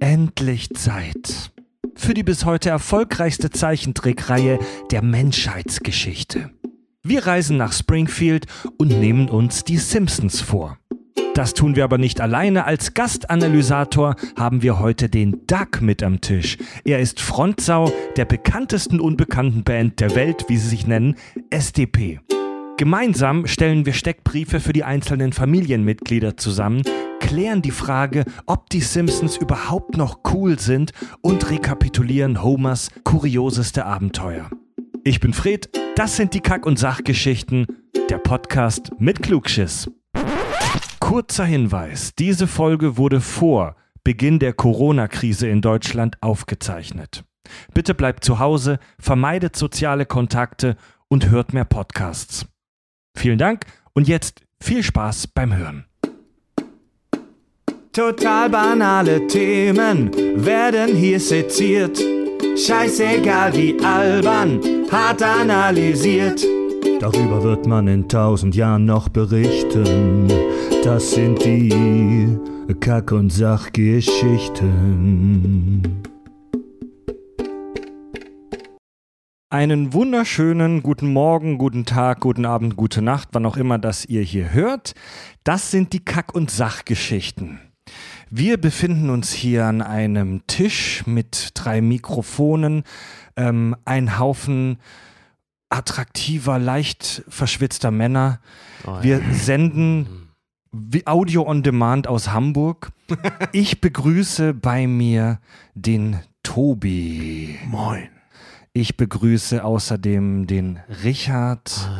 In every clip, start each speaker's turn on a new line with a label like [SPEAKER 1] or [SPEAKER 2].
[SPEAKER 1] Endlich Zeit für die bis heute erfolgreichste Zeichentrickreihe der Menschheitsgeschichte. Wir reisen nach Springfield und nehmen uns die Simpsons vor. Das tun wir aber nicht alleine. Als Gastanalysator haben wir heute den Duck mit am Tisch. Er ist Frontsau der bekanntesten unbekannten Band der Welt, wie sie sich nennen, SDP. Gemeinsam stellen wir Steckbriefe für die einzelnen Familienmitglieder zusammen, klären die Frage, ob die Simpsons überhaupt noch cool sind und rekapitulieren Homers kurioseste Abenteuer. Ich bin Fred, das sind die Kack- und Sachgeschichten, der Podcast mit Klugschiss. Kurzer Hinweis, diese Folge wurde vor Beginn der Corona-Krise in Deutschland aufgezeichnet. Bitte bleibt zu Hause, vermeidet soziale Kontakte und hört mehr Podcasts. Vielen Dank und jetzt viel Spaß beim Hören. Total banale Themen werden hier seziert. Scheißegal wie albern, hart analysiert. Darüber wird man in tausend Jahren noch berichten. Das sind die Kack- und Sachgeschichten. Einen wunderschönen guten Morgen, guten Tag, guten Abend, gute Nacht, wann auch immer das ihr hier hört. Das sind die Kack- und Sachgeschichten. Wir befinden uns hier an einem Tisch mit drei Mikrofonen, ähm, ein Haufen attraktiver, leicht verschwitzter Männer.
[SPEAKER 2] Oh,
[SPEAKER 1] Wir senden wie Audio on Demand aus Hamburg. Ich begrüße bei mir den Tobi.
[SPEAKER 2] Moin.
[SPEAKER 1] Ich begrüße außerdem den Richard,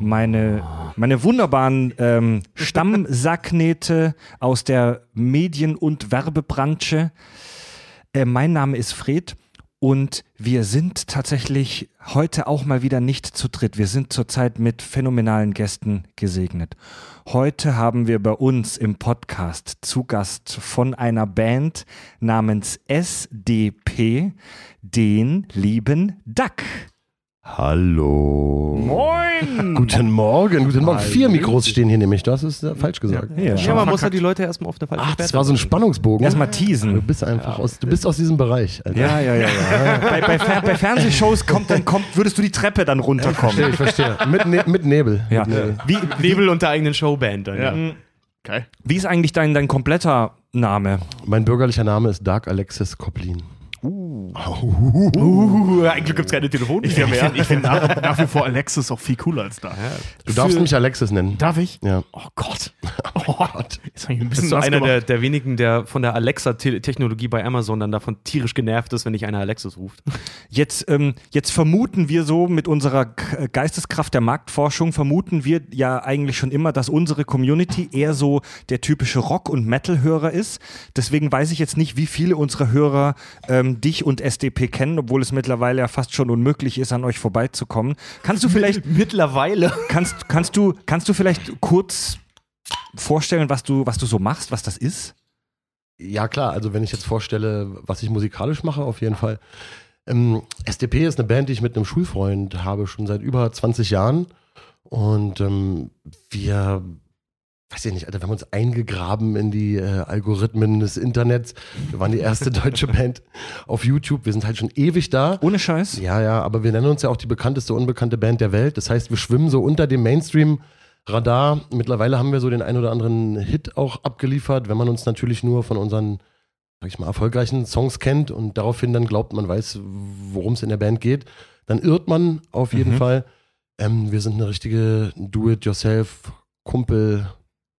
[SPEAKER 1] meine, meine wunderbaren ähm, Stammsacknähte aus der Medien- und Werbebranche. Äh, mein Name ist Fred und wir sind tatsächlich heute auch mal wieder nicht zu dritt. Wir sind zurzeit mit phänomenalen Gästen gesegnet. Heute haben wir bei uns im Podcast zu Gast von einer Band namens SDP den lieben Duck.
[SPEAKER 3] Hallo.
[SPEAKER 1] Moin!
[SPEAKER 3] Guten Morgen, guten Morgen. Vier Mikros stehen hier nämlich. Du hast es äh, falsch gesagt.
[SPEAKER 1] Ja,
[SPEAKER 2] Ja, man muss ja die Leute erstmal auf eine falsche
[SPEAKER 3] Ach, das war so ein. Spannungsbogen.
[SPEAKER 1] Erstmal
[SPEAKER 3] Du
[SPEAKER 1] teasen.
[SPEAKER 3] bist einfach aus, du bist aus diesem Bereich. Alter.
[SPEAKER 1] Ja, ja, ja, ja. bei, bei, Fer bei Fernsehshows kommt dann kommt, würdest du die Treppe dann runterkommen.
[SPEAKER 3] Verstehe, ich verstehe. Mit, ne mit Nebel.
[SPEAKER 1] Ja.
[SPEAKER 3] Mit Nebel.
[SPEAKER 1] Wie,
[SPEAKER 2] Nebel und der eigenen Showband dann. Ja.
[SPEAKER 4] Geil.
[SPEAKER 1] wie ist eigentlich dein, dein kompletter Name?
[SPEAKER 3] Mein bürgerlicher Name ist Dark Alexis Koplin.
[SPEAKER 2] Uh, eigentlich gibt es keine Telefonnummer
[SPEAKER 4] Ich finde
[SPEAKER 2] mehr.
[SPEAKER 4] find, ich find nach, nach wie vor Alexis auch viel cooler als da.
[SPEAKER 3] Du darfst
[SPEAKER 4] Für-
[SPEAKER 3] mich Alexis nennen.
[SPEAKER 4] Darf ich?
[SPEAKER 3] Ja.
[SPEAKER 4] Oh Gott. Oh Gott. Jetzt hab ich ein bisschen
[SPEAKER 2] Bist du
[SPEAKER 4] nass
[SPEAKER 2] einer der, der wenigen, der von der Alexa-Technologie bei Amazon dann davon tierisch genervt ist, wenn dich einer Alexis ruft?
[SPEAKER 1] Jetzt, ähm, jetzt vermuten wir so mit unserer K- Geisteskraft der Marktforschung, vermuten wir ja eigentlich schon immer, dass unsere Community eher so der typische Rock- und Metal-Hörer ist. Deswegen weiß ich jetzt nicht, wie viele unserer Hörer ähm, dich und SDP kennen, obwohl es mittlerweile ja fast schon unmöglich ist, an euch vorbeizukommen. Kannst du vielleicht,
[SPEAKER 2] Mittlerweile.
[SPEAKER 1] kannst, kannst du, kannst du vielleicht kurz vorstellen, was du, was du so machst, was das ist?
[SPEAKER 3] Ja, klar. Also, wenn ich jetzt vorstelle, was ich musikalisch mache, auf jeden Fall. Ähm, SDP ist eine Band, die ich mit einem Schulfreund habe, schon seit über 20 Jahren. Und ähm, wir, weiß ich nicht, Alter, wir haben uns eingegraben in die äh, Algorithmen des Internets. Wir waren die erste deutsche Band auf YouTube. Wir sind halt schon ewig da.
[SPEAKER 1] Ohne Scheiß?
[SPEAKER 3] Ja, ja, aber wir nennen uns ja auch die bekannteste unbekannte Band der Welt. Das heißt, wir schwimmen so unter dem Mainstream-Radar. Mittlerweile haben wir so den ein oder anderen Hit auch abgeliefert, wenn man uns natürlich nur von unseren, sag ich mal, erfolgreichen Songs kennt und daraufhin dann glaubt, man weiß, worum es in der Band geht, dann irrt man auf jeden
[SPEAKER 1] Mhm.
[SPEAKER 3] Fall. Ähm, wir sind eine richtige Do-it-yourself-Kumpel,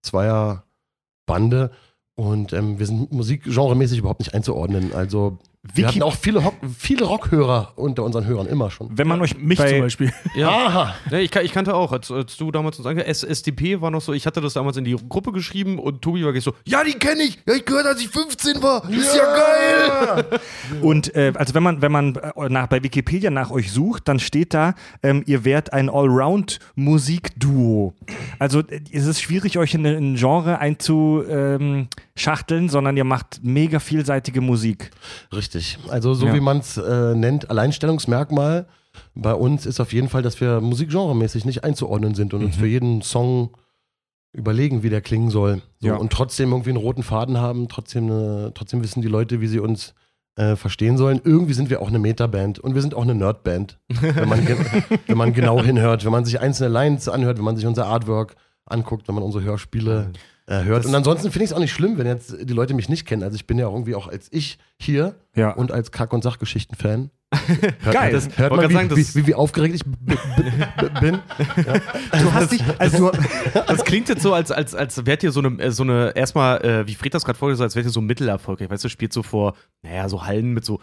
[SPEAKER 3] Zweier-Bande. Und ähm, wir sind musikgenremäßig überhaupt nicht einzuordnen. Also wir
[SPEAKER 1] Wiki-
[SPEAKER 3] hatten auch viele, viele Rockhörer unter unseren Hörern immer schon.
[SPEAKER 1] Wenn man euch
[SPEAKER 4] Mich
[SPEAKER 1] bei,
[SPEAKER 4] zum Beispiel.
[SPEAKER 2] Ja.
[SPEAKER 3] Aha!
[SPEAKER 2] Ja, ich, ich kannte auch, als, als du damals uns ange S- SDP war noch so, ich hatte das damals in die Gruppe geschrieben und Tobi war gleich so,
[SPEAKER 3] Ja, die kenne ich. Ja, ich gehört, als ich 15 war. Ist ja, geil.
[SPEAKER 1] Und äh, also wenn man, wenn man äh, nach, bei Wikipedia nach euch sucht, dann steht da, ähm, ihr wärt ein Allround-Musikduo. Also äh, es ist schwierig, euch in ein Genre einzuschachteln, sondern ihr macht mega vielseitige Musik.
[SPEAKER 3] Richtig. Also so
[SPEAKER 1] Ja.
[SPEAKER 3] wie man es äh, nennt, Alleinstellungsmerkmal bei uns ist auf jeden Fall, dass wir musikgenremäßig nicht einzuordnen sind und uns für jeden Song überlegen, wie der klingen soll. So,
[SPEAKER 1] Ja.
[SPEAKER 3] Und trotzdem irgendwie einen roten Faden haben, trotzdem, eine, trotzdem wissen die Leute, wie sie uns äh, verstehen sollen. Irgendwie sind wir auch eine Metaband und wir sind auch eine Nerdband, wenn man, ge wenn man genau hinhört, wenn man sich einzelne Lines anhört, wenn man sich unser Artwork anguckt, wenn man unsere Hörspiele äh, hört. Und ansonsten finde ich es auch nicht schlimm, wenn jetzt die Leute mich nicht kennen. Also ich bin ja irgendwie auch als ich hier
[SPEAKER 1] Ja.
[SPEAKER 3] und als Kack- und Sachgeschichten-Fan.
[SPEAKER 1] Geil.
[SPEAKER 2] Das-
[SPEAKER 3] hört man, wie,
[SPEAKER 2] sagen, das-
[SPEAKER 3] wie, wie, wie aufgeregt ich bin?
[SPEAKER 1] Du hast dich, also
[SPEAKER 2] Das klingt jetzt so, als, als, als wärt ihr so eine, äh, so eine erstmal, äh, wie Fred das gerade vorgesagt hat, als wärt ihr so mittelerfolgreich. Weißt du, spielt so vor, naja, so Hallen mit so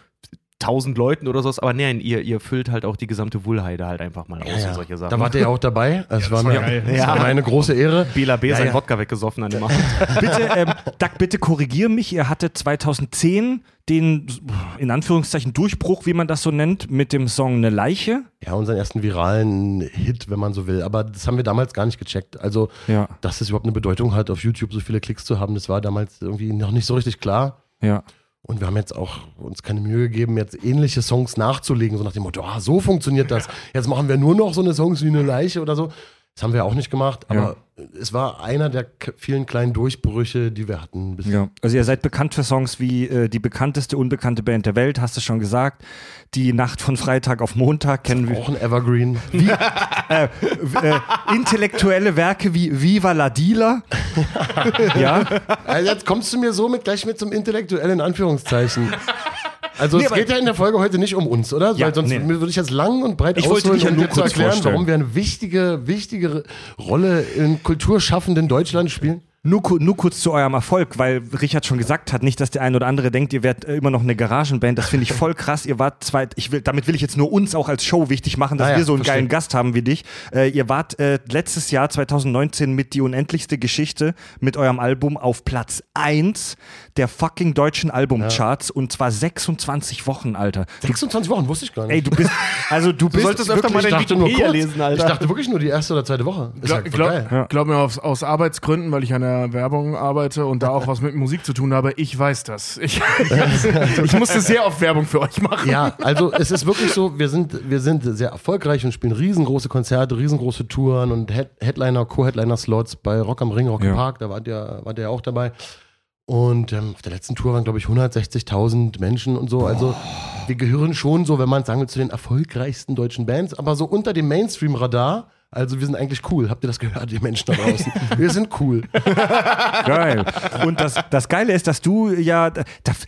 [SPEAKER 2] tausend Leuten oder sowas, aber nein, ihr, ihr füllt halt auch die gesamte Wuhlheide halt einfach mal aus und solche Sachen.
[SPEAKER 3] Da wart ihr ja auch dabei. Es war, mir, war mir eine große Ehre.
[SPEAKER 2] Bela B.
[SPEAKER 3] Ja,
[SPEAKER 2] sein
[SPEAKER 3] ja.
[SPEAKER 2] Wodka weggesoffen an dem Abend.
[SPEAKER 1] bitte, ähm, Doug, bitte korrigier mich. Ihr hattet 2010 den, in Anführungszeichen, Durchbruch, wie man das so nennt, mit dem Song Eine Leiche.
[SPEAKER 3] Ja, unseren ersten viralen Hit, wenn man so will. Aber das haben wir damals gar nicht gecheckt. Also,
[SPEAKER 1] Ja.
[SPEAKER 3] dass es überhaupt eine Bedeutung hat, auf YouTube so viele Klicks zu haben, das war damals irgendwie noch nicht so richtig klar.
[SPEAKER 1] Ja.
[SPEAKER 3] Und wir haben jetzt auch uns keine Mühe gegeben, jetzt ähnliche Songs nachzulegen, so nach dem Motto, ah, so funktioniert das. Jetzt machen wir nur noch so eine Songs wie eine Leiche oder so. Das haben wir auch nicht gemacht, aber es war einer der vielen kleinen Durchbrüche, die wir hatten.
[SPEAKER 1] Ja, also ihr seid bekannt für Songs wie äh, die bekannteste unbekannte Band der Welt, hast du schon gesagt. Die Nacht von Freitag auf Montag kennen wir.
[SPEAKER 3] Auch ein Evergreen.
[SPEAKER 1] Äh, äh, intellektuelle Werke wie Viva la Dealer. ja.
[SPEAKER 3] Also jetzt kommst du mir so mit gleich mit zum intellektuellen Anführungszeichen. Also
[SPEAKER 1] Nee,
[SPEAKER 3] es geht ja in der Folge heute nicht um uns, oder?
[SPEAKER 1] Ja,
[SPEAKER 3] Weil sonst
[SPEAKER 1] nee.
[SPEAKER 3] würde ich jetzt lang und breit
[SPEAKER 1] Ich wollte
[SPEAKER 3] ausholen, um
[SPEAKER 1] nur
[SPEAKER 3] dir zu
[SPEAKER 1] kurz
[SPEAKER 3] erklären,
[SPEAKER 1] vorstellen.
[SPEAKER 3] warum wir eine wichtige, wichtige Rolle in kulturschaffenden Deutschland spielen.
[SPEAKER 1] Nur, nur kurz zu eurem Erfolg, weil Richard schon gesagt hat, nicht, dass der eine oder andere denkt, ihr werdet äh, immer noch eine Garagenband. Das finde ich voll krass. Ihr wart zwei, ich will, damit will ich jetzt nur uns auch als Show wichtig machen, dass
[SPEAKER 3] Ah ja,
[SPEAKER 1] wir so einen
[SPEAKER 3] verstehe.
[SPEAKER 1] geilen Gast haben wie dich. Äh, ihr wart äh, letztes Jahr 2019 mit Die unendlichste Geschichte mit eurem Album auf Platz 1 der fucking deutschen Albumcharts und zwar 26 Wochen, Alter.
[SPEAKER 3] 26 Wochen, wusste ich gar nicht.
[SPEAKER 1] Ey, du bist, also du bist
[SPEAKER 2] solltest öfter mal
[SPEAKER 3] ich
[SPEAKER 2] dein
[SPEAKER 3] dachte nur
[SPEAKER 2] Wikipedia
[SPEAKER 3] kurz.
[SPEAKER 2] lesen, Alter.
[SPEAKER 3] Ich dachte wirklich nur die erste oder zweite Woche. Ist ja
[SPEAKER 4] Glaub,
[SPEAKER 3] voll
[SPEAKER 4] glaub,
[SPEAKER 3] geil.
[SPEAKER 4] glaub mir, aus, aus Arbeitsgründen, weil ich an der Werbung arbeite und da auch was mit Musik zu tun habe, ich weiß das. Ich, ich musste sehr oft Werbung für euch machen.
[SPEAKER 3] Ja, also es ist wirklich so, wir sind, wir sind sehr erfolgreich und spielen riesengroße Konzerte, riesengroße Touren und Head Headliner, Co-Headliner-Slots bei Rock am Ring, Rock
[SPEAKER 1] Ja.
[SPEAKER 3] im Park, da wart ihr, wart ihr ja auch dabei. Und ähm, auf der letzten Tour waren, glaube ich, 160.000 Menschen und so. Also wir gehören schon so, wenn man sagen will, zu den erfolgreichsten deutschen Bands, aber so unter dem Mainstream-Radar. Also wir sind eigentlich cool. Habt ihr das gehört, ihr Menschen da draußen? Wir sind cool.
[SPEAKER 1] Geil. Und das, das Geile ist, dass du ja, da,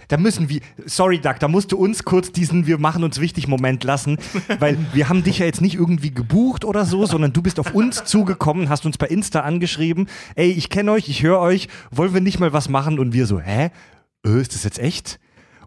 [SPEAKER 1] da müssen wir, sorry Doug, da musst du uns kurz diesen Wir machen uns wichtig Moment lassen, weil wir haben dich ja jetzt nicht irgendwie gebucht oder so, sondern du bist auf uns zugekommen, hast uns bei Insta angeschrieben, ey, ich kenne euch, ich höre euch, wollen wir nicht mal was machen? Und wir so, hä? Äh, ist das jetzt echt?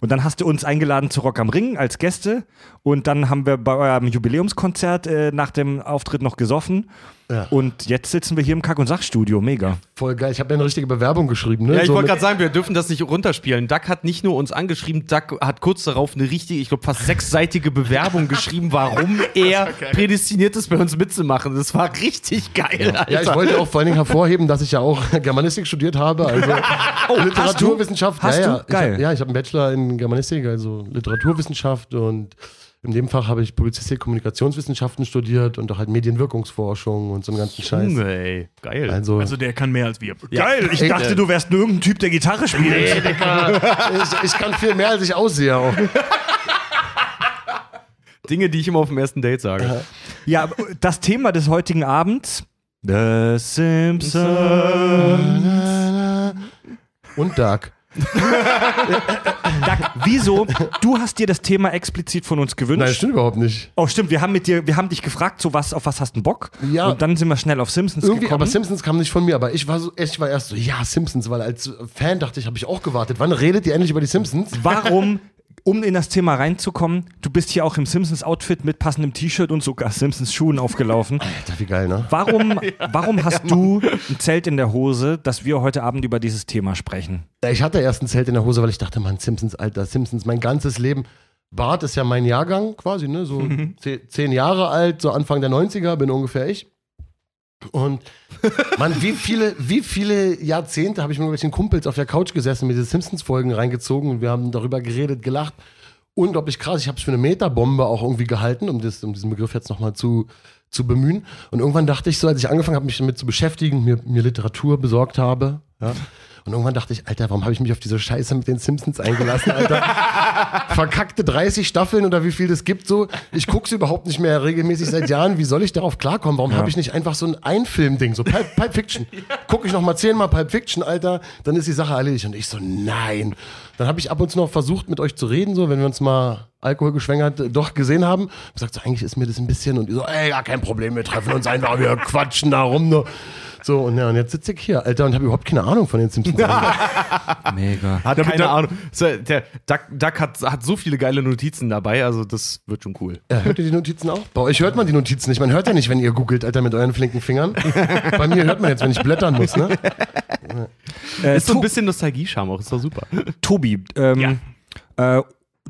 [SPEAKER 1] Und dann hast du uns eingeladen zu Rock am Ring als Gäste und dann haben wir bei eurem Jubiläumskonzert äh, nach dem Auftritt noch gesoffen.
[SPEAKER 3] Ja.
[SPEAKER 1] Und jetzt sitzen wir hier im Kack- und Sachstudio. Mega.
[SPEAKER 3] Voll geil. Ich habe ja eine richtige Bewerbung geschrieben. Ne?
[SPEAKER 2] Ja, ich
[SPEAKER 3] So
[SPEAKER 2] wollte gerade sagen, wir dürfen das nicht runterspielen. Duck hat nicht nur uns angeschrieben, Duck hat kurz darauf eine richtige, ich glaube fast sechsseitige Bewerbung geschrieben, warum er prädestiniert ist, bei uns mitzumachen. Das war richtig geil, Alter.
[SPEAKER 3] Ja, ich wollte auch vor allen Dingen hervorheben, dass ich ja auch Germanistik studiert habe, also Literaturwissenschaft.
[SPEAKER 1] Hast
[SPEAKER 3] ja,
[SPEAKER 1] du?
[SPEAKER 3] ja. Ich
[SPEAKER 1] Geil.
[SPEAKER 3] hab, ja, ich habe einen Bachelor in Germanistik, also Literaturwissenschaft und in dem Fach habe ich Publizistik, Kommunikationswissenschaften studiert und auch halt Medienwirkungsforschung und so einen ganzen Scheiß.
[SPEAKER 2] Junge, ey. Geil.
[SPEAKER 3] Also,
[SPEAKER 4] Also der kann mehr als wir.
[SPEAKER 1] Geil, ich dachte,
[SPEAKER 3] äh,
[SPEAKER 1] du wärst nur irgendein Typ, der Gitarre spielt.
[SPEAKER 3] nee, Digga, ich, ich kann viel mehr, als ich aussehe auch.
[SPEAKER 2] Dinge, die ich immer auf dem ersten Date sage.
[SPEAKER 1] Ja, das Thema des heutigen Abends. The Simpsons.
[SPEAKER 3] Und Dark.
[SPEAKER 1] Doug, wieso? Du hast dir das Thema explizit von uns gewünscht.
[SPEAKER 3] Nein, stimmt überhaupt nicht.
[SPEAKER 1] Oh, stimmt, wir haben mit dir, wir haben dich gefragt, so was, auf was hast du Bock?
[SPEAKER 3] Ja.
[SPEAKER 1] Und dann sind wir schnell auf Simpsons
[SPEAKER 3] Irgendwie,
[SPEAKER 1] gekommen.
[SPEAKER 3] aber Simpsons kam nicht von mir, aber ich war so, ich war erst so, ja, Simpsons, weil als Fan dachte ich, habe ich auch gewartet. Wann redet ihr endlich über die Simpsons?
[SPEAKER 1] Warum, um in das Thema reinzukommen, du bist hier auch im Simpsons-Outfit mit passendem T-Shirt und sogar Simpsons-Schuhen aufgelaufen.
[SPEAKER 3] Alter, wie geil, ne?
[SPEAKER 1] Warum, warum hast du ein Zelt in der Hose, dass wir heute Abend über dieses Thema sprechen?
[SPEAKER 3] Ja, Ich hatte erst ein Zelt in der Hose, weil ich dachte, Mann, Simpsons, Alter, Simpsons, mein ganzes Leben. Bart ist ja mein Jahrgang quasi, ne? So zehn, zehn Jahre alt, so Anfang der 90er bin ungefähr ich. Und Mann, wie viele, wie viele Jahrzehnte habe ich mit irgendwelchen Kumpels auf der Couch gesessen, mir diese Simpsons-Folgen reingezogen und wir haben darüber geredet, gelacht. unglaublich krass. Ich habe es für eine Metabombe auch irgendwie gehalten, um, das, um diesen Begriff jetzt nochmal zu, zu bemühen. Und irgendwann dachte ich so, als ich angefangen habe, mich damit zu beschäftigen, mir, mir Literatur besorgt habe, ja, und irgendwann dachte ich, Alter, warum habe ich mich auf diese Scheiße mit den Simpsons eingelassen, Alter? Verkackte 30 Staffeln oder wie viel das gibt so. Ich gucke sie überhaupt nicht mehr regelmäßig seit Jahren. Wie soll ich darauf klarkommen? Warum habe ich nicht einfach so ein Einfilm-Ding, so Pulp, Pulp Fiction? Gucke ich noch mal zehnmal Pulp Fiction, Alter, dann ist die Sache erledigt. Und ich so, nein. Dann habe ich ab und zu noch versucht, mit euch zu reden, so, wenn wir uns mal alkoholgeschwängert äh, doch gesehen haben. Ich gesagt, so, eigentlich ist mir das ein bisschen und die so, ey, gar kein Problem, wir treffen uns einfach, wir quatschen da rum. Nur. So, und, ja, und jetzt sitze ich hier, Alter, und habe überhaupt keine Ahnung von den Simpsons.
[SPEAKER 1] Mega.
[SPEAKER 2] Hat
[SPEAKER 4] Damit
[SPEAKER 2] keine
[SPEAKER 4] der-
[SPEAKER 2] Ahnung. So, der Duck, Duck hat, hat so viele geile Notizen dabei, also das wird schon cool.
[SPEAKER 3] Ja, hört ihr die Notizen auch? Bei euch hört man die Notizen nicht. Man hört ja nicht, wenn ihr googelt, Alter, mit euren flinken Fingern. Bei mir hört man jetzt, wenn ich blättern muss, ne?
[SPEAKER 1] Äh,
[SPEAKER 2] Ist so ein bisschen Nostalgie-Charme auch, ist doch super.
[SPEAKER 1] Tobi, ähm, äh,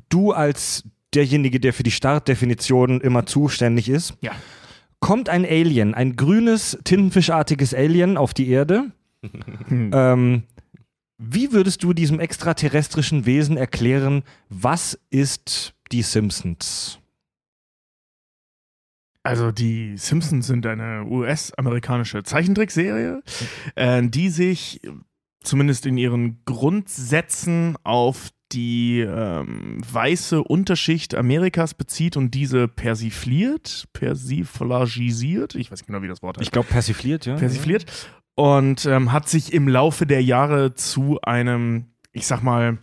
[SPEAKER 1] du als derjenige, der für die Startdefinition immer zuständig ist,
[SPEAKER 4] Ja.
[SPEAKER 1] Kommt ein Alien, ein grünes, tintenfischartiges Alien auf die Erde. ähm, wie würdest du diesem extraterrestrischen Wesen erklären, was ist die Simpsons?
[SPEAKER 4] Also die Simpsons sind eine US-amerikanische Zeichentrickserie, äh, die sich zumindest in ihren Grundsätzen auf die ähm, weiße Unterschicht Amerikas bezieht und diese persifliert, persiflagisiert, ich weiß nicht genau, wie das Wort heißt.
[SPEAKER 1] Ich glaube, persifliert, ja.
[SPEAKER 4] persifliert. Und ähm, hat sich im Laufe der Jahre zu einem, ich sag mal,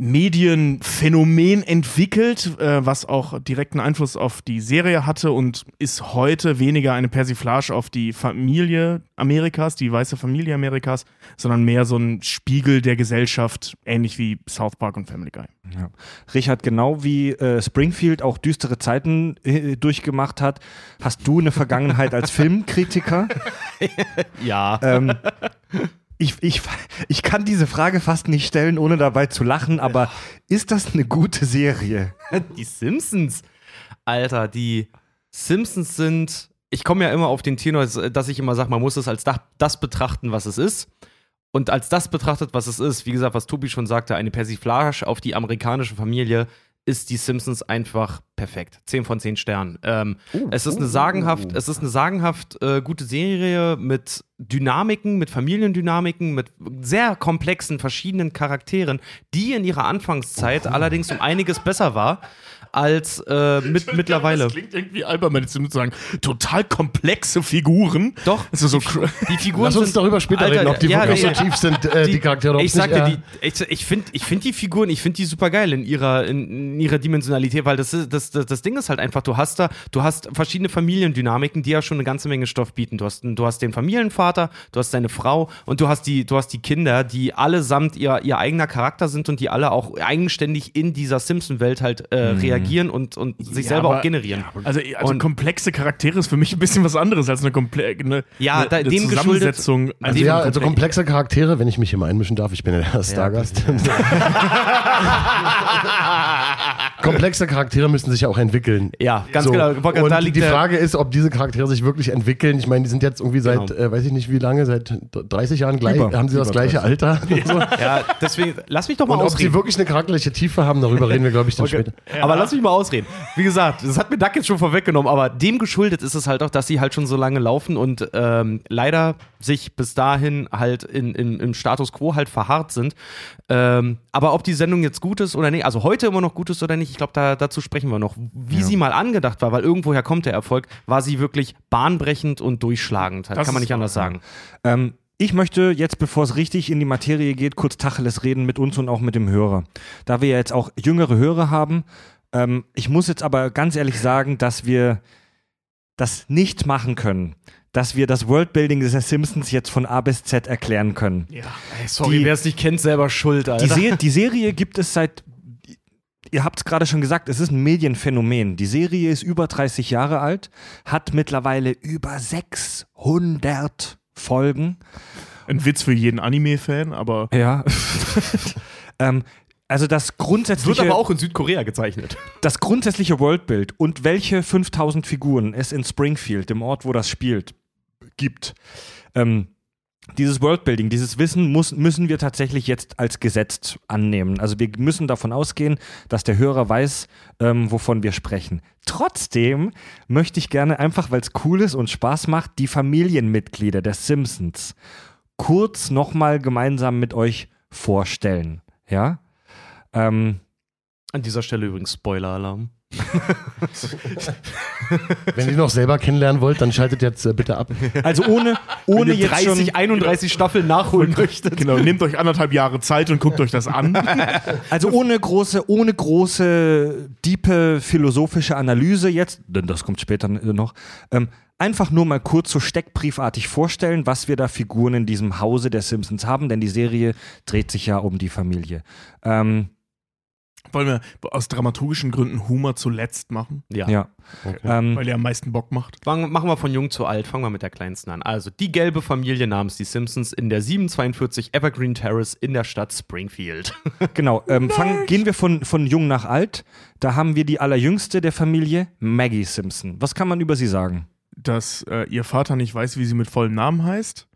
[SPEAKER 4] Medienphänomen entwickelt, äh, was auch direkten Einfluss auf die Serie hatte und ist heute weniger eine Persiflage auf die Familie Amerikas, die weiße Familie Amerikas, sondern mehr so ein Spiegel der Gesellschaft, ähnlich wie South Park und Family Guy.
[SPEAKER 1] Ja. Richard, genau wie äh, Springfield auch düstere Zeiten äh, durchgemacht hat, hast du eine Vergangenheit als Filmkritiker.
[SPEAKER 2] Ja.
[SPEAKER 1] ähm, ich, ich, ich kann diese Frage fast nicht stellen, ohne dabei zu lachen, aber ist das eine gute Serie?
[SPEAKER 2] Die Simpsons. Alter, die Simpsons sind. Ich komme ja immer auf den Tenor, dass ich immer sage, man muss es als das, das betrachten, was es ist. Und als das betrachtet, was es ist, wie gesagt, was Tobi schon sagte, eine Persiflage auf die amerikanische Familie, ist die Simpsons einfach perfekt. 10 von 10 Sternen. Ähm, es ist eine sagenhaft, es ist eine sagenhaft äh, gute Serie mit Dynamiken, mit Familiendynamiken, mit sehr komplexen, verschiedenen Charakteren, die in ihrer Anfangszeit allerdings um einiges besser war als äh, mit mittlerweile.
[SPEAKER 4] Das klingt irgendwie albern, wenn ich zu sagen, total komplexe Figuren.
[SPEAKER 2] Doch,
[SPEAKER 4] Also so
[SPEAKER 2] die Figuren
[SPEAKER 3] Lass uns
[SPEAKER 2] sind
[SPEAKER 3] darüber später
[SPEAKER 2] Alter,
[SPEAKER 3] reden, ob die
[SPEAKER 2] ja,
[SPEAKER 3] wirklich
[SPEAKER 2] nee,
[SPEAKER 3] so tief sind, äh, die, Charaktere. ob
[SPEAKER 2] Ich
[SPEAKER 3] nicht,
[SPEAKER 2] sagte,
[SPEAKER 3] äh,
[SPEAKER 2] die, ich, ich finde ich find die Figuren, ich finde die super geil in ihrer, in, in ihrer Dimensionalität, weil das, ist, das, das, das Ding ist halt einfach, du hast da, du hast verschiedene Familiendynamiken, die ja schon eine ganze Menge Stoff bieten. Du hast, du hast den Familienvater, du hast deine Frau und du hast die, du hast die Kinder, die allesamt ihr, ihr eigener Charakter sind und die alle auch eigenständig in dieser Simpson-Welt halt äh, reagieren und, und sich
[SPEAKER 4] Ja,
[SPEAKER 2] selber
[SPEAKER 4] aber-
[SPEAKER 2] auch generieren.
[SPEAKER 4] Also, also
[SPEAKER 2] Und-
[SPEAKER 4] komplexe Charaktere ist für mich ein bisschen was anderes als eine, komple eine,
[SPEAKER 2] Ja, da-
[SPEAKER 4] eine
[SPEAKER 2] dem
[SPEAKER 4] Zusammensetzung.
[SPEAKER 3] Also
[SPEAKER 2] Dem
[SPEAKER 3] ja,
[SPEAKER 2] komplex-
[SPEAKER 3] also komplexe Charaktere, wenn ich mich hier mal einmischen darf, ich bin ja der Stargast. komplexe Charaktere müssen sich ja auch entwickeln.
[SPEAKER 2] Ja, ganz
[SPEAKER 3] So.
[SPEAKER 2] genau.
[SPEAKER 3] Und
[SPEAKER 2] Da liegt
[SPEAKER 3] die
[SPEAKER 2] der-
[SPEAKER 3] Frage ist, ob diese Charaktere sich wirklich entwickeln. Ich meine, die sind jetzt irgendwie seit,
[SPEAKER 2] Genau.
[SPEAKER 3] äh, weiß ich nicht wie lange, seit 30 Jahren gleich,
[SPEAKER 1] Über-
[SPEAKER 3] haben sie das
[SPEAKER 1] über
[SPEAKER 3] gleiche
[SPEAKER 1] 30.
[SPEAKER 3] Alter. und so.
[SPEAKER 2] Ja, deswegen, lass mich doch mal
[SPEAKER 3] Und ob sie
[SPEAKER 2] ausreden.
[SPEAKER 3] wirklich eine charakterliche Tiefe haben, darüber reden wir, glaube ich, dann
[SPEAKER 2] Okay.
[SPEAKER 3] später.
[SPEAKER 2] Aber lass mich mal ausreden. Wie gesagt, das hat mir Duck jetzt schon vorweggenommen, aber dem geschuldet ist es halt auch, dass sie halt schon so lange laufen und ähm, leider sich bis dahin halt in, in, im Status quo halt verharrt sind. Ähm, aber ob die Sendung jetzt gut ist oder nicht, also heute immer noch gut ist oder nicht, ich glaube, da, dazu sprechen wir noch. Wie sie mal angedacht war, weil irgendwoher kommt der Erfolg, war sie wirklich bahnbrechend und durchschlagend. Halt,
[SPEAKER 4] Das
[SPEAKER 2] kann man nicht anders sagen.
[SPEAKER 1] Ähm, ich möchte jetzt, bevor es richtig in die Materie geht, kurz Tacheles reden mit uns und auch mit dem Hörer. Da wir ja jetzt auch jüngere Hörer haben, ähm, ich muss jetzt aber ganz ehrlich sagen, dass wir das nicht machen können, dass wir das Worldbuilding der Simpsons jetzt von A bis Z erklären können.
[SPEAKER 4] Ja.
[SPEAKER 2] Ey, sorry,
[SPEAKER 1] Die-
[SPEAKER 2] wer es nicht kennt, selber schuld, Alter.
[SPEAKER 1] Die, Se die Serie gibt es seit, ihr habt es gerade schon gesagt, es ist ein Medienphänomen. Die Serie ist über 30 Jahre alt, hat mittlerweile über 600 Folgen.
[SPEAKER 4] Ein Witz für jeden Anime-Fan, aber
[SPEAKER 1] Ja. ähm, also das
[SPEAKER 2] wird
[SPEAKER 1] grundsätzliche,
[SPEAKER 2] aber auch in Südkorea gezeichnet.
[SPEAKER 1] das grundsätzliche Worldbild und welche 5000 Figuren es in Springfield, dem Ort, wo das spielt, gibt, ähm, dieses Worldbuilding, dieses Wissen muss, müssen wir tatsächlich jetzt als Gesetz annehmen. Also wir müssen davon ausgehen, dass der Hörer weiß, ähm, wovon wir sprechen. Trotzdem möchte ich gerne einfach, weil es cool ist und Spaß macht, die Familienmitglieder der Simpsons kurz nochmal gemeinsam mit euch vorstellen. Ja? Ähm,
[SPEAKER 2] An dieser Stelle übrigens Spoiler-Alarm.
[SPEAKER 3] Wenn ihr noch selber kennenlernen wollt, dann schaltet jetzt äh, bitte ab.
[SPEAKER 1] also ohne, ohne
[SPEAKER 2] Wenn ihr
[SPEAKER 1] jetzt
[SPEAKER 2] 30,
[SPEAKER 1] schon,
[SPEAKER 2] 31 Staffeln nachholen möchtet.
[SPEAKER 4] Genau, nehmt euch anderthalb Jahre Zeit und guckt euch das an.
[SPEAKER 1] also ohne große, ohne große, diepe philosophische Analyse jetzt, denn das kommt später noch, ähm, einfach nur mal kurz so steckbriefartig vorstellen, was wir da Figuren in diesem Hause der Simpsons haben, denn die Serie dreht sich ja um die Familie. Ähm,
[SPEAKER 4] Wollen wir aus dramaturgischen Gründen Humor zuletzt machen?
[SPEAKER 2] Ja.
[SPEAKER 1] ja. Ähm,
[SPEAKER 4] Weil er am meisten Bock macht.
[SPEAKER 2] Fangen, machen wir von jung zu alt, fangen wir mit der kleinsten an. Also die gelbe Familie namens die Simpsons in der 742 Evergreen Terrace in der Stadt Springfield.
[SPEAKER 1] Genau, ähm, fangen, gehen wir von, von jung nach alt. Da haben wir die allerjüngste der Familie, Maggie Simpson. Was kann man über sie sagen?
[SPEAKER 4] Dass äh, ihr Vater nicht weiß, wie sie mit vollem Namen heißt.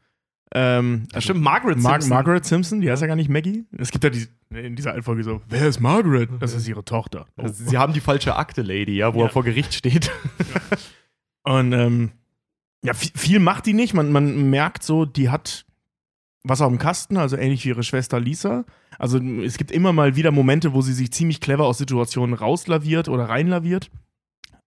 [SPEAKER 4] Ähm,
[SPEAKER 2] Das stimmt, Margaret
[SPEAKER 4] Mar
[SPEAKER 2] Simpson.
[SPEAKER 4] Margaret Simpson, die heißt ja gar nicht Maggie. Es gibt ja die, in dieser alten Folge so, wer ist Margaret? Das ist ihre Tochter. Oh.
[SPEAKER 2] Also, Sie haben die falsche Akte, Lady, ja, wo
[SPEAKER 4] Ja.
[SPEAKER 2] er vor Gericht steht.
[SPEAKER 4] Und ähm, ja, viel, viel macht die nicht. Man, man merkt so, die hat was auf dem Kasten, also ähnlich wie ihre Schwester Lisa. Also es gibt immer mal wieder Momente, wo sie sich ziemlich clever aus Situationen rauslaviert oder reinlaviert.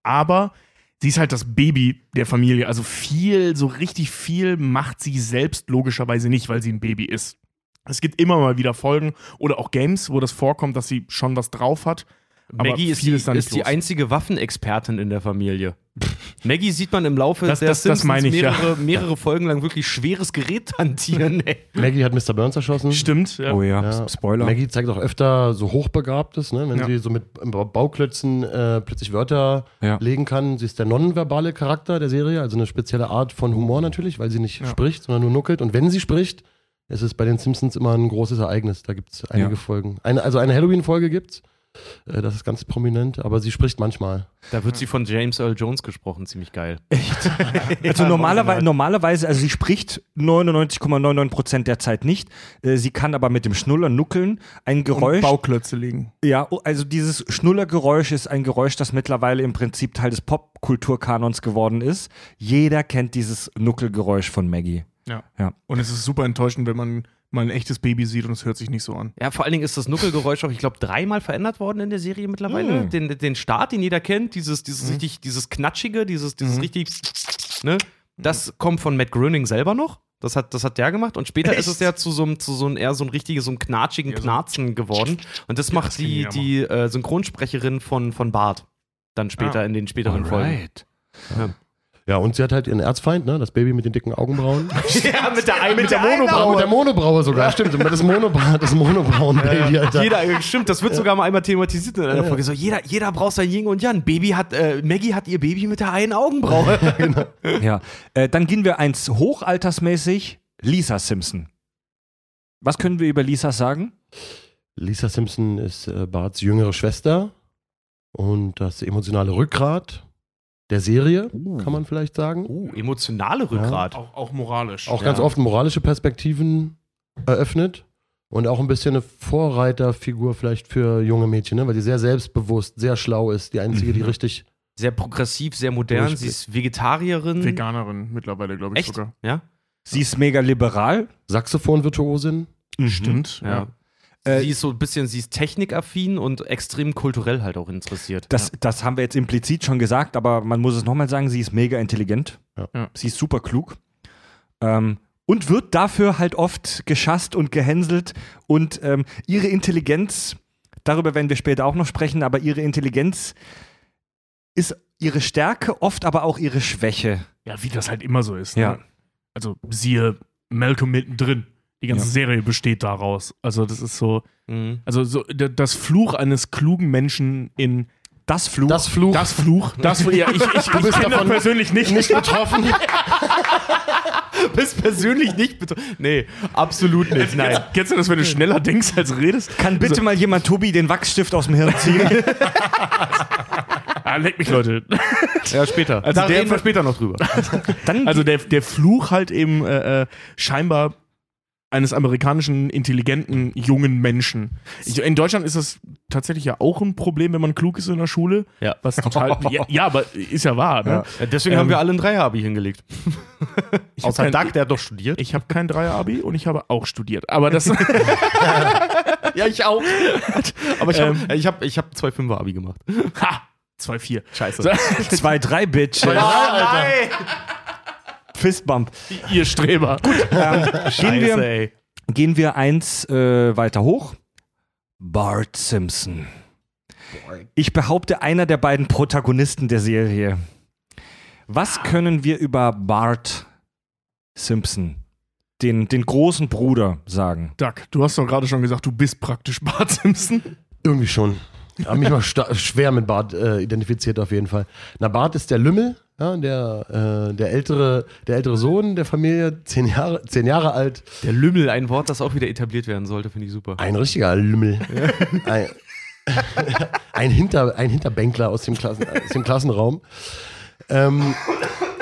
[SPEAKER 4] Aber sie ist halt das Baby der Familie. Also viel, so richtig viel macht sie selbst logischerweise nicht, weil sie ein Baby ist. Es gibt immer mal wieder Folgen oder auch Games, wo das vorkommt, dass sie schon was drauf hat.
[SPEAKER 2] Maggie ist, die,
[SPEAKER 4] ist
[SPEAKER 2] ist die
[SPEAKER 4] los.
[SPEAKER 2] einzige Waffenexpertin in der Familie. Maggie sieht man im Laufe
[SPEAKER 4] Das-
[SPEAKER 2] der
[SPEAKER 4] das- das ich, ja.
[SPEAKER 2] mehrere, mehrere Folgen lang wirklich schweres Gerät hantieren. ey.
[SPEAKER 3] Maggie hat Mr. Burns erschossen.
[SPEAKER 4] Stimmt, ja.
[SPEAKER 1] Oh ja,
[SPEAKER 3] Ja.
[SPEAKER 1] Spoiler.
[SPEAKER 3] Maggie zeigt auch öfter so Hochbegabtes, ne? wenn
[SPEAKER 4] Ja.
[SPEAKER 3] sie so mit Ba- Bauklötzen äh, plötzlich Wörter
[SPEAKER 1] Ja.
[SPEAKER 3] legen kann. Sie ist der nonverbale Charakter der Serie, also eine spezielle Art von Humor natürlich, weil sie nicht
[SPEAKER 4] Ja.
[SPEAKER 3] spricht, sondern nur nuckelt. Und wenn sie spricht, ist es bei den Simpsons immer ein großes Ereignis. Da gibt es einige
[SPEAKER 1] Ja.
[SPEAKER 3] Folgen. Eine, also eine Halloween-Folge gibt's. Äh, das ist ganz prominent, aber sie spricht manchmal.
[SPEAKER 2] Da wird sie von James Earl Jones gesprochen, ziemlich geil.
[SPEAKER 1] Also
[SPEAKER 2] Ja,
[SPEAKER 1] normalerweise, normalerweise, also sie spricht 99,99 Prozent der Zeit nicht. Äh, Sie kann aber mit dem Schnuller nuckeln. Ein
[SPEAKER 4] Und
[SPEAKER 1] Geräusch.
[SPEAKER 4] Bauklötze legen.
[SPEAKER 1] Ja, oh, also dieses Schnullergeräusch ist ein Geräusch, das mittlerweile im Prinzip Teil des Popkulturkanons geworden ist. Jeder kennt dieses Nuckelgeräusch von Maggie.
[SPEAKER 4] Ja.
[SPEAKER 1] Ja.
[SPEAKER 4] Und es ist super enttäuschend, wenn man mal ein echtes Baby sieht und es hört sich nicht so an.
[SPEAKER 2] Ja, vor allen Dingen ist das Nuckelgeräusch auch, ich glaube, dreimal verändert worden in der Serie mittlerweile.
[SPEAKER 1] Mm.
[SPEAKER 2] Den, den Start, den jeder kennt, dieses, dieses richtig, dieses Knatschige, dieses, dieses
[SPEAKER 4] Mhm.
[SPEAKER 2] richtig, ne? Das kommt von Matt Groening selber noch. Das hat, das hat der gemacht und später ist es ja zu so einem, zu so einem eher so ein richtiges, so einem knatschigen
[SPEAKER 4] Ja, so-
[SPEAKER 2] Knarzen geworden. Und das macht
[SPEAKER 4] das
[SPEAKER 2] die, die äh, Synchronsprecherin von, von Bart. Dann später
[SPEAKER 4] Ah.
[SPEAKER 2] in den späteren Folgen.
[SPEAKER 3] Ja, und sie hat halt ihren Erzfeind, ne? das Baby mit den dicken Augenbrauen.
[SPEAKER 2] ja, mit der, mit der
[SPEAKER 3] Auch mit
[SPEAKER 2] Monobraue.
[SPEAKER 3] der Monobraue sogar, stimmt. Das Monobra das Monobrauen-Baby, Alter.
[SPEAKER 2] Jeder, äh, stimmt, das wird sogar mal einmal thematisiert in einer
[SPEAKER 3] Ja.
[SPEAKER 2] Folge. So, jeder, jeder braucht sein Yin und Yang. Baby hat, äh, Maggie hat ihr Baby mit der einen Augenbraue.
[SPEAKER 1] Ja. Äh, dann gehen wir eins hochaltersmäßig. Lisa Simpson. Was können wir über Lisa sagen?
[SPEAKER 3] Lisa Simpson ist äh, Barts jüngere Schwester und das emotionale Rückgrat der Serie, kann man vielleicht sagen.
[SPEAKER 2] Oh, emotionale Rückgrat.
[SPEAKER 4] Auch, auch moralisch.
[SPEAKER 3] Auch
[SPEAKER 2] Ja.
[SPEAKER 3] ganz oft moralische Perspektiven eröffnet und auch ein bisschen eine Vorreiterfigur vielleicht für junge Mädchen, ne? weil sie sehr selbstbewusst, sehr schlau ist, die einzige, die
[SPEAKER 1] Mhm.
[SPEAKER 3] richtig.
[SPEAKER 2] Sehr progressiv, sehr modern. Sie ist Vegetarierin.
[SPEAKER 4] Veganerin mittlerweile, glaube ich
[SPEAKER 2] Echt?
[SPEAKER 4] sogar.
[SPEAKER 2] Ja?
[SPEAKER 1] Sie ist mega liberal.
[SPEAKER 3] Saxophon-Virtuosin.
[SPEAKER 4] Stimmt.
[SPEAKER 2] Ja.
[SPEAKER 1] Äh,
[SPEAKER 2] sie ist so ein bisschen, sie ist technikaffin und extrem kulturell halt auch interessiert.
[SPEAKER 1] Das, das haben wir jetzt implizit schon gesagt, aber man muss es nochmal sagen, sie ist mega intelligent.
[SPEAKER 3] Ja.
[SPEAKER 4] Ja.
[SPEAKER 1] Sie ist super klug. Ähm, und wird dafür halt oft geschasst und gehänselt. Und ähm, ihre Intelligenz, darüber werden wir später auch noch sprechen, aber ihre Intelligenz ist ihre Stärke, oft aber auch ihre Schwäche.
[SPEAKER 4] Ja, wie das halt immer so ist.
[SPEAKER 1] Ja.
[SPEAKER 4] Ne? Also siehe Malcolm mittendrin. Die ganze
[SPEAKER 1] Ja.
[SPEAKER 4] Serie besteht daraus. Also das ist so,
[SPEAKER 2] Mhm.
[SPEAKER 4] also so das Fluch eines klugen Menschen in
[SPEAKER 1] Das Fluch.
[SPEAKER 3] Das Fluch.
[SPEAKER 4] das Fluch. Das, ja, ich, ich, ich
[SPEAKER 3] bist
[SPEAKER 4] das
[SPEAKER 3] davon
[SPEAKER 4] persönlich nicht.
[SPEAKER 3] nicht betroffen.
[SPEAKER 2] Bist persönlich nicht betroffen. Nee, absolut nicht. Nein.
[SPEAKER 4] Kennst du das, wenn du schneller denkst als redest?
[SPEAKER 1] Kann bitte mal jemand Tobi den Wachsstift aus dem Hirn ziehen?
[SPEAKER 4] Ah, leck mich, Leute.
[SPEAKER 2] Ja, später.
[SPEAKER 4] Also
[SPEAKER 2] da
[SPEAKER 4] der-
[SPEAKER 2] reden wir später noch drüber.
[SPEAKER 1] Dann
[SPEAKER 4] Also der, der Fluch halt eben äh, äh, scheinbar eines amerikanischen, intelligenten, jungen Menschen. Ich, in Deutschland ist das tatsächlich ja auch ein Problem, wenn man klug ist in der Schule.
[SPEAKER 2] Ja.
[SPEAKER 4] Was total. ja, ja, aber ist ja wahr, ne?
[SPEAKER 2] Ja, deswegen
[SPEAKER 4] Ähm,
[SPEAKER 2] haben wir alle ein Dreier-Abi hingelegt. Außer
[SPEAKER 4] kein-
[SPEAKER 2] Doug, der hat doch studiert.
[SPEAKER 4] Ich habe kein Dreier-Abi und ich habe auch studiert. Aber das.
[SPEAKER 2] ja, ich auch. Aber ich habe
[SPEAKER 4] Ähm.
[SPEAKER 2] ich hab, ich hab zwei Fünfer-Abi gemacht.
[SPEAKER 4] ha! 2-4.
[SPEAKER 2] Scheiße.
[SPEAKER 4] So,
[SPEAKER 1] 2-3, Bitch. Fistbump.
[SPEAKER 4] ihr Streber.
[SPEAKER 1] Ähm, gehen, wir,
[SPEAKER 2] ey.
[SPEAKER 1] gehen wir eins äh, weiter hoch. Bart Simpson. Ich behaupte, einer der beiden Protagonisten der Serie. Was können wir über Bart Simpson, den, den großen Bruder, sagen?
[SPEAKER 4] Doug, du hast doch gerade schon gesagt, du bist praktisch Bart Simpson.
[SPEAKER 3] Irgendwie schon. Ich habe mich mal schwer mit Bart äh, identifiziert auf jeden Fall. Na, Bart ist der Lümmel, ja, der, äh, der, ältere, der ältere Sohn der Familie, zehn Jahre, zehn Jahre alt.
[SPEAKER 2] Der Lümmel, ein Wort, das auch wieder etabliert werden sollte, finde ich super.
[SPEAKER 3] Ein richtiger Lümmel. Ein, ein, Hinter, ein Hinterbänkler aus dem, Klassen, aus dem Klassenraum. Ähm,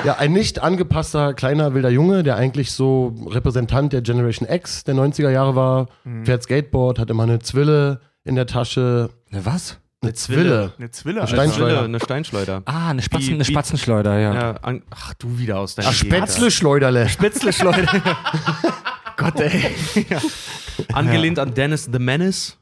[SPEAKER 3] ja, ein nicht angepasster kleiner wilder Junge, der eigentlich so Repräsentant der Generation X der 90er Jahre war, fährt Skateboard, hat immer eine Zwille in der Tasche.
[SPEAKER 1] Ne, was?
[SPEAKER 3] Eine Zwille.
[SPEAKER 4] Eine Zwille.
[SPEAKER 3] Eine. Steinschleuder.
[SPEAKER 2] Schleuder, eine Steinschleuder.
[SPEAKER 1] Ah, eine, Spatzen, eine Spatzenschleuder, ja.
[SPEAKER 2] Ja, an, ach, du wieder aus deiner
[SPEAKER 3] Ach, Spätzle-Schleuderle.
[SPEAKER 2] Spätzle-Schleuder. Gott, ey. ja. Angelehnt an Dennis the Menace,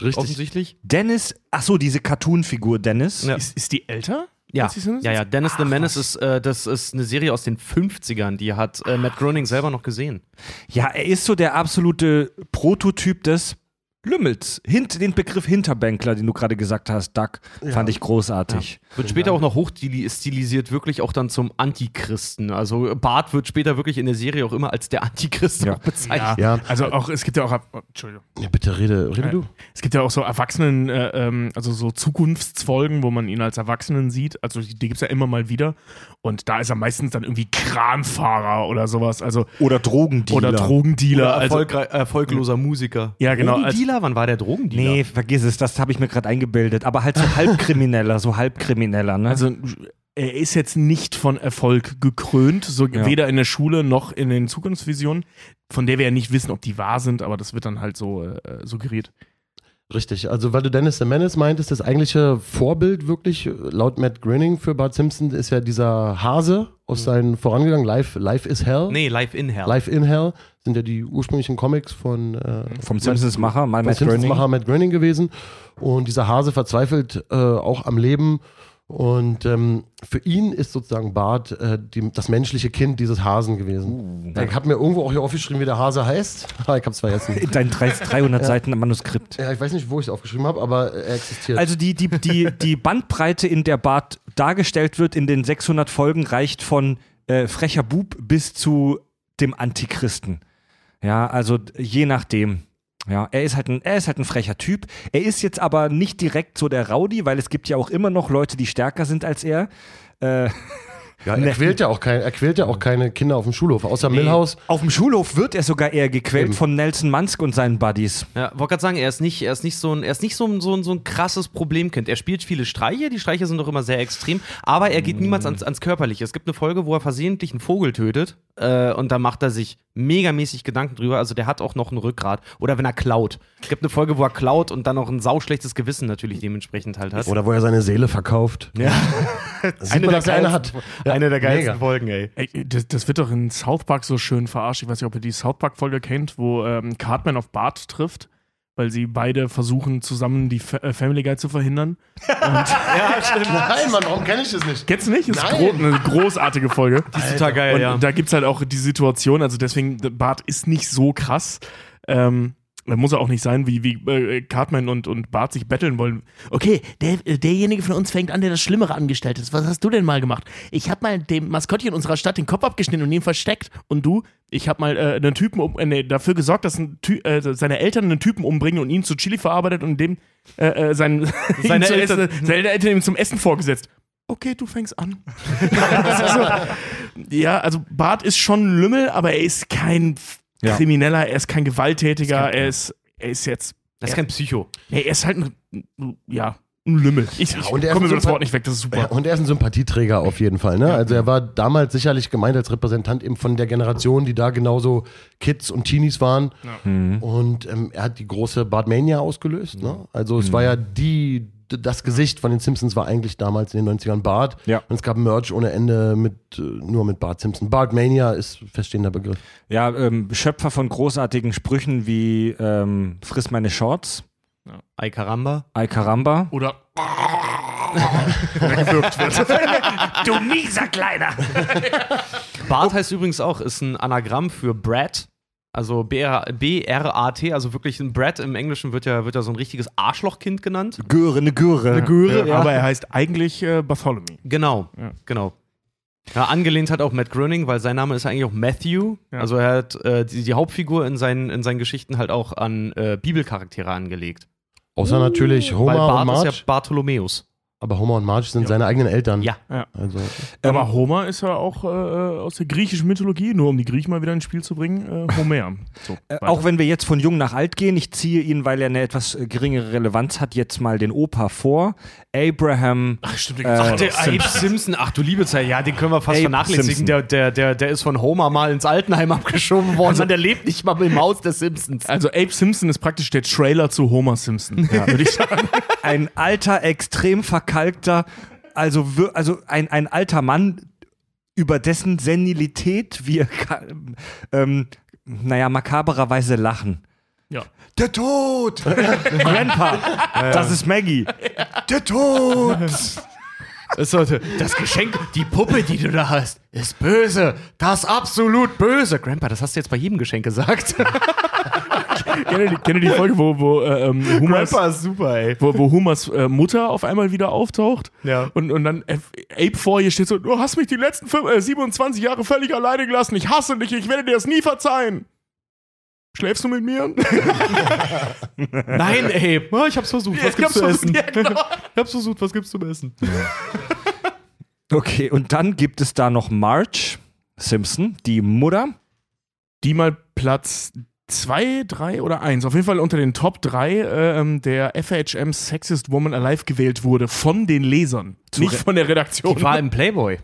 [SPEAKER 3] Richtig.
[SPEAKER 2] offensichtlich.
[SPEAKER 1] Dennis, ach so, diese Cartoon-Figur Dennis.
[SPEAKER 2] Ja.
[SPEAKER 4] Ist, ist die älter?
[SPEAKER 2] Ja, ja, ja. Dennis the
[SPEAKER 4] Ach,
[SPEAKER 2] Menace
[SPEAKER 4] was.
[SPEAKER 2] ist, äh, das ist eine Serie aus den 50ern, die hat äh, Matt Groening selber noch gesehen.
[SPEAKER 1] Ja, er ist so der absolute Prototyp des Lümmels. Hint, den Begriff Hinterbänkler, den du gerade gesagt hast, Duck, fand ich großartig.
[SPEAKER 2] Wird später auch noch hochstilisiert, wirklich auch dann zum Antichristen. Also Bart wird später wirklich in der Serie auch immer als der Antichrist
[SPEAKER 1] Ja.
[SPEAKER 2] bezeichnet.
[SPEAKER 3] Ja.
[SPEAKER 4] Also auch, es gibt ja auch, oh, Entschuldigung.
[SPEAKER 3] Ja, bitte rede, rede
[SPEAKER 4] Ja.
[SPEAKER 3] du.
[SPEAKER 4] Es gibt ja auch so Erwachsenen, äh, ähm, also so Zukunftsfolgen, wo man ihn als Erwachsenen sieht. Also die, die gibt es ja immer mal wieder. Und da ist er meistens dann irgendwie Kranfahrer oder sowas. Also
[SPEAKER 1] Oder Drogendealer.
[SPEAKER 4] oder Drogendealer.
[SPEAKER 2] Oder
[SPEAKER 4] also,
[SPEAKER 2] erfolgre- erfolgloser Musiker.
[SPEAKER 4] Ja, genau, als-
[SPEAKER 2] Drogendealer? Wann war der Drogendealer?
[SPEAKER 1] Nee, vergiss es, das habe ich mir gerade eingebildet. Aber halt so halbkrimineller, so halbkrimineller, ne?
[SPEAKER 4] also er ist jetzt nicht von Erfolg gekrönt, so
[SPEAKER 1] Ja.
[SPEAKER 4] weder in der Schule noch in den Zukunftsvisionen, von der wir ja nicht wissen, ob die wahr sind, aber das wird dann halt so äh, suggeriert.
[SPEAKER 3] Richtig, also weil du Dennis the Menace meintest, das eigentliche Vorbild wirklich, laut Matt Groening für Bart Simpson, ist ja dieser Hase aus seinen vorangegangenen Life, Life is Hell.
[SPEAKER 2] Nee, Live in Hell.
[SPEAKER 3] Life in Hell sind ja die ursprünglichen Comics von äh,
[SPEAKER 1] Vom Simpsons-Macher, mal Matt Groening.
[SPEAKER 3] Simpsons-Macher Matt Groening gewesen. Und dieser Hase verzweifelt äh, auch am Leben. Und ähm, für ihn ist sozusagen Bart äh, die, das menschliche Kind dieses Hasen gewesen.
[SPEAKER 1] Uh.
[SPEAKER 3] ich habe mir irgendwo auch hier aufgeschrieben, wie der Hase heißt. Ich hab's vergessen.
[SPEAKER 1] In dein 300 300 Seiten Manuskript.
[SPEAKER 3] ja, ich weiß nicht, wo ich es aufgeschrieben habe, aber er existiert.
[SPEAKER 1] Also die, die, die, die Bandbreite, in der Bart dargestellt wird in den 600 Folgen, reicht von äh, frecher Bub bis zu dem Antichristen. Ja, also je nachdem. Ja, er ist halt ein, er ist halt ein frecher Typ. Er ist jetzt aber nicht direkt so der Rowdy, weil es gibt ja auch immer noch Leute, die stärker sind als er. Äh,
[SPEAKER 3] ja, er, quält ja auch kein, er quält ja auch keine Kinder auf dem Schulhof, außer Milhouse.
[SPEAKER 1] auf dem Schulhof wird er sogar eher gequält
[SPEAKER 3] Eben.
[SPEAKER 1] von Nelson Mansk und seinen Buddies.
[SPEAKER 2] Ja, wollte gerade sagen, er ist nicht, er ist nicht so ein, er ist nicht so ein, so ein, so ein krasses Problemkind. Er spielt viele Streiche, die Streiche sind doch immer sehr extrem, aber er geht niemals ans, ans Körperliche. Es gibt eine Folge, wo er versehentlich einen Vogel tötet äh, und da macht er sich megamäßig Gedanken drüber. Also der hat auch noch ein Rückgrat. Oder wenn er klaut. Es gibt eine Folge, wo er klaut und dann auch ein sauschlechtes Gewissen natürlich dementsprechend halt hat.
[SPEAKER 3] Oder wo er seine Seele verkauft.
[SPEAKER 2] Ja.
[SPEAKER 3] Sieht man, dass er eine hat. Ja,
[SPEAKER 2] eine der geilsten
[SPEAKER 3] mega.
[SPEAKER 2] Folgen, ey.
[SPEAKER 4] Ey, das, das wird doch in South Park so schön verarscht. Ich weiß nicht, ob ihr die South Park-Folge kennt, wo ähm, Cartman auf Bart trifft, weil sie beide versuchen, zusammen die Fa äh, Family Guy zu verhindern.
[SPEAKER 3] Nein, Mann, warum kenne ich das nicht?
[SPEAKER 4] Kennst du nicht? Das ist gro eine großartige Folge.
[SPEAKER 2] Die ist total geil,
[SPEAKER 4] Und
[SPEAKER 2] ja.
[SPEAKER 4] da gibt es halt auch die Situation, also deswegen, Bart ist nicht so krass. Ähm, muss er auch nicht sein, wie, wie äh, Cartman und, und Bart sich betteln wollen. Okay, der, äh, derjenige von uns fängt an, der das Schlimmere angestellt ist. Was hast du denn mal gemacht? Ich habe mal dem Maskottchen unserer Stadt den Kopf abgeschnitten und ihn versteckt. Und du? Ich habe mal äh, einen Typen um, äh, dafür gesorgt, dass ein Ty äh, seine Eltern einen Typen umbringen und ihn zu Chili verarbeitet und dem äh, äh, sein,
[SPEAKER 2] Seine Eltern-
[SPEAKER 4] essen, seine Eltern ihm zum Essen vorgesetzt. Okay, du fängst an. So. Ja, also Bart ist schon Lümmel, aber er ist kein
[SPEAKER 1] Ja.
[SPEAKER 4] Krimineller, er ist kein Gewalttätiger, er ist, er ist jetzt,
[SPEAKER 2] Das ist kein Psycho.
[SPEAKER 4] ja, er ist halt ein, ja, Ein Lümmel. Ich, ich
[SPEAKER 3] und er ist
[SPEAKER 4] komme über das Wort nicht weg, das ist super.
[SPEAKER 3] Ja, und er ist ein Sympathieträger auf jeden Fall. Ne? Also er war damals sicherlich gemeint als Repräsentant eben von der Generation, die da genauso Kids und Teenies waren. Und ähm, er hat die große Bartmania ausgelöst. Ne? Also es war ja die, das Gesicht von den Simpsons war eigentlich damals in den 90ern Bart.
[SPEAKER 1] Ja.
[SPEAKER 3] Und es gab Merch ohne Ende mit äh, nur mit Bart Simpson. Bartmania ist feststehender Begriff.
[SPEAKER 1] Ja, ähm, Schöpfer von großartigen Sprüchen wie ähm, Friss meine Shorts,
[SPEAKER 2] Ay Caramba.
[SPEAKER 1] Ay Caramba.
[SPEAKER 4] Oder wird.
[SPEAKER 1] Du mieser Kleiner!
[SPEAKER 2] Bart heißt übrigens auch, ist ein Anagramm für Brat. Also BR B-R-A-T, also wirklich ein Brat im Englischen wird ja, wird ja so ein richtiges Arschlochkind genannt.
[SPEAKER 1] Göre, eine Göre. Eine
[SPEAKER 2] Göre,
[SPEAKER 4] Aber er heißt eigentlich äh, Bartholomew.
[SPEAKER 2] Genau,
[SPEAKER 4] Ja.
[SPEAKER 2] genau. Ja, angelehnt hat auch Matt Groening, weil sein Name ist eigentlich auch Matthew.
[SPEAKER 4] Ja.
[SPEAKER 2] Also er hat äh, die, die Hauptfigur in seinen, in seinen Geschichten halt auch an äh, Bibelcharaktere angelegt.
[SPEAKER 3] Außer natürlich
[SPEAKER 2] weil
[SPEAKER 3] Homer und
[SPEAKER 2] Bart
[SPEAKER 3] Marge.
[SPEAKER 2] ist ja Bartholomäus.
[SPEAKER 3] Aber Homer und Marge sind seine eigenen Eltern.
[SPEAKER 2] Ja.
[SPEAKER 3] Also,
[SPEAKER 4] Aber Homer ist ja auch äh, aus der griechischen Mythologie, nur um die Griechen mal wieder ins Spiel zu bringen, äh, Homer. So,
[SPEAKER 1] Äh, auch wenn wir jetzt von jung nach alt gehen, ich ziehe ihn, weil er eine etwas äh, geringere Relevanz hat, jetzt mal den Opa vor. Abraham.
[SPEAKER 4] Ach, stimmt,
[SPEAKER 1] Äh,
[SPEAKER 2] Ach, der
[SPEAKER 1] Simpson.
[SPEAKER 2] Abe Simpson, ach du liebe Zeit, ja, den können wir fast
[SPEAKER 1] Abe
[SPEAKER 2] vernachlässigen. Der, der, der, der ist von Homer mal ins Altenheim abgeschoben worden. Mann, der lebt nicht mal im Haus der Simpsons.
[SPEAKER 4] Also Abe Simpson ist praktisch der Trailer zu Homer Simpson, würde ich sagen.
[SPEAKER 1] Ein alter, extrem verkalkter, also, wir- also ein, ein alter Mann, über dessen Senilität wir, ähm, naja, makabererweise lachen.
[SPEAKER 4] Ja.
[SPEAKER 1] Der Tod! Grandpa! Das ist Maggie. Der Tod!
[SPEAKER 2] Es sollte, das Geschenk, die Puppe, die du da hast, ist böse. Das ist absolut böse. Grandpa, das hast du jetzt bei jedem Geschenk gesagt.
[SPEAKER 4] Kennt ihr die, kennt ihr die Folge, wo, wo, äh, ähm, Homers,
[SPEAKER 2] ist super, ey.
[SPEAKER 4] wo, wo Homers äh, Mutter auf einmal wieder auftaucht?
[SPEAKER 2] Ja.
[SPEAKER 4] Und, und dann äh, Abe vor ihr steht so, du hast mich die letzten fünf, äh, 27 Jahre völlig alleine gelassen. Ich hasse dich, ich werde dir das nie verzeihen. Schläfst du mit mir?
[SPEAKER 2] Nein, ey. Oh, ich hab's versucht. Was
[SPEAKER 4] Ich
[SPEAKER 2] gibt's zu essen?
[SPEAKER 4] ja, genau.
[SPEAKER 2] Ich hab's versucht. Was gibt's zum Essen?
[SPEAKER 1] Okay, und dann gibt es da noch Marge Simpson, die Mutter.
[SPEAKER 4] die mal Platz zwei, drei oder eins, auf jeden Fall unter den Top drei ähm, der FHM Sexiest Woman Alive gewählt wurde von den Lesern, nicht
[SPEAKER 1] Re-
[SPEAKER 4] von der Redaktion.
[SPEAKER 2] Die war im Playboy.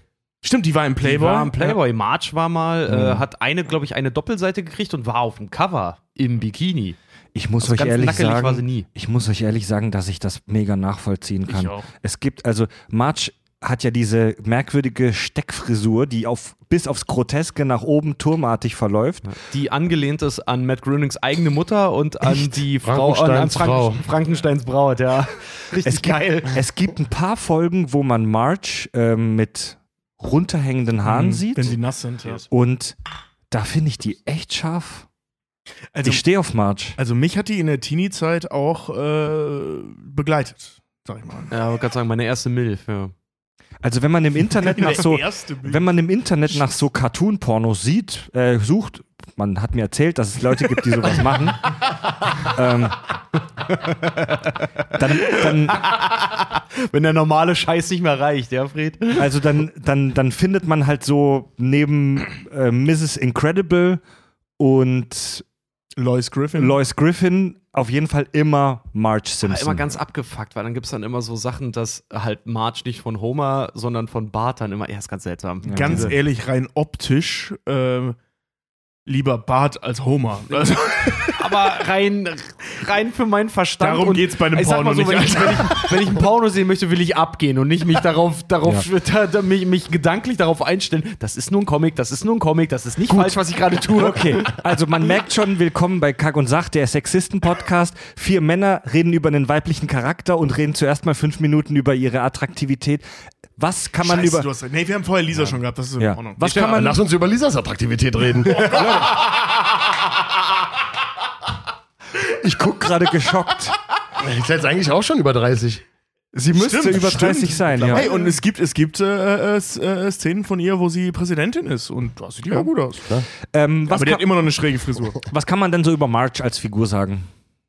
[SPEAKER 4] Stimmt, die war im Playboy.
[SPEAKER 2] Die war im Playboy. Marge war mal, äh,
[SPEAKER 1] Mhm.
[SPEAKER 2] hat eine, glaube ich, eine Doppelseite gekriegt und war auf dem Cover im Bikini.
[SPEAKER 1] Ich muss
[SPEAKER 2] Also
[SPEAKER 1] euch ehrlich sagen,
[SPEAKER 2] war sie nie.
[SPEAKER 1] ich muss euch ehrlich sagen, dass ich das mega nachvollziehen kann.
[SPEAKER 4] Ich auch.
[SPEAKER 1] Es gibt also Marge hat ja diese merkwürdige Steckfrisur, die auf bis aufs Groteske nach oben turmartig verläuft.
[SPEAKER 2] Die angelehnt ist an Matt Groenings eigene Mutter und an
[SPEAKER 1] Echt?
[SPEAKER 2] die Frau, an, an
[SPEAKER 3] Frankensteins Frau.
[SPEAKER 2] Frankensteins Braut, ja. Richtig
[SPEAKER 1] Es gibt, es gibt ein paar Folgen, wo man Marge ähm, mit runterhängenden Haaren
[SPEAKER 4] Mhm,
[SPEAKER 1] sieht
[SPEAKER 4] Wenn sie nass sind. Ja.
[SPEAKER 1] und da finde ich die echt scharf.
[SPEAKER 4] Also,
[SPEAKER 1] ich stehe auf Marge.
[SPEAKER 4] also mich hat die in der Teenie-Zeit auch äh, begleitet, sag ich mal.
[SPEAKER 2] Ja, ich wollte gerade sagen, meine erste Milf, ja.
[SPEAKER 1] Also wenn man im Internet nach so wenn man im Internet nach so Cartoon-Pornos sieht, äh, sucht, man hat mir erzählt, dass es Leute gibt, die sowas machen, ähm, dann, dann,
[SPEAKER 2] Wenn der normale Scheiß nicht mehr reicht, ja, Fred?
[SPEAKER 1] also dann, dann, dann findet man halt so neben äh, Mrs. Incredible und
[SPEAKER 4] Lois Griffin.
[SPEAKER 1] Lois Griffin auf jeden Fall immer Marge Simpson.
[SPEAKER 2] Immer ganz abgefuckt, weil dann gibt es dann immer so Sachen, dass halt Marge nicht von Homer, sondern von Bart dann immer, ja, ist ganz seltsam.
[SPEAKER 4] Ganz
[SPEAKER 2] Diese-
[SPEAKER 4] ehrlich, rein optisch äh, lieber Bart als Homer. Also,
[SPEAKER 2] aber rein, rein für meinen Verstand.
[SPEAKER 4] Darum
[SPEAKER 2] und
[SPEAKER 4] geht's bei einem
[SPEAKER 2] ich
[SPEAKER 4] Porno
[SPEAKER 2] so, wenn,
[SPEAKER 4] nicht,
[SPEAKER 2] ich, wenn, ich, wenn ich ein Porno sehen möchte, will ich abgehen und nicht mich darauf, darauf da, da, mich, mich gedanklich darauf einstellen. Das ist nur ein Comic, das ist nur ein Comic, das ist nicht falsch, was ich gerade tue.
[SPEAKER 1] Okay, also man merkt schon, willkommen bei Kack und Sach, der Sexisten-Podcast. Vier Männer reden über einen weiblichen Charakter und reden zuerst mal fünf Minuten über ihre Attraktivität. Was kann man
[SPEAKER 4] Scheiße,
[SPEAKER 1] über...
[SPEAKER 4] du hast, nee, wir haben vorher Lisa schon gehabt, das ist in
[SPEAKER 1] Ja.
[SPEAKER 4] Ordnung.
[SPEAKER 1] Was
[SPEAKER 3] Ja,
[SPEAKER 1] kann man...
[SPEAKER 3] lass uns über Lisas Attraktivität reden.
[SPEAKER 1] Ich guck gerade geschockt.
[SPEAKER 3] Ich jetzt eigentlich auch schon über 30.
[SPEAKER 1] Sie müsste
[SPEAKER 4] Stimmt,
[SPEAKER 1] über
[SPEAKER 4] stimmt.
[SPEAKER 1] 30 sein, ja.
[SPEAKER 4] Hey, und es gibt, es gibt äh, äh, äh, Szenen von ihr, wo sie Präsidentin ist und da sieht die auch gut aus.
[SPEAKER 1] Ähm, was,
[SPEAKER 4] Aber die hat immer noch eine schräge Frisur.
[SPEAKER 1] was kann man denn so über Marge als Figur sagen?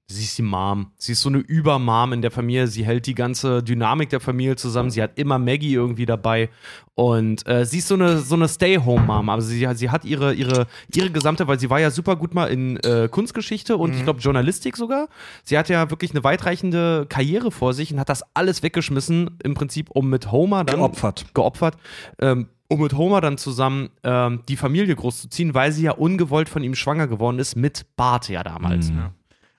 [SPEAKER 2] Sie ist die Mom. Sie ist so eine Übermom in der Familie. Sie hält die ganze Dynamik der Familie zusammen. Sie hat immer Maggie irgendwie dabei. Und äh, sie ist so eine, so eine Stay-Home-Mom. Also sie, sie hat ihre, ihre, ihre gesamte, weil sie war ja super gut mal in äh, Kunstgeschichte und ich glaube Journalistik sogar. Sie hat ja wirklich eine weitreichende Karriere vor sich und hat das alles weggeschmissen, im Prinzip, um mit Homer dann
[SPEAKER 1] Geopfert.
[SPEAKER 2] geopfert, ähm, um mit Homer dann zusammen ähm, die Familie großzuziehen, weil sie ja ungewollt von ihm schwanger geworden ist, mit Bart ja damals.
[SPEAKER 1] Mhm.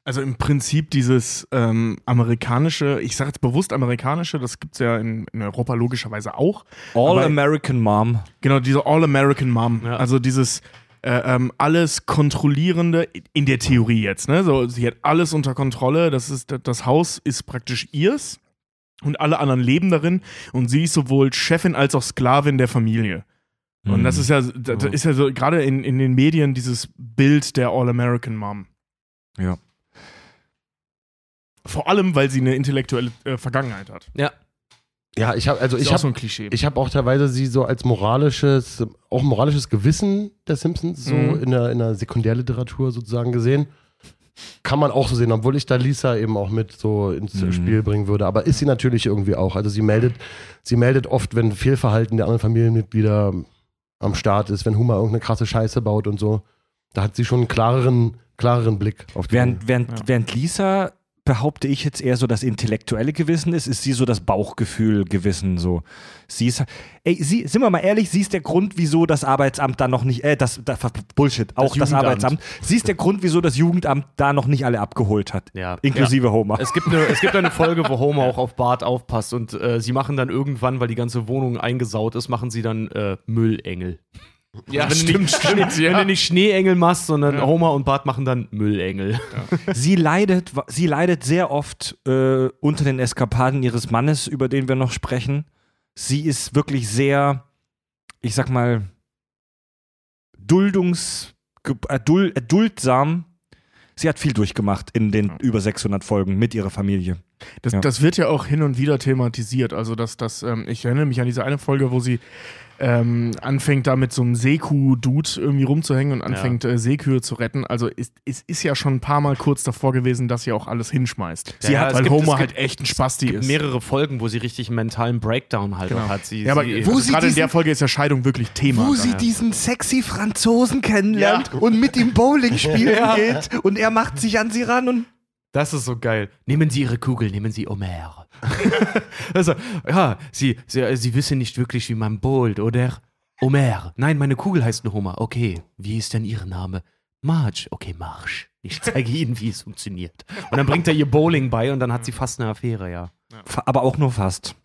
[SPEAKER 4] Also im Prinzip dieses ähm, amerikanische, ich sage jetzt bewusst amerikanische, das gibt es ja in, in Europa logischerweise auch.
[SPEAKER 1] All
[SPEAKER 4] Aber-
[SPEAKER 1] American Mom.
[SPEAKER 4] Genau, diese All-American Mom.
[SPEAKER 2] Ja.
[SPEAKER 4] Also dieses äh, ähm, alles kontrollierende, in der Theorie jetzt, ne? So, sie hat alles unter Kontrolle, das, ist, das Haus ist praktisch ihrs und alle anderen leben darin und sie ist sowohl Chefin als auch Sklavin der Familie. Und
[SPEAKER 1] Mhm.
[SPEAKER 4] das ist ja, das ist ja so gerade in, in den Medien dieses Bild der All-American Mom.
[SPEAKER 1] Ja.
[SPEAKER 4] Vor allem, weil sie eine intellektuelle äh, Vergangenheit hat.
[SPEAKER 2] Ja.
[SPEAKER 3] Ja, ich habe also
[SPEAKER 4] Ist
[SPEAKER 3] ich
[SPEAKER 4] auch
[SPEAKER 3] habe
[SPEAKER 4] so ein Klischee.
[SPEAKER 3] ich habe auch teilweise sie so als moralisches, auch moralisches Gewissen der Simpsons so
[SPEAKER 4] Mhm.
[SPEAKER 3] in, der, in der Sekundärliteratur sozusagen gesehen. Kann man auch so sehen, obwohl ich da Lisa eben auch mit so ins
[SPEAKER 1] Mhm.
[SPEAKER 3] Spiel bringen würde. Aber ist sie natürlich irgendwie auch. Also sie meldet, sie meldet oft, wenn Fehlverhalten der anderen Familienmitglieder am Start ist, wenn Humor irgendeine krasse Scheiße baut und so. Da hat sie schon einen klareren, klareren Blick auf die
[SPEAKER 1] Während, während,
[SPEAKER 4] Ja.
[SPEAKER 1] während Lisa behaupte ich jetzt eher so das intellektuelle Gewissen ist, ist sie so das Bauchgefühl Gewissen so. Sie ist ey, sie sind wir mal ehrlich, sie ist der Grund, wieso das Arbeitsamt da noch nicht äh das, das Bullshit, auch das,
[SPEAKER 2] Jugendamt.
[SPEAKER 1] Arbeitsamt. Sie ist der Grund, wieso das Jugendamt da noch nicht alle abgeholt hat,
[SPEAKER 2] Ja.
[SPEAKER 1] inklusive Homer.
[SPEAKER 2] Es gibt, eine, es gibt eine Folge, wo Homer auch auf Bart aufpasst und äh, sie machen dann irgendwann, weil die ganze Wohnung eingesaut ist, machen sie dann äh, Müllengel.
[SPEAKER 4] Ja,
[SPEAKER 2] wenn du nicht, Wenn du nicht Schneeengel machst, sondern Homer und Bart machen dann Müllengel.
[SPEAKER 1] Sie leidet, sie leidet sehr oft äh, unter den Eskapaden ihres Mannes, über den wir noch sprechen. Sie ist wirklich sehr, ich sag mal, duldungs, erduldsam. Sie hat viel durchgemacht in den über 600 Folgen mit ihrer Familie.
[SPEAKER 4] Das,
[SPEAKER 1] Ja.
[SPEAKER 4] das wird ja auch hin und wieder thematisiert. Also, dass das, ähm, ich erinnere mich an diese eine Folge, wo sie ähm, anfängt, da mit so einem Seekuh-Dude irgendwie rumzuhängen und anfängt, äh, Seekühe zu retten. Also, es ist, ist, ist ja schon ein paar Mal kurz davor gewesen, dass sie auch alles hinschmeißt.
[SPEAKER 2] Sie hat-
[SPEAKER 4] weil
[SPEAKER 2] gibt-
[SPEAKER 4] Homer halt echt ein Spasti
[SPEAKER 2] Es gibt
[SPEAKER 4] ist.
[SPEAKER 2] mehrere Folgen, wo sie richtig einen mentalen Breakdown halt
[SPEAKER 4] Genau.
[SPEAKER 2] hat. Sie,
[SPEAKER 4] ja, aber
[SPEAKER 2] sie,
[SPEAKER 4] wo
[SPEAKER 1] sie
[SPEAKER 4] gerade in
[SPEAKER 1] diesen-
[SPEAKER 4] der Folge ist ja Scheidung wirklich Thema.
[SPEAKER 1] Wo sie
[SPEAKER 2] ja.
[SPEAKER 1] diesen sexy Franzosen kennenlernt und mit ihm Bowling spielen geht und er macht sich an sie ran und
[SPEAKER 2] Das ist so geil. Nehmen Sie Ihre Kugel, nehmen Sie Homer. also, ja, Sie, Sie, Sie wissen nicht wirklich, wie man bowlt, oder? Homer. Nein, meine Kugel heißt nur Homer. Okay, wie ist denn Ihr Name? Marge. Okay, Marsch. Ich zeige Ihnen, wie es funktioniert. Und dann bringt er ihr Bowling bei und dann hat sie fast eine Affäre, ja.
[SPEAKER 1] aber auch nur fast.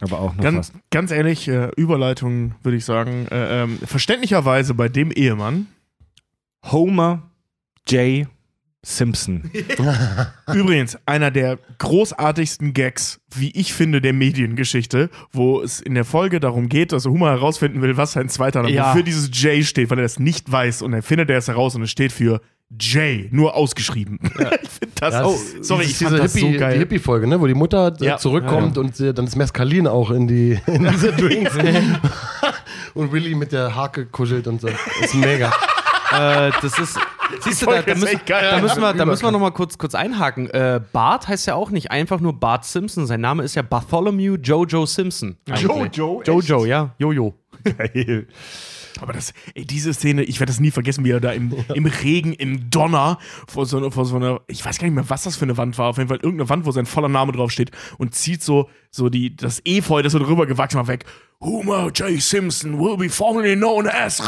[SPEAKER 1] Aber auch nur
[SPEAKER 4] Ganz,
[SPEAKER 1] fast.
[SPEAKER 4] ganz ehrlich, äh, Überleitung würde ich sagen. Äh, ähm, verständlicherweise bei dem Ehemann,
[SPEAKER 1] Homer J. Simpson.
[SPEAKER 4] Übrigens, einer der großartigsten Gags, wie ich finde, der Mediengeschichte, wo es in der Folge darum geht, dass Homer herausfinden will, was sein zweiter Name
[SPEAKER 2] Ja.
[SPEAKER 4] wofür dieses J steht, weil er das nicht weiß und er findet er es heraus und es steht für J, nur ausgeschrieben. ich finde das,
[SPEAKER 3] Ja,
[SPEAKER 4] oh,
[SPEAKER 3] das ist-
[SPEAKER 4] sorry,
[SPEAKER 3] das
[SPEAKER 4] ich fand
[SPEAKER 3] diese
[SPEAKER 4] das so
[SPEAKER 3] Hippie, Die
[SPEAKER 4] geil.
[SPEAKER 3] Hippie-Folge, ne? wo die Mutter
[SPEAKER 4] Ja.
[SPEAKER 3] zurückkommt und äh, dann ist Mescalin auch in, die, in diese Drinks. und Willy mit der Hake kuschelt und so. Ist mega.
[SPEAKER 2] Äh, das ist. Siehst du, da, da,
[SPEAKER 4] ist
[SPEAKER 2] müssen,
[SPEAKER 4] echt geil.
[SPEAKER 2] da müssen wir, da müssen wir noch mal kurz, kurz einhaken. Äh, Bart heißt ja auch nicht einfach nur Bart Simpson. Sein Name ist ja Bartholomew Jojo Simpson. eigentlich.
[SPEAKER 1] Jojo?
[SPEAKER 2] Jojo, ja. Jojo.
[SPEAKER 1] Geil.
[SPEAKER 4] Aber das, ey, diese Szene, ich werde das nie vergessen, wie er da im, im Regen, im Donner vor so, einer- vor so einer, ich weiß gar nicht mehr, was das für eine Wand war, auf jeden Fall irgendeine Wand, wo sein voller Name drauf steht und zieht so, so die, das Efeu, das so drüber gewachsen war, weg. Homer J. Simpson will be formerly known as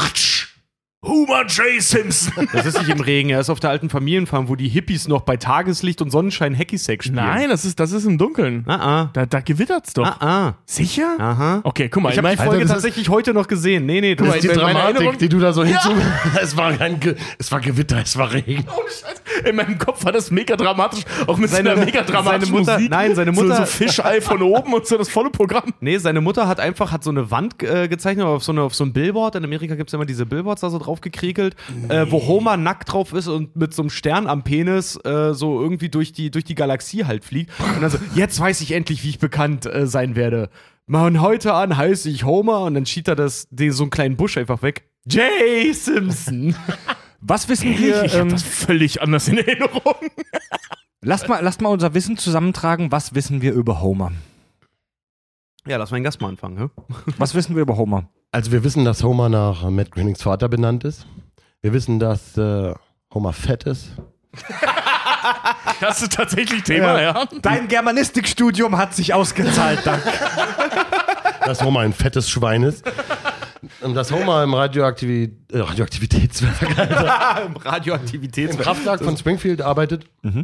[SPEAKER 4] Homer J. Simpson.
[SPEAKER 2] Das ist nicht im Regen, er ist auf der alten Familienfarm, wo die Hippies noch bei Tageslicht und Sonnenschein Hacky-Sack spielen.
[SPEAKER 4] Nein, das ist, das ist im Dunkeln.
[SPEAKER 2] Ah, ah.
[SPEAKER 4] Da, da gewittert's doch.
[SPEAKER 2] Ah,
[SPEAKER 4] Sicher?
[SPEAKER 2] ah. Aha.
[SPEAKER 4] Okay, guck mal,
[SPEAKER 2] Ich habe die Folge
[SPEAKER 3] ist-
[SPEAKER 2] tatsächlich heute noch gesehen. Nee, nee, das
[SPEAKER 3] Das ist die Dramatik, die du da so hinzu. Es, war kein Ge es war Gewitter, es war Regen.
[SPEAKER 4] Ohne Scheiß. In meinem Kopf war das mega dramatisch, auch mit
[SPEAKER 2] Seine-
[SPEAKER 4] seiner mega dramatischen
[SPEAKER 2] seine Mutter-
[SPEAKER 4] Musik.
[SPEAKER 2] nein, seine
[SPEAKER 4] So,
[SPEAKER 2] Mutter-
[SPEAKER 4] so Fischei von oben und so das volle Programm.
[SPEAKER 2] Nee, seine Mutter hat einfach hat so eine Wand äh, gezeichnet, auf so, eine, auf so ein Billboard. In Amerika gibt es immer diese Billboards da so drauf gekriegelt, äh, wo Homer nackt drauf ist und mit so einem Stern am Penis äh, so irgendwie durch die, durch die Galaxie halt fliegt. Und dann so, jetzt weiß ich endlich, wie ich bekannt äh, sein werde. Von heute an heiße ich Homer und dann schiebt er das, den, so einen kleinen Busch einfach weg. Jay Simpson.
[SPEAKER 1] Was wissen wir?
[SPEAKER 4] ich habe
[SPEAKER 1] Ähm,
[SPEAKER 4] das völlig anders in Erinnerung.
[SPEAKER 1] lasst, mal, lasst mal unser Wissen zusammentragen. Was wissen wir über Homer?
[SPEAKER 2] Ja, lass meinen Gast mal anfangen. Hä?
[SPEAKER 1] Was wissen wir über Homer?
[SPEAKER 3] Also wir wissen, dass Homer nach Matt Groenings Vater benannt ist. Wir wissen, dass äh, Homer fett ist.
[SPEAKER 4] Das ist tatsächlich Thema, ja.
[SPEAKER 1] Dein Germanistikstudium hat sich ausgezahlt, danke.
[SPEAKER 3] Dass Homer ein fettes Schwein ist. Und dass Homer im Radioaktivi äh, Radioaktivitätswerk,
[SPEAKER 2] Im Radioaktivitäts.
[SPEAKER 3] im Kraftwerk von Springfield arbeitet.
[SPEAKER 1] Mhm.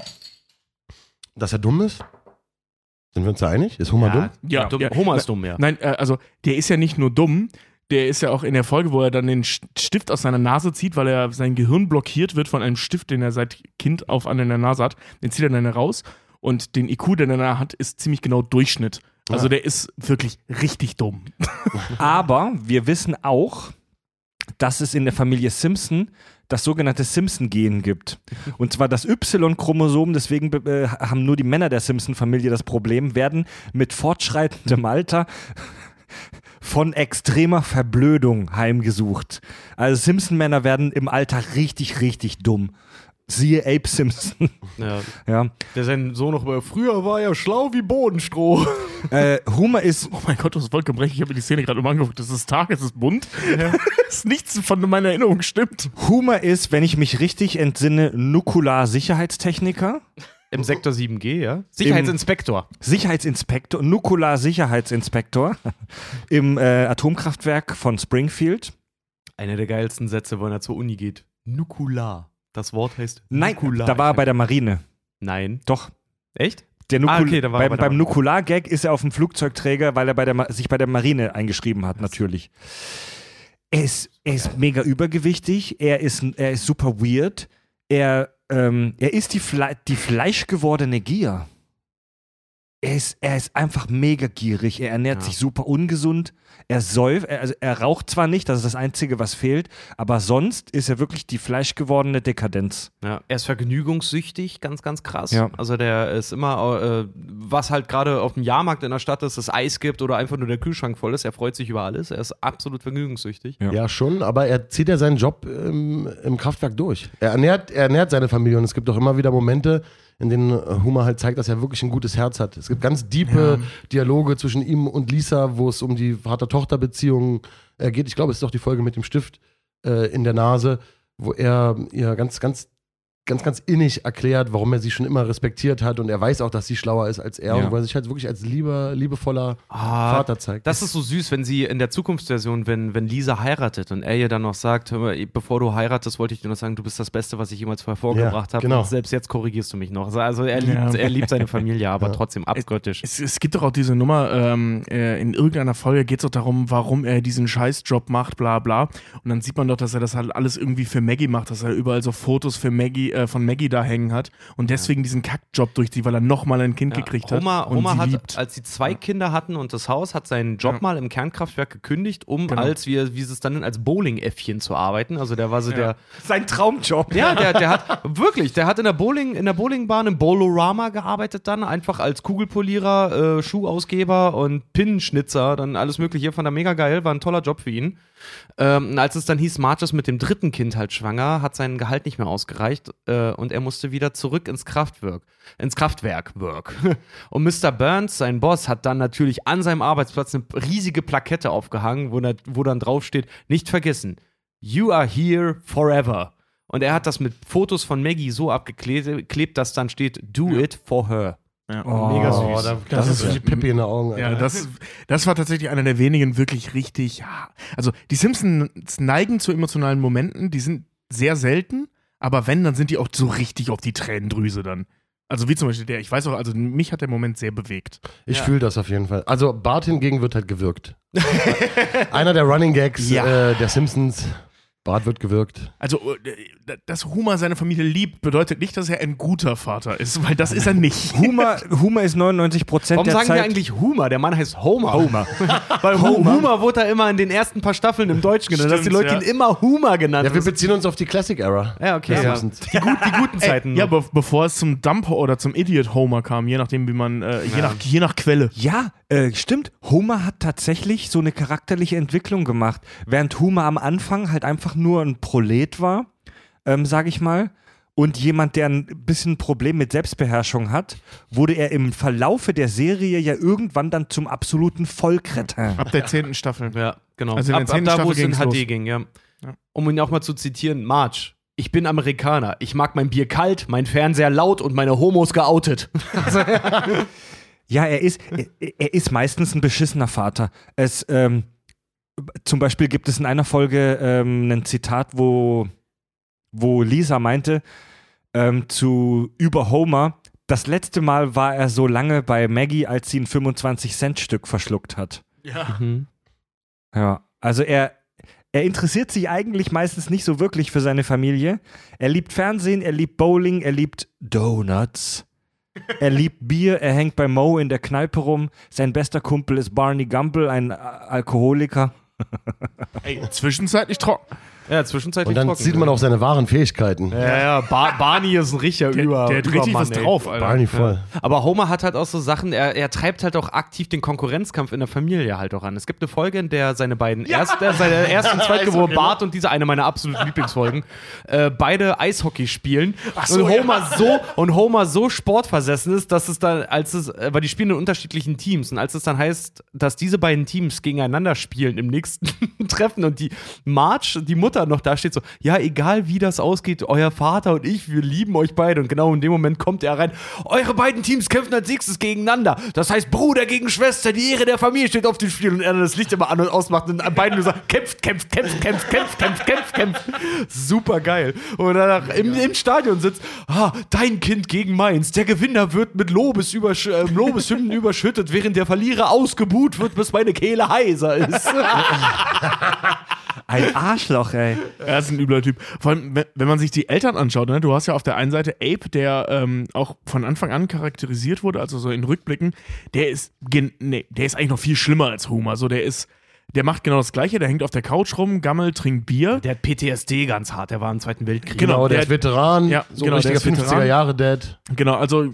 [SPEAKER 3] Dass er dumm ist. Sind wir uns da einig? Ist Homer dumm?
[SPEAKER 4] Ja,
[SPEAKER 2] dumm.
[SPEAKER 4] ja.
[SPEAKER 2] Homer ist dumm, ja.
[SPEAKER 4] Nein, äh, also der ist ja nicht nur dumm, der ist ja auch in der Folge, wo er dann den Stift aus seiner Nase zieht, weil er sein Gehirn blockiert wird von einem Stift, den er seit Kind auf an in der Nase hat. Den zieht er dann raus und den IQ, den er hat, ist ziemlich genau Durchschnitt. Also der ist wirklich richtig dumm.
[SPEAKER 1] Aber wir wissen auch, dass es in der Familie Simpson das sogenannte Simpson-Gen gibt. Und zwar das Y-Chromosom, deswegen äh, haben nur die Männer der Simpson-Familie das Problem, werden mit fortschreitendem Alter von extremer Verblödung heimgesucht. Also Simpson-Männer werden im Alter richtig, richtig dumm. Siehe Abe Simpson.
[SPEAKER 2] Ja.
[SPEAKER 1] ja.
[SPEAKER 2] Der sein Sohn noch über, früher war er schlau wie Bodenstroh.
[SPEAKER 1] Äh, Homer ist
[SPEAKER 4] Oh mein Gott, du hast vollkommen recht. Ich habe mir die Szene gerade mal angeguckt. Es ist Tag, es ist bunt. Es ist nichts von meiner Erinnerung stimmt.
[SPEAKER 1] Homer ist, wenn ich mich richtig entsinne, Nukular-Sicherheitstechniker.
[SPEAKER 2] Im Sektor 7G, ja? Sicherheitsinspektor.
[SPEAKER 1] Sicherheitsinspektor, Nukular-Sicherheitsinspektor im äh, Atomkraftwerk von Springfield.
[SPEAKER 2] Einer der geilsten Sätze, wenn er zur Uni geht. Nukular. Das Wort heißt
[SPEAKER 1] Nein,
[SPEAKER 2] Nukular.
[SPEAKER 1] da war er bei der Marine.
[SPEAKER 2] Nein.
[SPEAKER 1] Doch.
[SPEAKER 2] Echt?
[SPEAKER 1] Der Nukul
[SPEAKER 2] Ah, okay, da war
[SPEAKER 1] beim,
[SPEAKER 2] bei
[SPEAKER 1] beim. Nukular-Gag ist er auf dem Flugzeugträger, weil er bei der sich bei der Marine eingeschrieben hat, natürlich. Er ist, er ist mega übergewichtig, er ist, er ist super weird, er, ähm, er ist die, Fle die fleischgewordene Gier. Er ist, er ist einfach mega gierig, er ernährt
[SPEAKER 2] Ja.
[SPEAKER 1] sich super ungesund, er säuft, er, also er raucht zwar nicht, das ist das Einzige, was fehlt, aber sonst ist er wirklich die fleischgewordene Dekadenz.
[SPEAKER 2] Ja, er ist vergnügungssüchtig, ganz, ganz krass.
[SPEAKER 1] Ja.
[SPEAKER 2] Also der ist immer, äh, was halt gerade auf dem Jahrmarkt in der Stadt ist, es Eis gibt oder einfach nur der Kühlschrank voll ist, er freut sich über alles. Er ist absolut vergnügungssüchtig.
[SPEAKER 1] Ja.
[SPEAKER 3] Ja. schon, aber er zieht ja seinen Job ähm, im Kraftwerk durch. Er ernährt, er ernährt seine Familie und es gibt auch immer wieder Momente, in denen äh, Homer halt zeigt, dass er wirklich ein gutes Herz hat. Es gibt ganz diepe Dialoge zwischen ihm und Lisa, wo es um die Vater-Tochter-Beziehung äh, geht. Ich glaube, es ist doch die Folge mit dem Stift äh, in der Nase, wo er ihr ganz, ganz, ganz, ganz innig erklärt, warum er sie schon immer respektiert hat und er weiß auch, dass sie schlauer ist als er
[SPEAKER 1] Ja.
[SPEAKER 3] und wo er sich halt wirklich als lieber, liebevoller
[SPEAKER 2] Ah,
[SPEAKER 3] Vater zeigt.
[SPEAKER 2] Das ist so süß, wenn sie in der Zukunftsversion, wenn, wenn Lisa heiratet und er ihr dann noch sagt, hör mal, bevor du heiratest, wollte ich dir noch sagen, du bist das Beste, was ich jemals hervorgebracht
[SPEAKER 3] Ja,
[SPEAKER 2] habe.
[SPEAKER 3] genau.
[SPEAKER 2] Und selbst jetzt korrigierst du mich noch. Also er liebt,
[SPEAKER 4] Ja.
[SPEAKER 2] er liebt seine Familie, aber trotzdem abgöttisch.
[SPEAKER 4] Es, es gibt doch auch diese Nummer, ähm, äh, in irgendeiner Folge geht es doch darum, warum er diesen Scheißjob macht, bla bla. Und dann sieht man doch, dass er das halt alles irgendwie für Maggie macht, dass er überall so Fotos für Maggie, äh, von Maggie da hängen hat und deswegen diesen Kackjob durchzieht, weil er nochmal ein Kind
[SPEAKER 2] Ja,
[SPEAKER 4] gekriegt
[SPEAKER 2] Homer,
[SPEAKER 4] hat. Und
[SPEAKER 2] Homer
[SPEAKER 4] sie
[SPEAKER 2] hat,
[SPEAKER 4] liebt.
[SPEAKER 2] als sie zwei Kinder hatten und das Haus, hat seinen Job
[SPEAKER 4] Ja.
[SPEAKER 2] mal im Kernkraftwerk gekündigt, um
[SPEAKER 4] Genau.
[SPEAKER 2] als, wie, wie sie es dann nennt, als Bowling-Äffchen zu arbeiten. Also der war so der,
[SPEAKER 1] Sein Traumjob.
[SPEAKER 2] Ja, der, der hat wirklich, der hat in der Bowling, in der Bowlingbahn im Bowlorama gearbeitet dann, einfach als Kugelpolierer, äh, Schuhausgeber und Pinnenschnitzer, dann alles mögliche, fand er mega geil, war ein toller Job für ihn. Ähm, als es dann hieß, Marge ist mit dem dritten Kind halt schwanger, hat sein Gehalt nicht mehr ausgereicht äh, und er musste wieder zurück ins Kraftwerk, ins Kraftwerk work. Und Mr. Burns, sein Boss, hat dann natürlich an seinem Arbeitsplatz eine riesige Plakette aufgehangen, wo, wo dann drauf steht, nicht vergessen, You are here forever. Und er hat das mit Fotos von Maggie so abgeklebt, dass dann steht, do it for her.
[SPEAKER 4] Ja.
[SPEAKER 2] Mega süß.
[SPEAKER 3] Oh, da,
[SPEAKER 4] Das
[SPEAKER 3] das,
[SPEAKER 4] ist-
[SPEAKER 3] wirklich Pippi in den Augen.
[SPEAKER 4] Ja, das, das war tatsächlich einer der wenigen wirklich richtig. Ja. Also, die Simpsons neigen zu emotionalen Momenten, die sind sehr selten, aber wenn, dann sind die auch so richtig auf die Tränendrüse dann. Also, wie zum Beispiel der, ich weiß auch, also mich hat der Moment sehr bewegt.
[SPEAKER 3] Ich
[SPEAKER 2] Ja.
[SPEAKER 3] fühle das auf jeden Fall. Also Bart hingegen wird halt gewirkt. Einer der Running Gags
[SPEAKER 1] Ja.
[SPEAKER 3] äh, der Simpsons. Bart wird gewirkt.
[SPEAKER 4] Also, äh, dass Homer seine Familie liebt, bedeutet nicht, dass er ein guter Vater ist, weil das ist er nicht.
[SPEAKER 1] Humor, Humor ist 99 Prozent
[SPEAKER 2] Warum
[SPEAKER 1] der
[SPEAKER 2] sagen
[SPEAKER 1] Zeit.
[SPEAKER 2] wir eigentlich Homer? Der Mann heißt Homer. Homer. Weil Homer. Homer wurde da immer in den ersten paar Staffeln im Deutschen genannt, dass die Leute
[SPEAKER 4] ja.
[SPEAKER 2] ihn immer Homer genannt
[SPEAKER 3] Ja, wir
[SPEAKER 2] haben.
[SPEAKER 3] beziehen uns auf die Classic Era.
[SPEAKER 2] Ja, okay.
[SPEAKER 3] Ja,
[SPEAKER 2] Ja. Die, gut, die guten Zeiten.
[SPEAKER 4] Ja,
[SPEAKER 2] noch.
[SPEAKER 4] be bevor es zum Dump oder zum Idiot Homer kam, je nachdem, wie man, äh, je, nach, je nach Quelle.
[SPEAKER 1] Ja, äh, stimmt. Homer hat tatsächlich so eine charakterliche Entwicklung gemacht. Während Homer am Anfang halt einfach nur ein Prolet war, ähm, sage ich mal, und jemand, der ein bisschen ein Problem mit Selbstbeherrschung hat, wurde er im Verlaufe der Serie ja irgendwann dann zum absoluten Vollkretin.
[SPEAKER 4] Ab der zehnten Staffel.
[SPEAKER 2] Ja, genau.
[SPEAKER 4] Also in der
[SPEAKER 2] ab, ab
[SPEAKER 4] zehnten
[SPEAKER 2] da, wo es in HD
[SPEAKER 4] los.
[SPEAKER 2] ging, ja.
[SPEAKER 4] Ja.
[SPEAKER 2] Um ihn auch mal zu zitieren, Marge. Ich bin Amerikaner. Ich mag mein Bier kalt, mein Fernseher laut und meine Homos geoutet.
[SPEAKER 1] Ja, er ist, er, er ist meistens ein beschissener Vater. Es, ähm, zum Beispiel gibt es in einer Folge ähm, ein Zitat, wo, wo Lisa meinte ähm, zu über Homer, das letzte Mal war er so lange bei Maggie, als sie ein 25-Cent-Stück verschluckt hat.
[SPEAKER 2] Mhm.
[SPEAKER 1] Ja, also er, er interessiert sich eigentlich meistens nicht so wirklich für seine Familie. Er liebt Fernsehen, er liebt Bowling, er liebt Donuts. Er liebt Bier, er hängt bei Mo in der Kneipe rum. Sein bester Kumpel ist Barney Gumble, ein Alkoholiker.
[SPEAKER 4] Ey, zwischenzeitlich trocken.
[SPEAKER 2] Ja, zwischenzeitlich
[SPEAKER 3] Und dann
[SPEAKER 2] trocken.
[SPEAKER 3] sieht man auch seine wahren Fähigkeiten.
[SPEAKER 2] Ja, ja, Ba- Barney ist ein richtiger
[SPEAKER 4] Der,
[SPEAKER 2] Über.
[SPEAKER 4] der hat richtig was
[SPEAKER 2] ey.
[SPEAKER 4] drauf, Alter.
[SPEAKER 3] Barney voll.
[SPEAKER 2] Aber Homer hat halt auch so Sachen, er, er treibt halt auch aktiv den Konkurrenzkampf in der Familie halt auch an. Es gibt eine Folge, in der seine beiden erst, äh, seine erst und zweitgeborenen Bart und diese eine meiner absoluten Lieblingsfolgen, äh, beide Eishockey spielen.
[SPEAKER 4] so,
[SPEAKER 2] und Homer so und Homer so sportversessen ist, dass es dann, als es, äh, weil die spielen in unterschiedlichen Teams und als es dann heißt, dass diese beiden Teams gegeneinander spielen im nächsten Treffen und die Marge, die Mutter noch da steht so, ja, egal wie das ausgeht, euer Vater und ich, wir lieben euch beide und genau in dem Moment kommt er rein, eure beiden Teams kämpfen als nächstes gegeneinander. Das heißt Bruder gegen Schwester, die Ehre der Familie steht auf dem Spiel und er dann das Licht immer an und ausmacht und an beiden nur sagt, kämpft, kämpft, kämpft, kämpft, kämpft, kämpft, kämpft, kämpft. Super geil. Und danach im, im Stadion sitzt, ah, dein Kind gegen meins. Der Gewinner wird mit Lobes übersch äh, Lobeshymnen überschüttet, während der Verlierer ausgebuht wird, bis meine Kehle heiser ist.
[SPEAKER 1] Ein Arschloch, ey.
[SPEAKER 4] Er ist ein übler Typ. Vor allem, wenn, man sich die Eltern anschaut, ne, du hast ja auf der einen Seite Ape, der ähm, auch von Anfang an charakterisiert wurde, also so in Rückblicken, der ist, gen nee, der ist eigentlich noch viel schlimmer als Homer. So, der ist, der macht genau das Gleiche, der hängt auf der Couch rum, gammelt, trinkt Bier.
[SPEAKER 2] Der hat PTSD ganz hart, der war im Zweiten Weltkrieg.
[SPEAKER 4] Genau,
[SPEAKER 3] Genau, der,
[SPEAKER 4] der-
[SPEAKER 3] ist Veteran,
[SPEAKER 4] Ja,
[SPEAKER 3] so
[SPEAKER 4] genau,
[SPEAKER 3] ein
[SPEAKER 4] der
[SPEAKER 3] richtiger
[SPEAKER 4] ist Veteran.
[SPEAKER 3] 50er-Jahre-Dad.
[SPEAKER 4] Genau, also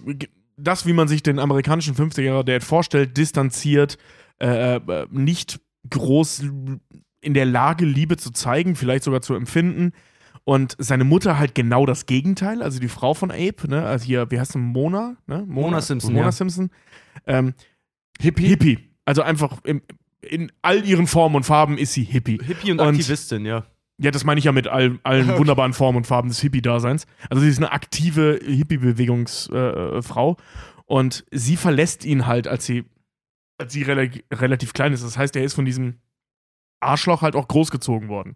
[SPEAKER 4] das, wie man sich den amerikanischen 50er-Dad vorstellt, distanziert, äh, äh, nicht groß in der Lage, Liebe zu zeigen, vielleicht sogar zu empfinden. Und seine Mutter halt genau das Gegenteil, also die Frau von Ape, ne? Also hier, wie heißt sie? Mona? Ne?
[SPEAKER 2] Mona Simpson,
[SPEAKER 4] Mona
[SPEAKER 2] ja.
[SPEAKER 4] Simpson. Ähm, Hippie. Hippie. Also einfach im, in all ihren Formen und Farben ist sie Hippie.
[SPEAKER 2] Hippie und,
[SPEAKER 4] Und-
[SPEAKER 2] Aktivistin, ja.
[SPEAKER 4] Ja, das meine ich ja mit all, allen wunderbaren Formen und Farben des Hippie-Daseins. Also sie ist eine aktive Hippie-Bewegungsfrau. Äh, Frau. und sie verlässt ihn halt, als sie, als sie rela relativ klein ist. Das heißt, er ist von diesem Arschloch halt auch großgezogen worden.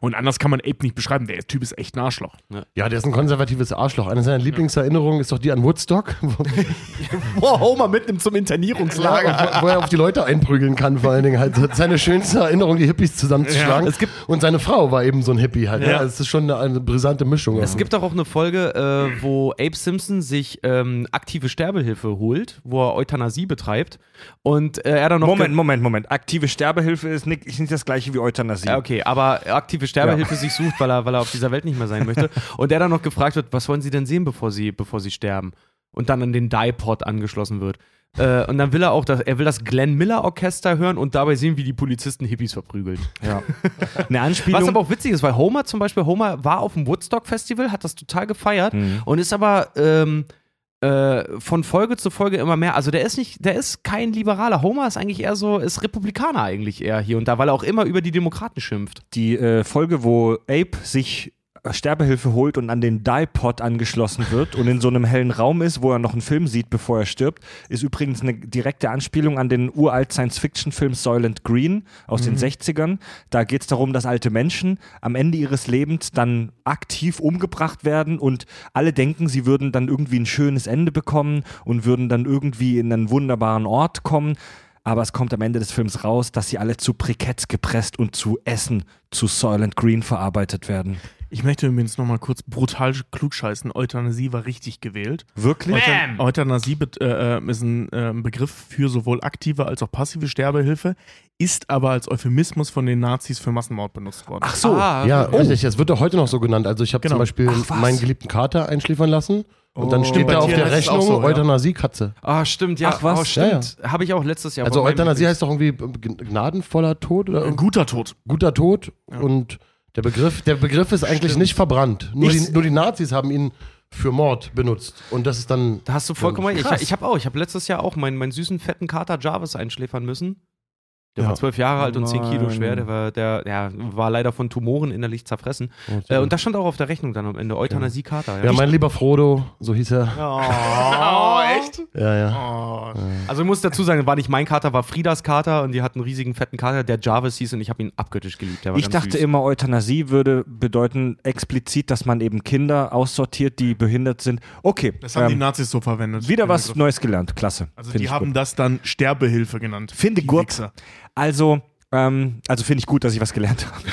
[SPEAKER 4] Und anders kann man Ape nicht beschreiben. Der Typ ist echt ein Arschloch.
[SPEAKER 3] Ja, der ist ein konservatives Arschloch. Eine seiner Lieblingserinnerungen ist doch die an Woodstock, wo,
[SPEAKER 2] Boah, Homer mitnimmt zum Internierungslager.
[SPEAKER 3] wo er auf die Leute einprügeln kann, vor allen Dingen halt. Seine schönste Erinnerung, die Hippies zusammenzuschlagen.
[SPEAKER 2] Ja, es gibt-
[SPEAKER 3] Und seine Frau war eben so ein Hippie halt.
[SPEAKER 4] Ja.
[SPEAKER 3] Ja. Es ist schon eine, eine brisante Mischung.
[SPEAKER 2] Es gibt doch auch eine Folge, äh, wo Abe Simpson sich ähm, aktive Sterbehilfe holt, wo er Euthanasie betreibt. Und äh, er dann noch.
[SPEAKER 1] Moment, Moment, Moment. Aktive Sterbehilfe ist nicht, ist nicht das gleiche wie Euthanasie.
[SPEAKER 2] Ja, okay, aber aktive Sterbehilfe sich sucht, weil er, weil er auf dieser Welt nicht mehr sein möchte. Und der dann noch gefragt wird, was wollen Sie denn sehen, bevor Sie, bevor Sie sterben? Und dann an den Dipod angeschlossen wird. Äh, und dann will er auch, das, er will das Glenn Miller Orchester hören und dabei sehen, wie die Polizisten Hippies verprügeln.
[SPEAKER 1] Ja. Eine Anspielung.
[SPEAKER 2] Was aber auch witzig ist, weil Homer zum Beispiel, Homer war auf dem Woodstock Festival, hat das total gefeiert
[SPEAKER 1] Mhm.
[SPEAKER 2] und ist aber ähm, äh, von Folge zu Folge immer mehr. Also der ist nicht, der ist kein Liberaler. Homer ist eigentlich eher so, ist Republikaner eigentlich eher hier und da, weil er auch immer über die Demokraten schimpft.
[SPEAKER 1] die äh, Folge, wo Ape sich Sterbehilfe holt und an den Dipod angeschlossen wird und in so einem hellen Raum ist, wo er noch einen Film sieht, bevor er stirbt, ist übrigens eine direkte Anspielung an den uralt Science-Fiction-Film Soylent Green aus den 60ern. Da geht es darum, dass alte Menschen am Ende ihres Lebens dann aktiv umgebracht werden und alle denken, sie würden dann irgendwie ein schönes Ende bekommen und würden dann irgendwie in einen wunderbaren Ort kommen. Aber es kommt am Ende des Films raus, dass sie alle zu Briketts gepresst und zu Essen zu Soylent Green verarbeitet werden.
[SPEAKER 4] Ich möchte übrigens nochmal kurz brutal klugscheißen. Euthanasie war richtig gewählt.
[SPEAKER 1] Wirklich?
[SPEAKER 2] Bam!
[SPEAKER 4] Euthanasie äh, äh, ist ein äh, Begriff für sowohl aktive als auch passive Sterbehilfe, ist aber als Euphemismus von den Nazis für Massenmord benutzt worden.
[SPEAKER 1] Ach so.
[SPEAKER 2] Ah,
[SPEAKER 3] Ja, richtig. Das wird doch heute noch so genannt. Also ich habe
[SPEAKER 4] Genau.
[SPEAKER 3] zum Beispiel
[SPEAKER 1] Ach,
[SPEAKER 3] meinen geliebten Kater einschläfern lassen. Und dann steht
[SPEAKER 4] Bei
[SPEAKER 3] da auf der
[SPEAKER 4] es
[SPEAKER 3] Rechnung
[SPEAKER 4] so, ja.
[SPEAKER 3] Euthanasie-Katze.
[SPEAKER 2] Ah, stimmt, ja.
[SPEAKER 1] Ach, was?
[SPEAKER 2] Oh, stimmt. Habe ich auch letztes Jahr
[SPEAKER 3] Also Euthanasie heißt doch irgendwie gnadenvoller Tod oder
[SPEAKER 4] Ein guter Tod.
[SPEAKER 3] guter Tod. Und Der Begriff, der Begriff ist eigentlich
[SPEAKER 4] Stimmt.
[SPEAKER 3] nicht verbrannt. Nur die, nur die Nazis haben ihn für Mord benutzt. Und das ist dann.
[SPEAKER 2] Da hast du vollkommen recht. Ich, ich habe auch, ich habe letztes Jahr auch meinen, meinen süßen, fetten Kater Jarvis einschläfern müssen. Der
[SPEAKER 3] Ja.
[SPEAKER 2] war zwölf Jahre alt und zehn Kilo
[SPEAKER 1] Nein.
[SPEAKER 2] schwer. Der war, der, ja, war leider von Tumoren innerlich zerfressen. Äh, und das stand auch auf der Rechnung dann am Ende. Euthanasie-Kater.
[SPEAKER 3] Ja, mein lieber Frodo, so hieß er.
[SPEAKER 2] Oh, echt?
[SPEAKER 3] Ja, ja.
[SPEAKER 4] Oh,
[SPEAKER 2] Also ich muss dazu sagen, war nicht mein Kater, war Friedas Kater und die hat einen riesigen fetten Kater, der Jarvis hieß und ich habe ihn abgöttisch geliebt. Der war
[SPEAKER 1] Ich
[SPEAKER 2] ganz
[SPEAKER 1] dachte
[SPEAKER 2] süß.
[SPEAKER 1] immer, Euthanasie würde bedeuten explizit, dass man eben Kinder aussortiert, die behindert sind. Okay,
[SPEAKER 4] das haben die
[SPEAKER 1] ähm,
[SPEAKER 4] Nazis so verwendet.
[SPEAKER 1] wieder was. Neues gelernt. Klasse.
[SPEAKER 4] Also
[SPEAKER 1] Find
[SPEAKER 4] die haben
[SPEAKER 1] gut.
[SPEAKER 4] das dann Sterbehilfe genannt.
[SPEAKER 1] Finde
[SPEAKER 4] Die
[SPEAKER 1] gut.
[SPEAKER 4] Wichser.
[SPEAKER 1] Also, ähm, also finde ich gut, dass ich was gelernt habe.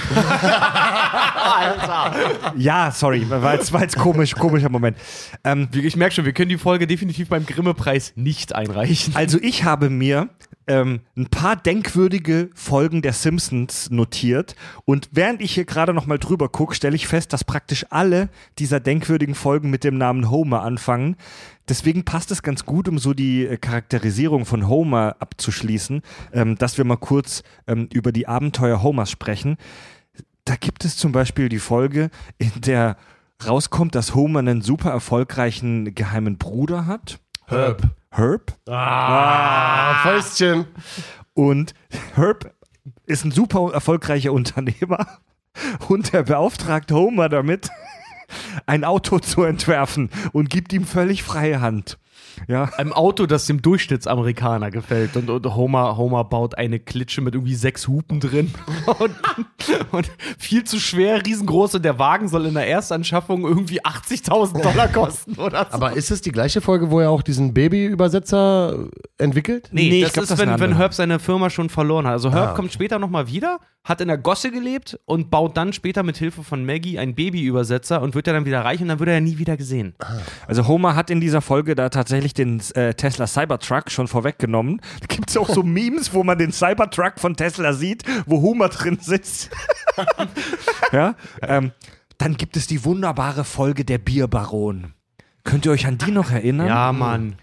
[SPEAKER 1] ja, sorry, war jetzt, war jetzt komisch, komischer Moment. Ähm,
[SPEAKER 2] Ich merke schon, wir können die Folge definitiv beim Grimme-Preis nicht einreichen.
[SPEAKER 1] Also ich habe mir ähm, ein paar denkwürdige Folgen der Simpsons notiert und während ich hier gerade noch mal drüber gucke, stelle ich fest, dass praktisch alle dieser denkwürdigen Folgen mit dem Namen Homer anfangen. Deswegen passt es ganz gut, um so die äh, Charakterisierung von Homer abzuschließen, ähm, dass wir mal kurz ähm, über die Abenteuer Homers sprechen. Da gibt es zum Beispiel die Folge, in der rauskommt, dass Homer einen super erfolgreichen geheimen Bruder hat.
[SPEAKER 3] Herb.
[SPEAKER 1] Herb.
[SPEAKER 3] Ah, Fäustchen.
[SPEAKER 1] Und Herb ist ein super erfolgreicher Unternehmer und er beauftragt Homer damit, ein Auto zu entwerfen und gibt ihm völlig freie Hand. Ja,
[SPEAKER 2] Ein Auto, das dem Durchschnittsamerikaner gefällt. Und, und Homer, Homer baut eine Klitsche mit irgendwie sechs Hupen drin. Und, und viel zu schwer, riesengroß. Und der Wagen soll in der Erstanschaffung irgendwie 80.000 Dollar kosten oder so.
[SPEAKER 3] Aber ist es die gleiche Folge, wo er auch diesen Baby-Übersetzer entwickelt?
[SPEAKER 2] Nee,
[SPEAKER 1] Nee, ich
[SPEAKER 2] das
[SPEAKER 1] glaub,
[SPEAKER 2] ist,
[SPEAKER 1] das ist
[SPEAKER 2] wenn,
[SPEAKER 1] eine
[SPEAKER 2] wenn. Herb seine Firma schon verloren hat. Also Herb
[SPEAKER 3] Ah.
[SPEAKER 2] kommt später nochmal wieder, hat in der Gosse gelebt und baut dann später mit Hilfe von Maggie einen Babyübersetzer und wird er dann wieder reich und dann wird er ja nie wieder gesehen.
[SPEAKER 1] also Homer hat in dieser Folge da tatsächlich den äh, Tesla Cybertruck schon vorweggenommen. Da gibt es auch so Memes, wo man den Cybertruck von Tesla sieht, wo Homer drin sitzt. ja, ähm, dann gibt es die wunderbare Folge der Bierbaron. Könnt ihr euch an die noch erinnern?
[SPEAKER 2] Ja, Mann.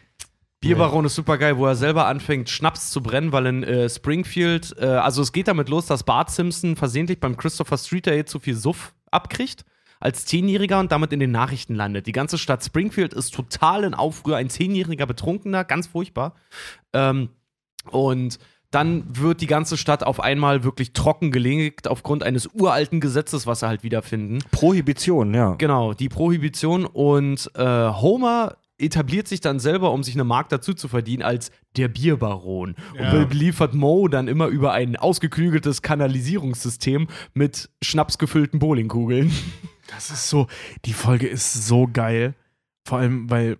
[SPEAKER 2] Bierbaron ist super geil, wo er selber anfängt, Schnaps zu brennen, weil in äh, Springfield, äh, also es geht damit los, dass Bart Simpson versehentlich beim Christopher Street Day zu viel Suff abkriegt als Zehnjähriger und damit in den Nachrichten landet. Die ganze Stadt Springfield ist total in Aufruhr, ein Zehnjähriger Betrunkener, ganz furchtbar. Ähm, und dann wird die ganze Stadt auf einmal wirklich trockengelegt aufgrund eines uralten Gesetzes, was sie halt wiederfinden.
[SPEAKER 1] Prohibition, ja.
[SPEAKER 2] Genau, die Prohibition und äh, Homer etabliert sich dann selber, um sich eine Mark dazu zu verdienen, als der Bierbaron.
[SPEAKER 4] Ja.
[SPEAKER 2] Und beliefert Moe dann immer über ein ausgeklügeltes Kanalisierungssystem mit schnapsgefüllten Bowlingkugeln.
[SPEAKER 4] Das ist so, die Folge ist so geil. Vor allem, weil.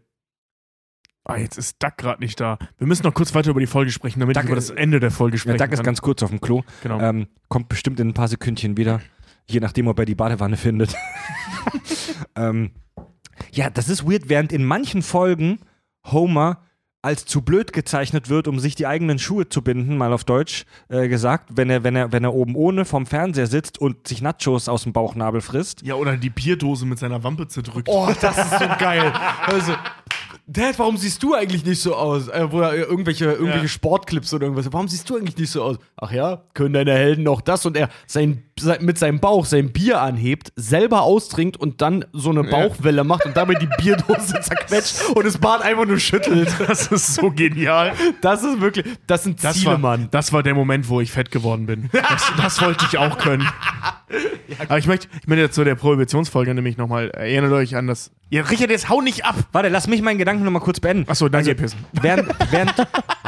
[SPEAKER 4] Ah, jetzt ist Duck gerade nicht da. Wir müssen noch kurz weiter über die Folge sprechen, damit
[SPEAKER 1] Duck
[SPEAKER 4] ich über
[SPEAKER 1] ist-
[SPEAKER 4] das Ende der Folge
[SPEAKER 1] Ja,
[SPEAKER 4] sprechen
[SPEAKER 1] Doug ist
[SPEAKER 4] kann.
[SPEAKER 1] ganz kurz auf dem Klo.
[SPEAKER 4] genau.
[SPEAKER 1] Ähm, kommt bestimmt in ein paar Sekündchen wieder. Je nachdem, ob er die Badewanne findet. ähm, ja, das ist weird, während in manchen Folgen Homer als zu blöd gezeichnet wird, um sich die eigenen Schuhe zu binden, mal auf Deutsch äh, gesagt, wenn er, wenn, er, wenn er oben ohne vorm Fernseher sitzt und sich Nachos aus dem Bauchnabel frisst.
[SPEAKER 4] ja, oder die Bierdose mit seiner Wampe zerdrückt.
[SPEAKER 2] Oh, das ist so geil. Also, Dad, warum siehst du eigentlich nicht so aus? Äh, wo er irgendwelche, irgendwelche
[SPEAKER 4] Ja.
[SPEAKER 2] Sportclips oder irgendwas. Warum siehst du eigentlich nicht so aus? Ach ja, können deine Helden auch das? Und er sein, sein, mit seinem Bauch sein Bier anhebt, selber austrinkt und dann so eine Bauchwelle macht und dabei die Bierdose zerquetscht und das Bart einfach nur schüttelt.
[SPEAKER 4] Das ist so genial.
[SPEAKER 2] Das ist wirklich, das sind
[SPEAKER 4] Das
[SPEAKER 2] Ziele,
[SPEAKER 4] war,
[SPEAKER 2] Mann.
[SPEAKER 4] das war der Moment, wo ich fett geworden bin. Das, das wollte ich auch können. Aber ich möchte, ich möchte jetzt zu der Prohibitionsfolge nämlich nochmal, erinnert euch an das. Ja, Richard, jetzt hau nicht ab!
[SPEAKER 1] Warte, lass mich meinen Gedanken nochmal kurz beenden.
[SPEAKER 4] Achso, danke,
[SPEAKER 1] Also,
[SPEAKER 4] Pissen.
[SPEAKER 1] Während, während,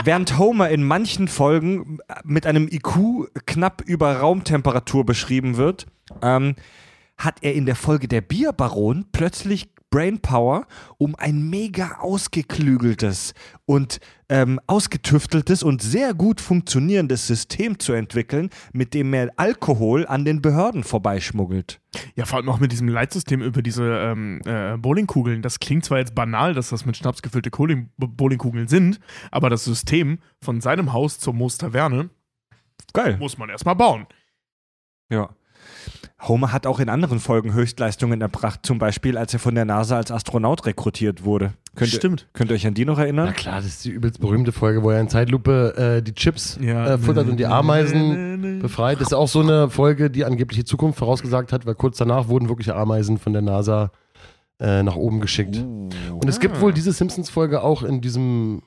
[SPEAKER 1] während Homer in manchen Folgen mit einem IQ knapp über Raumtemperatur beschrieben wird, ähm, hat er in der Folge der Bierbaron plötzlich Brainpower, um ein mega ausgeklügeltes und ähm, ausgetüfteltes und sehr gut funktionierendes System zu entwickeln, mit dem er Alkohol an den Behörden vorbeischmuggelt.
[SPEAKER 4] Ja, vor allem auch mit diesem Leitsystem über diese ähm, äh, Bowlingkugeln. Das klingt zwar jetzt banal, dass das mit Schnaps gefüllte Bowlingkugeln sind, aber das System von seinem Haus zur Moos Taverne
[SPEAKER 1] Geil.
[SPEAKER 4] muss man erstmal bauen.
[SPEAKER 1] Ja. Homer hat auch in anderen Folgen Höchstleistungen erbracht, zum Beispiel als er von der NASA als Astronaut rekrutiert wurde. Könnt
[SPEAKER 4] Stimmt.
[SPEAKER 1] Ihr, könnt ihr euch an die noch erinnern?
[SPEAKER 3] Na klar, das ist die übelst berühmte Folge, wo er in Zeitlupe äh, die Chips
[SPEAKER 4] Ja.
[SPEAKER 3] äh, futtert und die Ameisen befreit. Das ist auch so eine Folge, die angeblich die Zukunft vorausgesagt hat, weil kurz danach wurden wirkliche Ameisen von der NASA äh, nach oben geschickt. Und es gibt wohl diese Simpsons-Folge auch in diesem,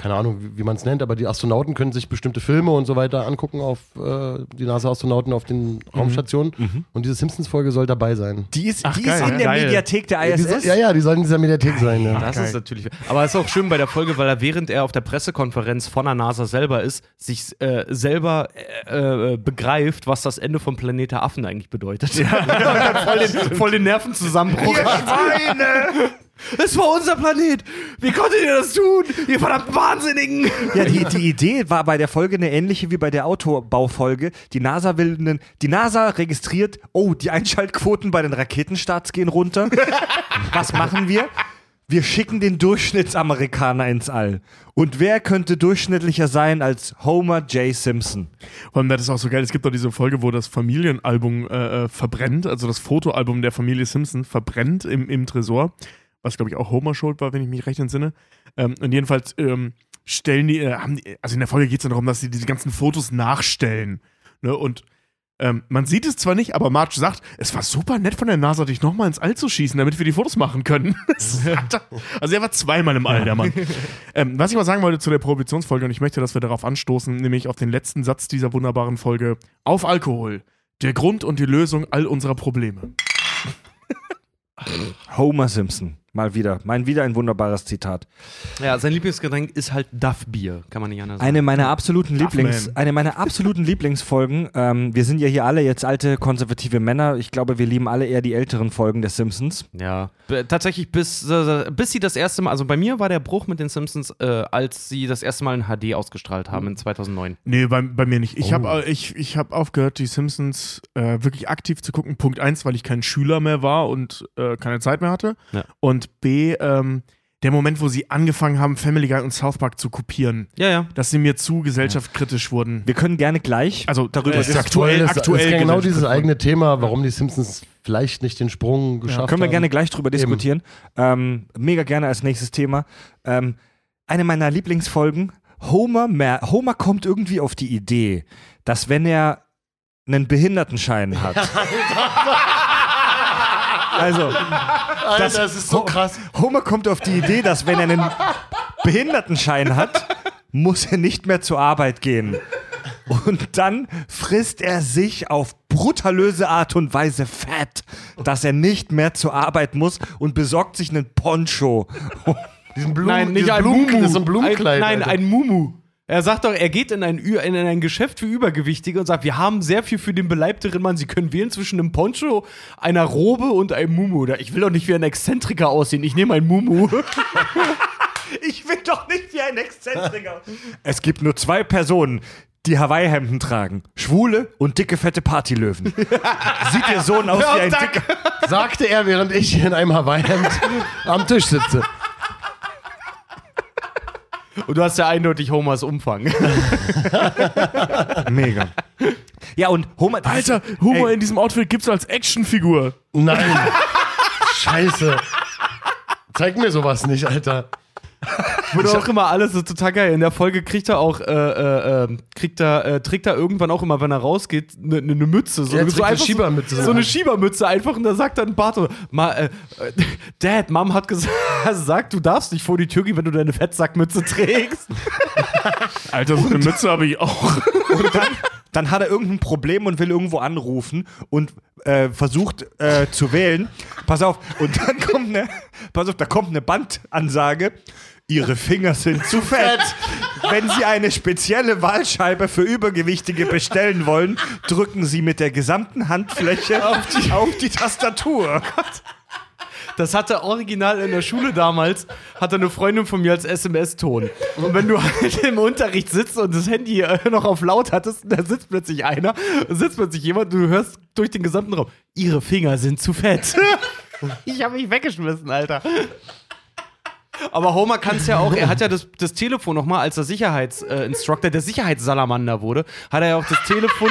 [SPEAKER 3] keine Ahnung, wie, wie man es nennt, aber die Astronauten können sich bestimmte Filme und so weiter angucken auf äh, die NASA-Astronauten auf den Raumstationen.
[SPEAKER 1] Mhm.
[SPEAKER 3] Und diese Simpsons-Folge soll dabei sein.
[SPEAKER 1] Die ist,
[SPEAKER 4] Ach,
[SPEAKER 1] die
[SPEAKER 4] geil,
[SPEAKER 1] ist in
[SPEAKER 4] ja.
[SPEAKER 1] der
[SPEAKER 4] Geil.
[SPEAKER 1] Mediathek der
[SPEAKER 3] Die soll,
[SPEAKER 1] ISS.
[SPEAKER 3] ja, ja, die sollen in dieser Mediathek sein. Ja.
[SPEAKER 2] Das
[SPEAKER 4] Geil.
[SPEAKER 2] ist natürlich. Aber es ist auch schön bei der Folge, weil er während er auf der Pressekonferenz von der NASA selber ist, sich äh, selber äh, äh, begreift, was das Ende von Planet der Affen eigentlich bedeutet. Ja. voll, den, voll den Nervenzusammenbruch.
[SPEAKER 1] Schweine!
[SPEAKER 2] Es war unser Planet! Wie konntet ihr das tun? Ihr verdammten Wahnsinnigen!
[SPEAKER 1] Ja, die, die Idee war bei der Folge eine ähnliche wie bei der Autobaufolge. Die NASA will einen, die NASA registriert, oh, die Einschaltquoten bei den Raketenstarts gehen runter. Was machen wir? Wir schicken den Durchschnittsamerikaner ins All. Und wer könnte durchschnittlicher sein als Homer J. Simpson?
[SPEAKER 4] Vor allem, das ist auch so geil. Es gibt doch diese Folge, wo das Familienalbum äh, äh, verbrennt, also das Fotoalbum der Familie Simpson verbrennt im, im Tresor. Was, glaube ich, auch Homer schuld war, wenn ich mich recht entsinne. Ähm, und jedenfalls ähm, stellen die, äh, haben die, also in der Folge geht es ja darum, dass sie diese ganzen Fotos nachstellen. Ne? Und ähm, man sieht es zwar nicht, aber Marge sagt, es war super nett von der NASA, dich nochmal ins All zu schießen, damit wir die Fotos machen können. Also er war zweimal im All, der Mann. ähm, was ich mal sagen wollte zu der Prohibitionsfolge, und ich möchte, dass wir darauf anstoßen, nämlich auf den letzten Satz dieser wunderbaren Folge, auf Alkohol. Der Grund und die Lösung all unserer Probleme.
[SPEAKER 1] Homer Simpson. Mal wieder. Mein wieder ein wunderbares Zitat.
[SPEAKER 2] Ja, sein Lieblingsgetränk ist halt Duff-Bier. Kann man nicht anders sagen.
[SPEAKER 1] Eine meiner absoluten. Lieblings, eine meiner absoluten Lieblingsfolgen. Ähm, wir sind ja hier alle jetzt alte konservative Männer. Ich glaube, wir lieben alle eher die älteren Folgen der Simpsons.
[SPEAKER 2] Ja, B- tatsächlich bis, äh, bis sie das erste Mal, also bei mir war der Bruch mit den Simpsons, äh, als sie das erste Mal in HD ausgestrahlt haben in 2009.
[SPEAKER 4] Nee, bei, bei mir nicht. Ich
[SPEAKER 3] Oh.
[SPEAKER 4] habe ich, ich hab aufgehört, die Simpsons äh, wirklich aktiv zu gucken. Punkt eins, weil ich kein Schüler mehr war und äh, keine Zeit mehr hatte.
[SPEAKER 2] Ja.
[SPEAKER 4] Und B, ähm, der Moment, wo sie angefangen haben, Family Guy und South Park zu kopieren,
[SPEAKER 2] Ja, ja.
[SPEAKER 4] dass sie mir zu gesellschaftskritisch wurden.
[SPEAKER 1] Wir können gerne gleich
[SPEAKER 4] Also
[SPEAKER 1] darüber
[SPEAKER 4] das ist
[SPEAKER 1] diskutieren.
[SPEAKER 4] aktuell,
[SPEAKER 3] das
[SPEAKER 4] aktuell
[SPEAKER 3] ist ja genau dieses eigene Thema, warum die Simpsons vielleicht nicht den Sprung geschafft
[SPEAKER 1] Können wir
[SPEAKER 3] haben.
[SPEAKER 1] gerne gleich drüber diskutieren. Ähm, mega gerne als nächstes Thema. Ähm, eine meiner Lieblingsfolgen. Homer, mer Homer kommt irgendwie auf die Idee, dass wenn er einen Behindertenschein hat. also,
[SPEAKER 3] Alter,
[SPEAKER 1] das-
[SPEAKER 3] das ist so krass.
[SPEAKER 1] Homer kommt auf die Idee, dass wenn er einen Behindertenschein hat, muss er nicht mehr zur Arbeit gehen. Und dann frisst er sich auf brutalöse Art und Weise fett, dass er nicht mehr zur Arbeit muss und besorgt sich einen Poncho.
[SPEAKER 3] Diesen Blumen,
[SPEAKER 2] Nein, nicht ein
[SPEAKER 3] Blumen,
[SPEAKER 2] Mumu.
[SPEAKER 3] Das ist ein Blumenkleid.
[SPEAKER 2] Ein, nein,
[SPEAKER 3] Alter.
[SPEAKER 2] ein Mumu. Er sagt doch, er geht in ein, in ein Geschäft für Übergewichtige und sagt, wir haben sehr viel für den beleibteren Mann. Sie können wählen zwischen einem Poncho, einer Robe und einem Mumu. Da- Ich will doch nicht wie ein Exzentriker aussehen. Ich nehme ein Mumu.
[SPEAKER 1] Ich will doch nicht wie ein Exzentriker. Es gibt nur zwei Personen, die Hawaii-Hemden tragen. Schwule und dicke, fette Partylöwen. Sieht ihr Sohn aus wie ein dicker...
[SPEAKER 3] Sagte er, während ich in einem Hawaii-Hemd am Tisch sitze.
[SPEAKER 2] Und du hast ja eindeutig Homers Umfang.
[SPEAKER 1] Mega. Ja, und Homer...
[SPEAKER 4] Alter, Humor
[SPEAKER 1] ey,
[SPEAKER 4] in diesem Outfit gibt's als Actionfigur.
[SPEAKER 3] Nein. Scheiße. Zeig mir sowas nicht, Alter.
[SPEAKER 2] Wurde auch immer alles so total geil. In der Folge kriegt er auch, äh, äh, äh, kriegt er, äh, trägt er irgendwann auch immer, wenn er rausgeht, eine ne, ne Mütze. So,
[SPEAKER 3] Er
[SPEAKER 2] so
[SPEAKER 3] eine Schiebermütze.
[SPEAKER 2] So, so eine Schiebermütze einfach. Und da sagt dann Barto, äh, Dad, Mom hat gesagt, sagt, du darfst nicht vor die Tür gehen, wenn du deine Fettsackmütze trägst.
[SPEAKER 4] Alter, so eine Mütze habe ich auch.
[SPEAKER 1] Und dann, dann hat er irgendein Problem und will irgendwo anrufen und äh, versucht äh, zu wählen. Pass auf, und dann kommt eine, pass auf, da kommt eine Bandansage. Ihre Finger sind zu fett. Wenn Sie eine spezielle Wahlscheibe für Übergewichtige bestellen wollen, drücken Sie mit der gesamten Handfläche auf die, auf die Tastatur.
[SPEAKER 2] Das hatte original in der Schule damals, hatte eine Freundin von mir als SMS-Ton. Und wenn du halt im Unterricht sitzt und das Handy noch auf laut hattest, da sitzt plötzlich einer, sitzt plötzlich jemand, du hörst durch den gesamten Raum, ihre Finger sind zu fett. Ich habe mich weggeschmissen, Alter. Aber Homer kann es ja auch, er hat ja das, das Telefon nochmal, als er Sicherheitsinstruktor, der Sicherheitssalamander wurde, hat er ja auch das Telefon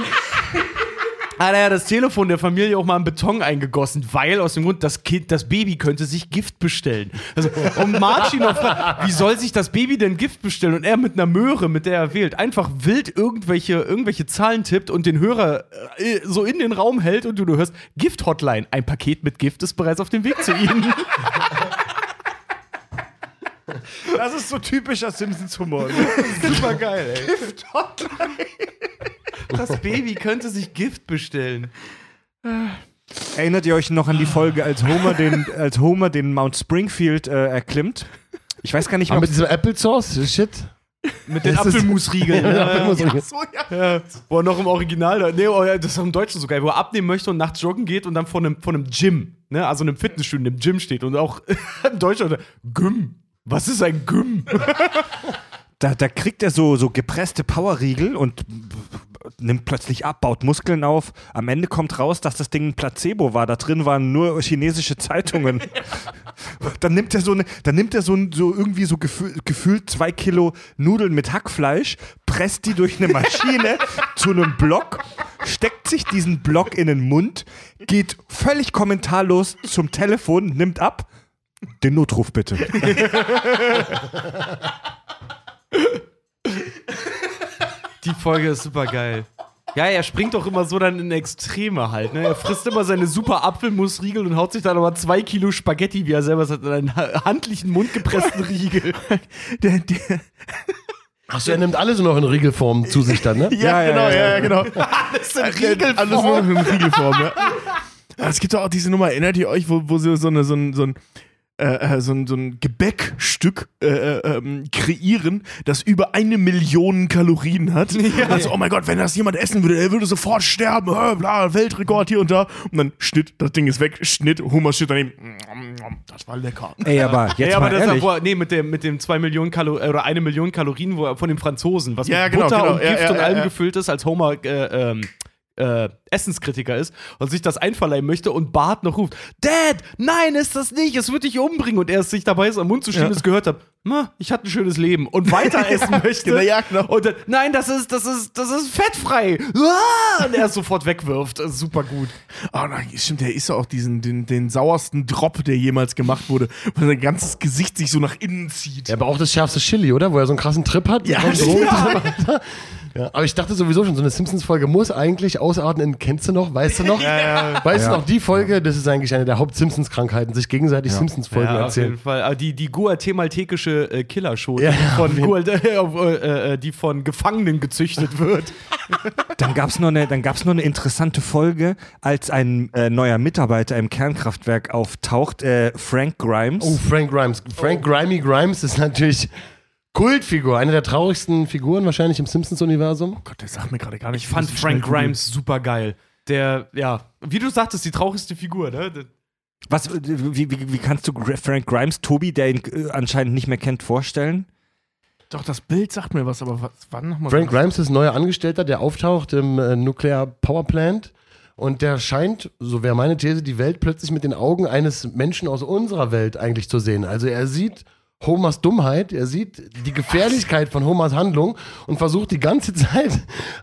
[SPEAKER 2] hat er das Telefon der Familie auch mal in Beton eingegossen, weil aus dem Grund, das Kind, das Baby könnte sich Gift bestellen. Also, und Martin noch fragt, wie soll sich das Baby denn Gift bestellen? Und er mit einer Möhre, mit der er wählt, einfach wild irgendwelche, irgendwelche Zahlen tippt und den Hörer äh, so in den Raum hält und du, du hörst Gift-Hotline. Ein Paket mit Gift ist bereits auf dem Weg zu Ihnen.
[SPEAKER 4] Das ist so typischer Simpsons-Humor. ne?
[SPEAKER 2] Super geil, ey. Gift-Hotline. Das Baby könnte sich Gift bestellen.
[SPEAKER 1] Erinnert ihr euch noch an die Folge, als Homer den, als Homer den Mount Springfield äh, erklimmt? Ich weiß gar nicht mehr.
[SPEAKER 3] Aber mit diesem Applesauce-Shit.
[SPEAKER 2] Mit den
[SPEAKER 3] Das ist-
[SPEAKER 2] Apfelmusriegeln.
[SPEAKER 3] Ja? Apfelmusriegel.
[SPEAKER 4] So, ja.
[SPEAKER 2] Ja, wo er noch im Original, da- nee, oh ja, das ist auch im Deutschen so geil, wo er abnehmen möchte und nachts joggen geht und dann vor einem, vor einem Gym, ne, also einem Fitnessstudio, einem Gym steht und auch im Deutschen, Gym. Was ist ein Gym?
[SPEAKER 1] da, da kriegt er so, so gepresste Powerriegel und nimmt plötzlich ab, baut Muskeln auf. Am Ende kommt raus, dass das Ding ein Placebo war. Da drin waren nur chinesische Zeitungen. dann nimmt er so eine, dann nimmt er so, so irgendwie so gefü gefühlt zwei Kilo Nudeln mit Hackfleisch, presst die durch eine Maschine zu einem Block, steckt sich diesen Block in den Mund, geht völlig kommentarlos zum Telefon, nimmt ab. Den Notruf bitte.
[SPEAKER 2] Die Folge ist super geil. Ja, er springt doch immer so dann in Extreme halt. Ne? Er frisst immer seine super Apfelmusriegel und haut sich dann aber zwei Kilo Spaghetti, wie er selber sagt, in einen ha- handlichen, mundgepressten Riegel.
[SPEAKER 4] Der, der,
[SPEAKER 3] Achso, er nimmt alles nur noch in Riegelform zu sich dann, ne?
[SPEAKER 4] ja,
[SPEAKER 1] ja,
[SPEAKER 4] genau,
[SPEAKER 1] ja,
[SPEAKER 4] ja, ja, genau.
[SPEAKER 2] Alles in
[SPEAKER 4] Riegelform. Alles nur noch in Riegelform, ja. Es gibt doch auch diese Nummer, erinnert ihr euch, wo, wo so, eine, so ein, so ein äh, äh, so ein, so ein Gebäckstück äh, äh, ähm, kreieren, das über eine Million Kalorien hat. Und dann so, oh mein Gott, wenn das jemand essen würde, er würde sofort sterben. Äh, bla, Weltrekord hier und da. Und dann Schnitt, das Ding ist weg, Schnitt, Hummer steht daneben. Das war lecker.
[SPEAKER 1] Ey, aber jetzt
[SPEAKER 2] ja, aber
[SPEAKER 1] mal
[SPEAKER 2] das ist
[SPEAKER 1] ehrlich.
[SPEAKER 2] wo er, nee, mit dem, mit dem 2 Millionen Kalorien oder eine Million Kalorien wo von dem Franzosen, was
[SPEAKER 4] Ja,
[SPEAKER 2] mit
[SPEAKER 4] genau,
[SPEAKER 2] Butter
[SPEAKER 4] genau.
[SPEAKER 2] und
[SPEAKER 4] Ja,
[SPEAKER 2] Gift
[SPEAKER 4] ja,
[SPEAKER 2] und
[SPEAKER 4] ja,
[SPEAKER 2] allem
[SPEAKER 4] ja.
[SPEAKER 2] gefüllt ist, als Homer äh, ähm, äh, Essenskritiker ist und sich das einverleihen möchte und Bart noch ruft: Dad, nein, ist das nicht, es wird dich umbringen. Und er es sich dabei ist, am Mund zu schieben,
[SPEAKER 4] Ja.
[SPEAKER 2] es gehört hat. Na, ich hatte ein schönes Leben und weiter essen möchte.
[SPEAKER 4] genau, ja, genau.
[SPEAKER 2] Und dann, nein, das ist, das ist, das ist fettfrei. Ah! Und er es sofort wegwirft. Super gut.
[SPEAKER 4] Oh nein, stimmt, der ist ja auch diesen, den, den sauersten Drop, der jemals gemacht wurde, weil sein ganzes Gesicht sich so nach innen zieht.
[SPEAKER 3] Ja, aber auch das schärfste Chili, oder? Wo er so einen krassen Trip hat.
[SPEAKER 4] Ja,
[SPEAKER 3] so
[SPEAKER 4] ja.
[SPEAKER 3] ja, aber ich dachte sowieso schon, so eine Simpsons-Folge muss eigentlich ausarten in, kennst du noch, weißt du noch? Weißt du noch, die Folge, das ist eigentlich eine der Haupt-Simpsons-Krankheiten, sich gegenseitig Simpsons-Folgen
[SPEAKER 2] Ja, auf
[SPEAKER 3] erzählen.
[SPEAKER 2] jeden Fall. Aber die, die guatemaltekische äh, Killershow,
[SPEAKER 3] Ja,
[SPEAKER 2] die,
[SPEAKER 3] ja,
[SPEAKER 2] von äh, äh, die von Gefangenen gezüchtet wird.
[SPEAKER 1] Dann gab es noch, eine- dann gab's noch eine interessante Folge, als ein äh, neuer Mitarbeiter im Kernkraftwerk auftaucht, äh, Frank Grimes.
[SPEAKER 3] Oh, Frank Grimes. Frank Grimey Grimes ist natürlich Kultfigur, eine der traurigsten Figuren wahrscheinlich im Simpsons-Universum.
[SPEAKER 4] Oh Gott, der sagt mir gerade gar nicht.
[SPEAKER 2] Ich fand Frank. Grimes super geil. Der, ja, wie du sagtest, die traurigste Figur, ne?
[SPEAKER 1] Was, wie, wie, wie kannst du Frank Grimes, Tobi, der ihn äh, anscheinend nicht mehr kennt, vorstellen?
[SPEAKER 4] Doch, das Bild sagt mir was, aber was, wann nochmal?
[SPEAKER 3] Frank Grimes ist ein neuer Angestellter, der auftaucht im äh, Nuclear Power Plant. Und der scheint, so wäre meine These, die Welt plötzlich mit den Augen eines Menschen aus unserer Welt eigentlich zu sehen. Also er sieht Homers Dummheit, er sieht die Gefährlichkeit von Homers Handlung und versucht die ganze Zeit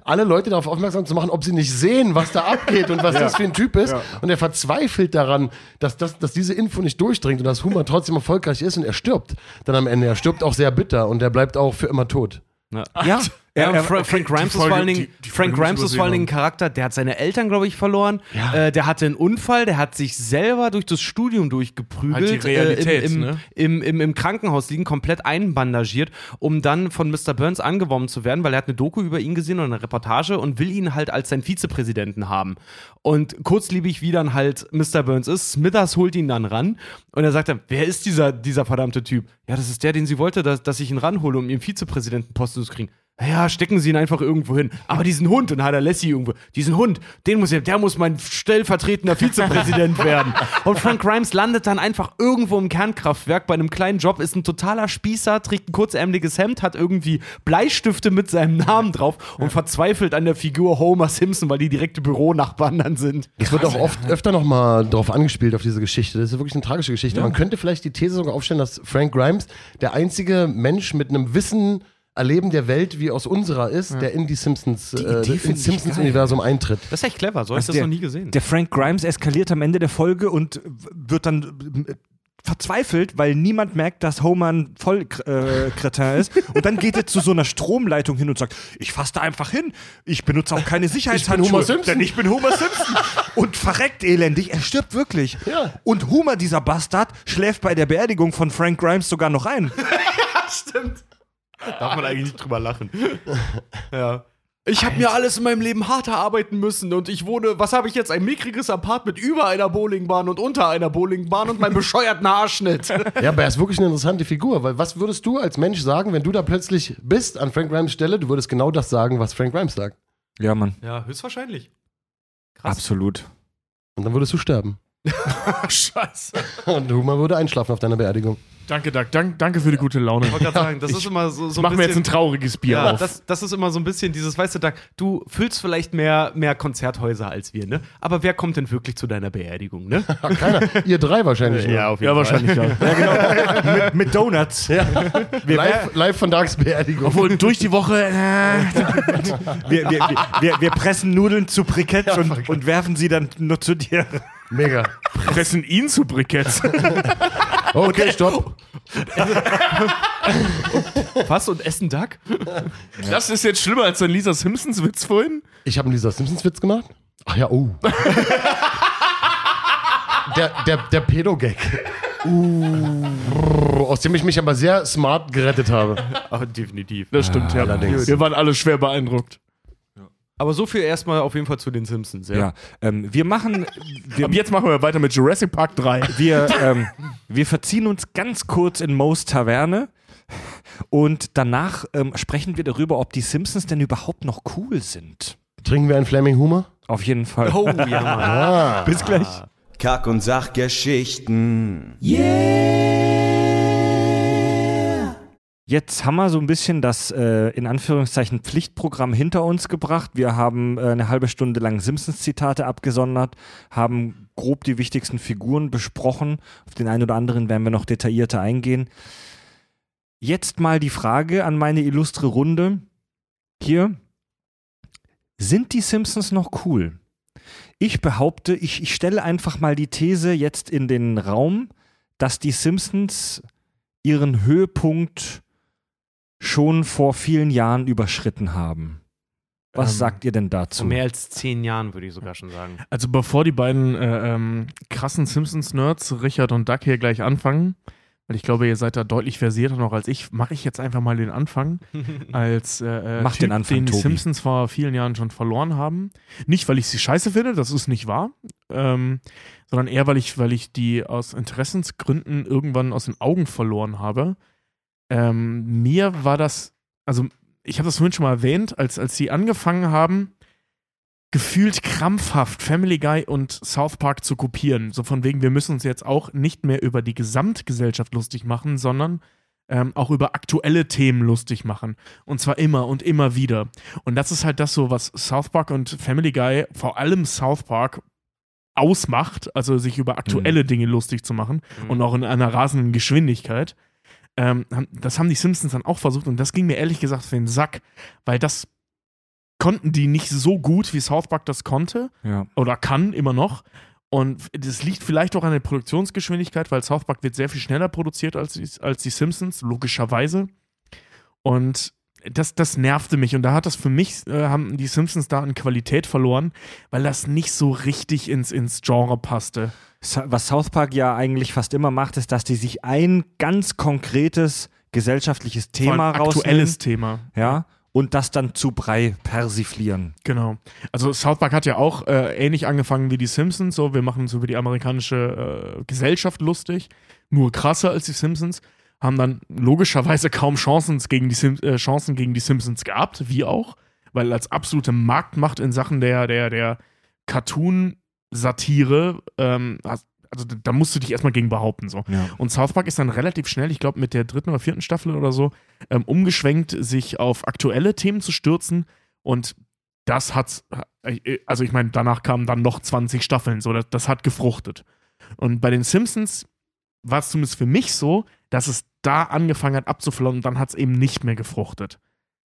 [SPEAKER 3] alle Leute darauf aufmerksam zu machen, ob sie nicht sehen, was da abgeht und was das für ein Typ ist. Und er verzweifelt daran, dass, das, dass diese Info nicht durchdringt und dass Homer trotzdem erfolgreich ist und er stirbt dann am Ende. Er stirbt auch sehr bitter und er bleibt auch für immer tot.
[SPEAKER 2] Ja.
[SPEAKER 1] Ja,
[SPEAKER 2] Ja,
[SPEAKER 1] er,
[SPEAKER 2] und Fra Frank Grimes ist vor allen Dingen,
[SPEAKER 4] die- die
[SPEAKER 2] Frank Grimes ist vor allen Dingen ein Charakter, der hat seine Eltern, glaube ich, verloren.
[SPEAKER 1] Ja.
[SPEAKER 2] Äh, der hatte einen Unfall, der hat sich selber durch das Studium durchgeprügelt.
[SPEAKER 4] Halt die Realität,
[SPEAKER 2] äh, im, im,
[SPEAKER 4] ne?
[SPEAKER 2] im, im, Im Krankenhaus liegen, komplett einbandagiert, um dann von Mr. Burns angeworben zu werden, weil er hat eine Doku über ihn gesehen oder eine Reportage und will ihn halt als seinen Vizepräsidenten haben. Und kurzliebig, wie dann halt Mr. Burns ist, Smithers holt ihn dann ran und er sagt dann, wer ist dieser, dieser verdammte Typ? Ja, das ist der, den sie wollte, dass, dass ich ihn ranhole, um ihren Vizepräsidentenposten zu kriegen. Ja, stecken Sie ihn einfach irgendwo hin. Aber diesen Hund, und hat er Lassie irgendwo, diesen Hund, den muss er, der muss mein stellvertretender Vizepräsident werden. Und Frank Grimes landet dann einfach irgendwo im Kernkraftwerk bei einem kleinen Job, ist ein totaler Spießer, trägt ein kurzärmeliges Hemd, hat irgendwie Bleistifte mit seinem Namen drauf und verzweifelt an der Figur Homer Simpson, weil die direkte Büronachbarn dann sind.
[SPEAKER 3] Es wird auch oft öfter nochmal drauf angespielt, auf diese Geschichte. Das ist wirklich eine tragische Geschichte. Man könnte vielleicht die These sogar aufstellen, dass Frank Grimes der einzige Mensch mit einem Wissen Erleben der Welt, wie aus unserer ist, der in die Simpsons,
[SPEAKER 1] Die
[SPEAKER 3] äh, ins
[SPEAKER 1] ich
[SPEAKER 3] Simpsons-Universum eintritt.
[SPEAKER 2] Das ist echt clever, so habe ich
[SPEAKER 1] Also
[SPEAKER 2] das
[SPEAKER 1] der-
[SPEAKER 2] noch nie gesehen.
[SPEAKER 1] Der Frank Grimes eskaliert am Ende der Folge und wird dann äh, verzweifelt, weil niemand merkt, dass Homer ein Vollkretin ist. Und dann geht er zu so einer Stromleitung hin und sagt, ich fasse da einfach hin. Ich benutze auch keine Sicherheitshandschuhe.
[SPEAKER 3] Homer Simpson.
[SPEAKER 1] Denn ich bin Homer Simpson. und verreckt elendig. Er stirbt wirklich.
[SPEAKER 3] Ja.
[SPEAKER 1] Und Homer, dieser Bastard, schläft bei der Beerdigung von Frank Grimes sogar noch ein.
[SPEAKER 2] Stimmt. Darf man eigentlich nicht drüber lachen. ja. Ich habe mir alles in meinem Leben hart erarbeiten müssen und ich wohne, was habe ich jetzt, ein mickriges Apartment über einer Bowlingbahn und unter einer Bowlingbahn und meinem bescheuerten Haarschnitt.
[SPEAKER 3] Ja, aber er ist wirklich eine interessante Figur, weil was würdest du als Mensch sagen, wenn du da plötzlich bist an Frank Grimes Stelle? Du würdest genau das sagen, was Frank Grimes sagt.
[SPEAKER 1] Ja, Mann.
[SPEAKER 2] ja, höchstwahrscheinlich. Krass.
[SPEAKER 1] Absolut.
[SPEAKER 3] Und dann würdest du sterben.
[SPEAKER 4] Scheiße.
[SPEAKER 3] Und Homer würde einschlafen auf deiner Beerdigung.
[SPEAKER 4] Danke, Doug. Dank, danke für die gute Laune.
[SPEAKER 2] Ich wollte gerade sagen, das ist immer so, so
[SPEAKER 4] Mach
[SPEAKER 2] ein
[SPEAKER 4] mir jetzt ein
[SPEAKER 2] bisschen.
[SPEAKER 4] trauriges Bier
[SPEAKER 2] Ja,
[SPEAKER 4] auf.
[SPEAKER 2] das, das ist immer so ein bisschen dieses, weißt du, Doug, du füllst vielleicht mehr, mehr Konzerthäuser als wir, ne? Aber wer kommt denn wirklich zu deiner Beerdigung, ne?
[SPEAKER 3] Keiner. Ihr drei wahrscheinlich. nur.
[SPEAKER 2] auf
[SPEAKER 4] ja, wahrscheinlich ja.
[SPEAKER 1] mit, mit Donuts.
[SPEAKER 3] Ja.
[SPEAKER 1] Wir,
[SPEAKER 3] live, live von Dags Beerdigung.
[SPEAKER 4] Obwohl durch die Woche. Äh,
[SPEAKER 1] wir, wir, wir, wir, wir pressen Nudeln zu Briketts und, und werfen sie dann nur zu dir.
[SPEAKER 3] Mega.
[SPEAKER 4] pressen ihn zu Briketts.
[SPEAKER 3] Okay, stopp.
[SPEAKER 2] Was und essen Duck?
[SPEAKER 4] Das ist jetzt schlimmer als dein Lisa Simpsons-Witz vorhin.
[SPEAKER 3] Ich habe einen Lisa Simpsons-Witz gemacht. Ach ja, oh. der, der, der Pedo-Gag. Uh. Aus dem ich mich aber sehr smart gerettet habe.
[SPEAKER 2] Ach, definitiv.
[SPEAKER 4] Das stimmt, ja.
[SPEAKER 3] allerdings.
[SPEAKER 4] Wir waren alle schwer beeindruckt.
[SPEAKER 2] Aber so viel erstmal auf jeden Fall zu den Simpsons, ja.
[SPEAKER 1] Ja, ähm, wir machen, wir,
[SPEAKER 4] Ab jetzt machen wir weiter mit Jurassic Park 3.
[SPEAKER 1] wir, ähm, wir verziehen uns ganz kurz in Moe's Taverne und danach ähm, sprechen wir darüber, ob die Simpsons denn überhaupt noch cool sind.
[SPEAKER 3] Trinken wir einen Flaming Humor?
[SPEAKER 1] Auf jeden Fall.
[SPEAKER 2] Oh, ja.
[SPEAKER 3] Ah.
[SPEAKER 1] Bis gleich.
[SPEAKER 5] Kack- und Sachgeschichten.
[SPEAKER 1] Jetzt haben wir so ein bisschen das äh, in Anführungszeichen Pflichtprogramm hinter uns gebracht. Wir haben äh, eine halbe Stunde lang Simpsons-Zitate abgesondert, haben grob die wichtigsten Figuren besprochen. Auf den einen oder anderen werden wir noch detaillierter eingehen. Jetzt mal die Frage an meine illustre Runde. Hier. Sind die Simpsons noch cool? Ich behaupte, ich, ich stelle einfach mal die These jetzt in den Raum, dass die Simpsons ihren Höhepunkt schon vor vielen Jahren überschritten haben. Was
[SPEAKER 4] Ähm,
[SPEAKER 1] sagt ihr denn
[SPEAKER 2] Vor
[SPEAKER 1] dazu?
[SPEAKER 2] mehr als zehn Jahren, würde ich sogar schon sagen.
[SPEAKER 4] Also bevor die beiden äh, ähm, krassen Simpsons-Nerds, Richard und Doug, hier gleich anfangen, weil ich glaube, ihr seid da deutlich versierter noch als ich, mache ich jetzt einfach mal den Anfang. als äh, äh,
[SPEAKER 1] Mach den Anfang,
[SPEAKER 4] den die
[SPEAKER 1] Tobi.
[SPEAKER 4] Simpsons vor vielen Jahren schon verloren haben. Nicht, weil ich sie scheiße finde, das ist nicht wahr, ähm, sondern eher, weil ich, weil ich die aus Interessensgründen irgendwann aus den Augen verloren habe. Ähm, mir war das, also ich habe das vorhin schon mal erwähnt, als, als sie angefangen haben, gefühlt krampfhaft Family Guy und South Park zu kopieren. So von wegen, wir müssen uns jetzt auch nicht mehr über die Gesamtgesellschaft lustig machen, sondern ähm, auch über aktuelle Themen lustig machen. Und zwar immer und immer wieder. Und das ist halt das so, was South Park und Family Guy, vor allem South Park, ausmacht, also sich über aktuelle Dinge lustig zu machen und auch in einer rasenden Geschwindigkeit. Ähm, das haben die Simpsons dann auch versucht und das ging mir ehrlich gesagt für den Sack, weil das konnten die nicht so gut, wie South Park das konnte
[SPEAKER 1] Ja.
[SPEAKER 4] oder kann immer noch. Und das liegt vielleicht auch an der Produktionsgeschwindigkeit, weil South Park wird sehr viel schneller produziert als die, als die Simpsons, logischerweise. Und das, das nervte mich. Und da hat das für mich, äh, haben die Simpsons da an Qualität verloren, weil das nicht so richtig ins, ins Genre passte.
[SPEAKER 1] Was South Park ja eigentlich fast immer macht, ist, dass die sich ein ganz konkretes gesellschaftliches Thema
[SPEAKER 4] aktuelles
[SPEAKER 1] rausnehmen
[SPEAKER 4] Thema.
[SPEAKER 1] ja, und das dann zu Brei persiflieren.
[SPEAKER 4] Genau. Also South Park hat ja auch äh, ähnlich angefangen wie die Simpsons. So, wir machen uns über die amerikanische äh, Gesellschaft lustig, nur krasser als die Simpsons. Haben dann logischerweise kaum Chancen gegen die, Sim äh, Chancen gegen die Simpsons gehabt, wie auch, weil als absolute Marktmacht in Sachen der, der, der Cartoon-Satire, ähm, also da- da musst du dich erstmal gegen behaupten. So.
[SPEAKER 1] Ja.
[SPEAKER 4] Und South Park ist dann relativ schnell, ich glaube mit der dritten oder vierten Staffel oder so, ähm, umgeschwenkt, sich auf aktuelle Themen zu stürzen. Und das hat, also ich meine, danach kamen dann noch 20 Staffeln, so, das, das hat gefruchtet. Und bei den Simpsons war es zumindest für mich so, dass es da angefangen hat abzuflauen und dann hat es eben nicht mehr gefruchtet.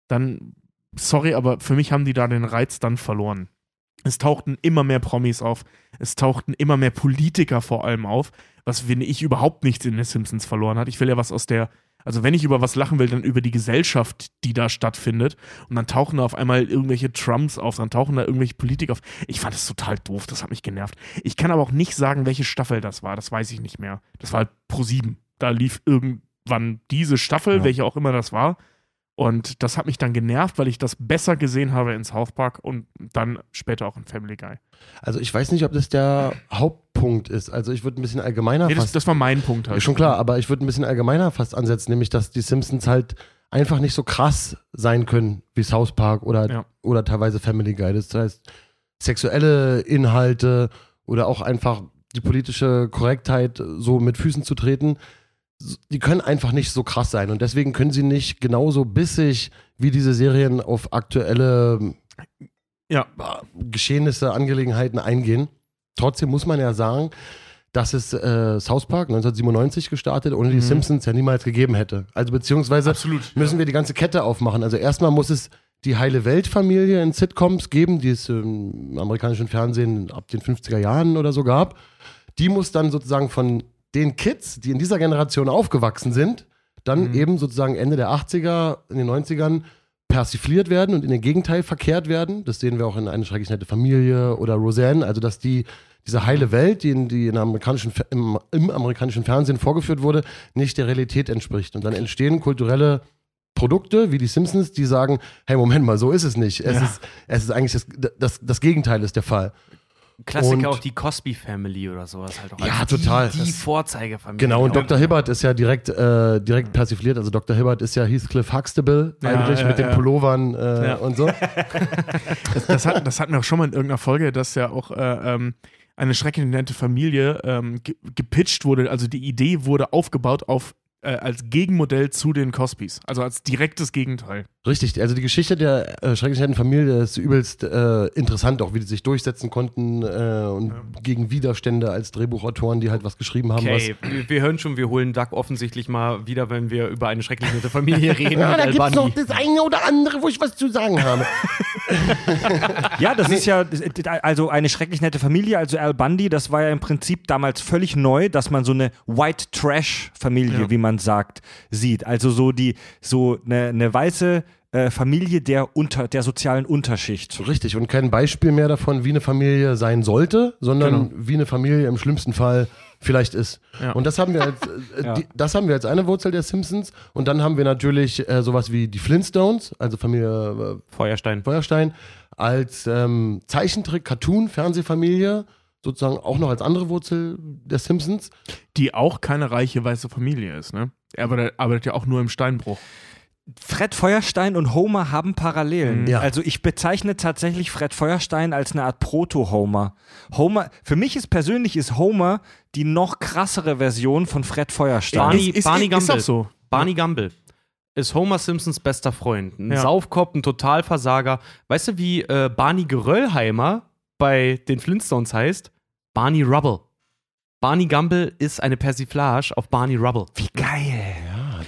[SPEAKER 4] dann, sorry, aber für mich haben die da den Reiz dann verloren. Es tauchten immer mehr Promis auf, es tauchten immer mehr Politiker vor allem auf, was, finde ich, überhaupt nichts in den Simpsons verloren hat. Ich will ja was aus der, also wenn ich über was lachen will, dann über die Gesellschaft, die da stattfindet. Und dann tauchen da auf einmal irgendwelche Trumps auf, dann tauchen da irgendwelche Politiker auf. Ich fand das total doof, das hat mich genervt. Ich kann aber auch nicht sagen, welche Staffel das war, das weiß ich nicht mehr. Das war halt Pro 7. Da lief irgendwann diese Staffel,
[SPEAKER 3] Ja.
[SPEAKER 4] welche auch immer das war. Und das hat mich dann genervt, weil ich das besser gesehen habe in South Park und dann später auch in Family Guy.
[SPEAKER 3] Also ich weiß nicht, ob das der Hauptpunkt ist. Also ich würde ein bisschen allgemeiner
[SPEAKER 4] Nee, das,
[SPEAKER 3] fast.
[SPEAKER 4] das war mein Punkt halt.
[SPEAKER 3] Schon klar, aber ich würde ein bisschen allgemeiner fast ansetzen, nämlich dass die Simpsons halt einfach nicht so krass sein können wie South Park oder,
[SPEAKER 4] Ja.
[SPEAKER 3] oder teilweise Family Guy. Das heißt, sexuelle Inhalte oder auch einfach die politische Korrektheit so mit Füßen zu treten, die können einfach nicht so krass sein. Und deswegen können sie nicht genauso bissig wie diese Serien auf aktuelle
[SPEAKER 4] Ja.
[SPEAKER 3] Geschehnisse, Angelegenheiten eingehen. Trotzdem muss man ja sagen, dass es äh, South Park 1997 gestartet ohne die
[SPEAKER 4] Mhm.
[SPEAKER 3] Simpsons ja niemals gegeben hätte. Also beziehungsweise
[SPEAKER 4] Absolut.
[SPEAKER 3] müssen wir die ganze Kette aufmachen. Also erstmal muss es die heile Weltfamilie in Sitcoms geben, die es im amerikanischen Fernsehen ab den 50er Jahren oder so gab. Die muss dann sozusagen von den Kids, die in dieser Generation aufgewachsen sind, dann
[SPEAKER 4] Mhm.
[SPEAKER 3] eben sozusagen Ende der 80er, in den 90ern persifliert werden und in den Gegenteil verkehrt werden. Das sehen wir auch in eine schrecklich nette Familie oder Roseanne, also dass die diese heile Welt, die, in, die in amerikanischen, im, im amerikanischen Fernsehen vorgeführt wurde, nicht der Realität entspricht. Und dann entstehen kulturelle Produkte wie die Simpsons, die sagen, hey, Moment mal, so ist es nicht. Es,
[SPEAKER 4] Ja.
[SPEAKER 3] ist, es ist eigentlich das, das, das Gegenteil ist der Fall.
[SPEAKER 2] Klassiker
[SPEAKER 3] Und-
[SPEAKER 2] auch die Cosby Family oder sowas halt auch.
[SPEAKER 3] Ja,
[SPEAKER 2] Also
[SPEAKER 3] total.
[SPEAKER 2] Die, die Vorzeigefamilie.
[SPEAKER 3] Genau, und Dr. Hibbert ist ja direkt, äh, direkt persifliert. Also Dr. Hibbert ist ja Heathcliff Huxtable
[SPEAKER 4] Ja,
[SPEAKER 3] eigentlich
[SPEAKER 4] ja,
[SPEAKER 3] mit den. Pullovern äh,
[SPEAKER 4] Ja.
[SPEAKER 3] und so.
[SPEAKER 4] Das, das, hat, das hatten wir auch schon mal in irgendeiner Folge, dass ja auch äh, ähm, eine schrecklich nette Familie ähm, ge gepitcht wurde. Also die Idee wurde aufgebaut auf äh, als Gegenmodell zu den Cosbys. Also als direktes Gegenteil.
[SPEAKER 3] Richtig, also die Geschichte der äh, schrecklich netten Familie ist übelst äh, interessant, auch wie die sich durchsetzen konnten äh, und gegen Widerstände als Drehbuchautoren, die halt was geschrieben haben.
[SPEAKER 2] Okay, wir, wir hören schon, wir holen Duck offensichtlich mal wieder, wenn wir über eine schrecklich nette Familie reden.
[SPEAKER 3] Ja, da
[SPEAKER 2] Al
[SPEAKER 3] gibt's noch das eine oder andere, wo ich was zu sagen habe.
[SPEAKER 1] Ja, das ist ja, also eine schrecklich nette Familie, also Al Bundy, das war ja im Prinzip damals völlig neu, dass man so eine White Trash Familie,
[SPEAKER 4] Ja.
[SPEAKER 1] wie man sagt, sieht. Also so die, so eine, eine weiße äh, Familie der unter, der sozialen Unterschicht.
[SPEAKER 3] Richtig, und kein Beispiel mehr davon, wie eine Familie sein sollte, sondern
[SPEAKER 4] Genau.
[SPEAKER 3] wie eine Familie im schlimmsten Fall vielleicht ist.
[SPEAKER 4] Ja.
[SPEAKER 3] Und das haben wir als, äh,
[SPEAKER 1] Ja.
[SPEAKER 3] die, das haben wir als eine Wurzel der Simpsons. Und dann haben wir natürlich äh, sowas wie die Flintstones, also Familie äh,
[SPEAKER 2] Feuerstein.
[SPEAKER 3] Feuerstein, als ähm, Zeichentrick, Cartoon, Fernsehfamilie, sozusagen auch noch als andere Wurzel der Simpsons.
[SPEAKER 4] Die auch keine reiche weiße Familie ist, ne? Er arbeitet, arbeitet ja auch nur im Steinbruch.
[SPEAKER 1] Fred Feuerstein und Homer haben Parallelen.
[SPEAKER 3] Ja.
[SPEAKER 1] Also ich bezeichne tatsächlich Fred Feuerstein als eine Art Proto-Homer. Homer, für mich ist persönlich ist Homer die noch krassere Version von Fred Feuerstein.
[SPEAKER 2] Barney-
[SPEAKER 4] ist, ist,
[SPEAKER 2] Barney
[SPEAKER 4] ist auch
[SPEAKER 2] Gumble.
[SPEAKER 4] so.
[SPEAKER 2] Barney Gumble ist Homer Simpsons bester Freund. Ein
[SPEAKER 4] Ja.
[SPEAKER 2] Saufkopf, ein Totalversager. Weißt du, wie äh, Barney Geröllheimer bei den Flintstones heißt? Barney Rubble. Barney Gumble ist eine Persiflage auf Barney Rubble.
[SPEAKER 1] Wie geil.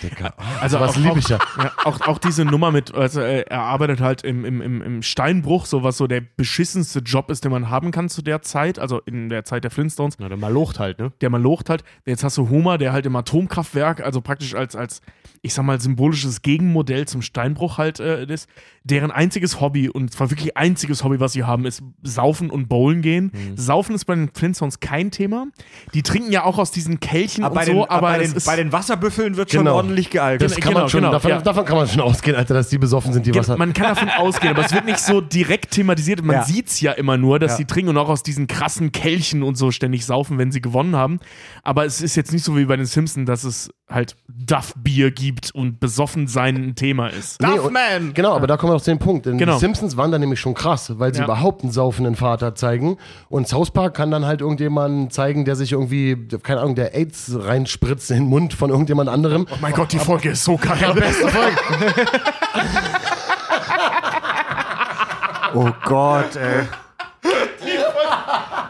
[SPEAKER 3] Ja, Digga.
[SPEAKER 4] Also
[SPEAKER 3] was liebe ich ja.
[SPEAKER 4] Ja, auch, auch diese Nummer mit, also äh, er arbeitet halt im, im, im, Steinbruch, so was so der beschissenste Job ist, den man haben kann zu der Zeit, also in der Zeit der Flintstones,
[SPEAKER 2] Na, der Malocht halt, ne?
[SPEAKER 4] der man locht halt. Jetzt hast du Homer, der halt im Atomkraftwerk, also praktisch als, als ich sag mal, symbolisches Gegenmodell zum Steinbruch halt äh, ist, deren einziges Hobby, und zwar wirklich einziges Hobby, was sie haben, ist Saufen und Bowlen gehen. Saufen ist bei den Flintstones kein Thema. Die trinken ja auch aus diesen Kelchen
[SPEAKER 1] Aber
[SPEAKER 4] und
[SPEAKER 1] bei,
[SPEAKER 4] so,
[SPEAKER 1] den,
[SPEAKER 4] aber
[SPEAKER 1] bei, den,
[SPEAKER 4] ist,
[SPEAKER 1] bei den Wasserbüffeln wird schon
[SPEAKER 3] Genau.
[SPEAKER 1] Ordentlich gealgt.
[SPEAKER 3] Das kann
[SPEAKER 4] genau,
[SPEAKER 3] man schon,
[SPEAKER 4] genau,
[SPEAKER 3] davon,
[SPEAKER 4] ja.
[SPEAKER 3] davon kann man schon ausgehen, Alter, dass die besoffen sind, die Wasser.
[SPEAKER 4] Man kann davon ausgehen, aber es wird nicht so direkt thematisiert. Man
[SPEAKER 1] Ja.
[SPEAKER 4] sieht's ja immer nur, dass
[SPEAKER 1] Ja.
[SPEAKER 4] sie trinken und auch aus diesen krassen Kelchen und so ständig saufen, wenn sie gewonnen haben. Aber es ist jetzt nicht so wie bei den Simpsons, dass es halt Duff-Bier gibt und besoffen sein ein Thema ist.
[SPEAKER 3] Nee, und-
[SPEAKER 2] Man!
[SPEAKER 3] Genau, aber da kommen wir auch zu dem Punkt. Denn
[SPEAKER 4] Genau.
[SPEAKER 3] die Simpsons waren da nämlich schon krass, weil sie
[SPEAKER 4] Ja.
[SPEAKER 3] überhaupt einen saufenden Vater zeigen. Und South Park kann dann halt irgendjemanden zeigen, der sich irgendwie, keine Ahnung, der AIDS reinspritzt in den Mund von irgendjemand anderem.
[SPEAKER 4] Oh mein Gott, die Folge ist so geil.
[SPEAKER 3] Beste Folge.
[SPEAKER 1] Oh Gott, ey.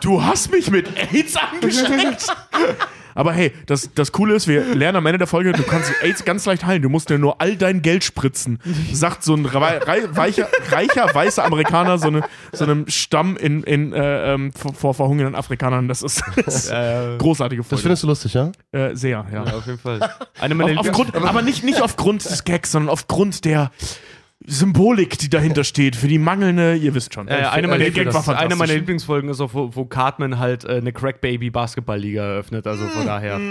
[SPEAKER 4] Du hast mich mit AIDS angesteckt. Aber hey, das, das Coole ist, wir lernen am Ende der Folge, du kannst AIDS ganz leicht heilen. Du musst dir nur all dein Geld spritzen. Sagt so ein rei rei weicher, reicher, weißer Amerikaner so, eine, so einem Stamm in, in, äh, ähm, vor, vor verhungernden Afrikanern. Das ist, das ist
[SPEAKER 2] Äh,
[SPEAKER 4] großartige
[SPEAKER 3] Das
[SPEAKER 4] Folge.
[SPEAKER 3] findest du lustig, ja?
[SPEAKER 4] äh, sehr, ja.
[SPEAKER 2] ja, auf jeden Fall. Eine meiner
[SPEAKER 4] Auf, aufgrund, aber nicht, nicht aufgrund des Gags, sondern aufgrund der Symbolik, die dahinter steht, für die mangelnde, ihr wisst schon.
[SPEAKER 2] Äh, eine, meiner Lieblings eine meiner Lieblingsfolgen ist auch, wo, wo Cartman halt äh, eine Crack Baby Basketballliga eröffnet, also von daher.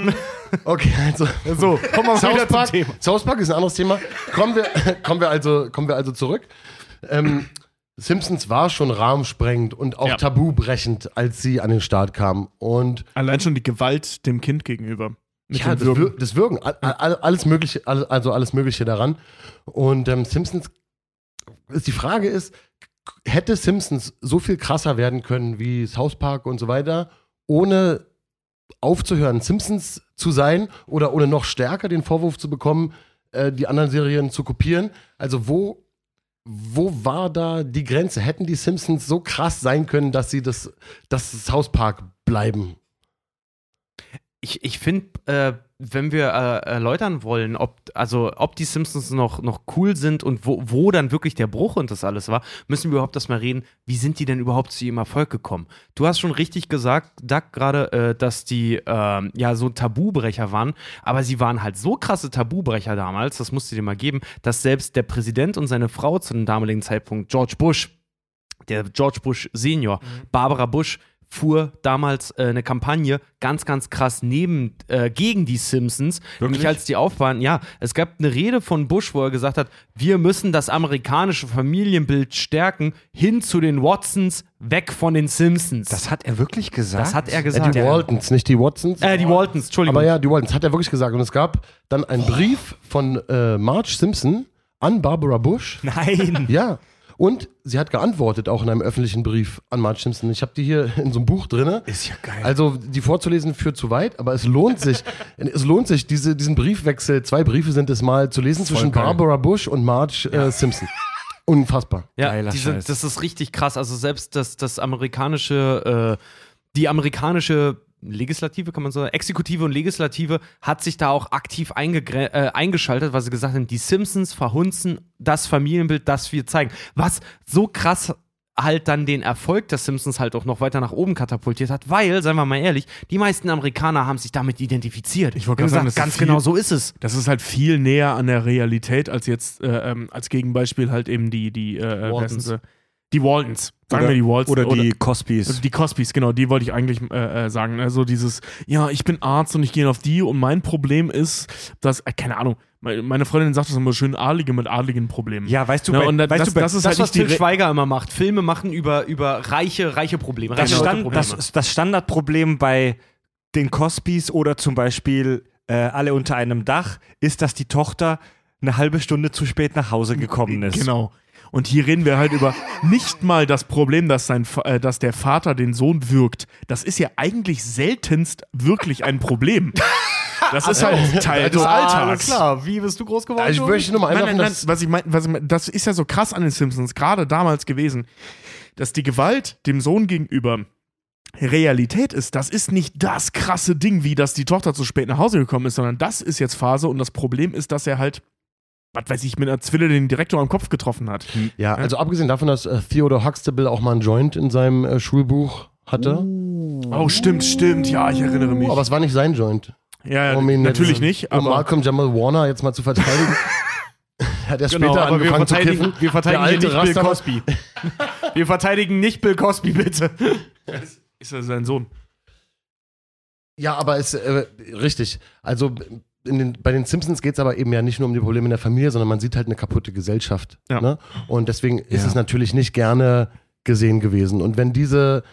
[SPEAKER 3] Okay, also.
[SPEAKER 2] So, kommen wir
[SPEAKER 3] South
[SPEAKER 2] wieder zum
[SPEAKER 3] Park,
[SPEAKER 2] Thema.
[SPEAKER 3] South Park ist ein anderes Thema. Kommen wir, kommen wir, also, kommen wir also zurück. Ähm, Simpsons war schon rahmensprengend und auch
[SPEAKER 4] Ja.
[SPEAKER 3] tabubrechend, als sie an den Start kam. Und
[SPEAKER 4] Allein schon die Gewalt dem Kind gegenüber.
[SPEAKER 3] Ja, das,
[SPEAKER 4] Würgen.
[SPEAKER 3] Das Wirken, all, all, alles Mögliche, all, also alles Mögliche daran. Und ähm, Simpsons, die Frage ist, hätte Simpsons so viel krasser werden können wie South Park und so weiter, ohne aufzuhören, Simpsons zu sein oder ohne noch stärker den Vorwurf zu bekommen, äh, die anderen Serien zu kopieren? Also wo, wo war da die Grenze? Hätten die Simpsons so krass sein können, dass sie das, das South Park bleiben?
[SPEAKER 2] Ich, ich finde, äh, wenn wir äh, erläutern wollen, ob, also, ob die Simpsons noch, noch cool sind und wo, wo dann wirklich der Bruch und das alles war, müssen wir überhaupt erstmal reden, wie sind die denn überhaupt zu ihrem Erfolg gekommen? Du hast schon richtig gesagt, Doug, gerade, äh, dass die ähm, ja so Tabubrecher waren, aber sie waren halt so krasse Tabubrecher damals, das musst du dir mal geben, dass selbst der Präsident und seine Frau zu dem damaligen Zeitpunkt, George Bush, der George Bush Senior, Barbara Bush, fuhr damals äh, eine Kampagne ganz, ganz krass neben, äh, gegen die Simpsons. Nämlich als die aufbauen, ja, es gab eine Rede von Bush, wo er gesagt hat, wir müssen das amerikanische Familienbild stärken, hin zu den Watsons, weg von den Simpsons.
[SPEAKER 1] Das hat er wirklich gesagt.
[SPEAKER 2] das hat er gesagt.
[SPEAKER 3] die Waltons, nicht die Watsons.
[SPEAKER 2] Äh, die Waltons, Entschuldigung.
[SPEAKER 3] Aber ja, die Waltons hat er wirklich gesagt. Und es gab dann einen Brief von äh, Marge Simpson an Barbara Bush.
[SPEAKER 1] Nein.
[SPEAKER 3] Ja. Und sie hat geantwortet, auch in einem öffentlichen Brief an Marge Simpson. Ich habe die hier in so einem Buch drin.
[SPEAKER 1] Ist ja geil.
[SPEAKER 3] Also die vorzulesen führt zu weit, aber es lohnt sich. es lohnt sich, diese, diesen Briefwechsel, zwei Briefe sind es mal zu lesen zwischen
[SPEAKER 1] geil.
[SPEAKER 3] Barbara Bush und Marge äh, Simpson. Unfassbar.
[SPEAKER 2] Ja,
[SPEAKER 1] Geiler
[SPEAKER 2] diese,
[SPEAKER 1] Scheiß.
[SPEAKER 2] das ist richtig krass. Also selbst das, das amerikanische, äh, die amerikanische Legislative, kann man sagen, Exekutive und Legislative hat sich da auch aktiv äh, eingeschaltet, weil sie gesagt haben, die Simpsons verhunzen das Familienbild, das wir zeigen. Was so krass halt dann den Erfolg der Simpsons halt auch noch weiter nach oben katapultiert hat, weil, seien wir mal ehrlich, die meisten Amerikaner haben sich damit identifiziert.
[SPEAKER 4] Ich wollte gerade sagen,
[SPEAKER 2] gesagt, ganz
[SPEAKER 4] ist viel-
[SPEAKER 2] genau so ist es.
[SPEAKER 4] Das ist halt viel näher an der Realität als jetzt, äh, ähm, als Gegenbeispiel halt eben die, die, äh, Die Waltons. Sagen
[SPEAKER 1] oder,
[SPEAKER 4] wir die Waltons.
[SPEAKER 1] oder die Cosbys.
[SPEAKER 4] Die Cosbys, genau, die wollte ich eigentlich äh, äh, sagen. Also dieses, ja, ich bin Arzt und ich gehe auf die und mein Problem ist, dass, äh, keine Ahnung, me- meine Freundin sagt das immer schön, Adlige mit adligen Problemen.
[SPEAKER 1] ja, weißt du,
[SPEAKER 4] Ja,
[SPEAKER 1] bei,
[SPEAKER 4] und da-
[SPEAKER 1] weißt
[SPEAKER 4] das-
[SPEAKER 1] du, bei,
[SPEAKER 4] das ist
[SPEAKER 2] Das,
[SPEAKER 4] halt
[SPEAKER 2] was
[SPEAKER 4] Re-
[SPEAKER 2] Schweiger immer macht. Filme machen über, über reiche, reiche Probleme.
[SPEAKER 1] das,
[SPEAKER 2] reiche
[SPEAKER 1] Stand,
[SPEAKER 2] Leute-Probleme.
[SPEAKER 1] das, das Standardproblem bei den Cosbys oder zum Beispiel äh, alle unter einem Dach ist, dass die Tochter eine halbe Stunde zu spät nach Hause gekommen ist.
[SPEAKER 4] Genau. Und hier reden wir halt über nicht mal das Problem, dass, sein, äh, dass der Vater den Sohn wirkt. Das ist ja eigentlich seltenst wirklich ein Problem. Das ist halt Teil des
[SPEAKER 2] Alles
[SPEAKER 4] Alltags.
[SPEAKER 2] klar. Wie bist du groß geworden?
[SPEAKER 3] Also ich möchte nur mal
[SPEAKER 4] Nein, nein, nein, was ich mein, was ich mein, das ist ja so krass an den Simpsons, gerade damals gewesen, dass die Gewalt dem Sohn gegenüber Realität ist. Das ist nicht das krasse Ding, wie dass die Tochter zu spät nach Hause gekommen ist, sondern das ist jetzt Phase und das Problem ist, dass er halt, was weiß ich, mit einer Zwille den Direktor am Kopf getroffen hat.
[SPEAKER 3] Ja, also abgesehen davon, dass äh, Theodore Huxtable auch mal einen Joint in seinem äh, Schulbuch hatte.
[SPEAKER 4] Oh, stimmt, stimmt, ja, ich erinnere mich.
[SPEAKER 3] Aber es war nicht sein Joint.
[SPEAKER 4] ja, ja
[SPEAKER 3] Um ihn
[SPEAKER 4] natürlich
[SPEAKER 3] jetzt-
[SPEAKER 4] nicht,
[SPEAKER 3] Um
[SPEAKER 4] aber
[SPEAKER 3] Malcolm Jamal Warner jetzt mal zu verteidigen. Hat er
[SPEAKER 2] Genau,
[SPEAKER 3] später
[SPEAKER 2] aber wir
[SPEAKER 3] angefangen zu
[SPEAKER 2] verteidigen,
[SPEAKER 3] kiffen.
[SPEAKER 2] wir verteidigen nicht Bill Cosby. wir verteidigen nicht Bill Cosby, bitte.
[SPEAKER 4] ist er sein Sohn.
[SPEAKER 3] Ja, aber ist äh, richtig. Also den, bei den Simpsons geht es aber eben ja nicht nur um die Probleme in der Familie, sondern man sieht halt eine kaputte Gesellschaft.
[SPEAKER 4] Ja.
[SPEAKER 3] Ne? Und deswegen ist
[SPEAKER 1] Ja.
[SPEAKER 3] es natürlich nicht gerne gesehen gewesen. Und wenn diese,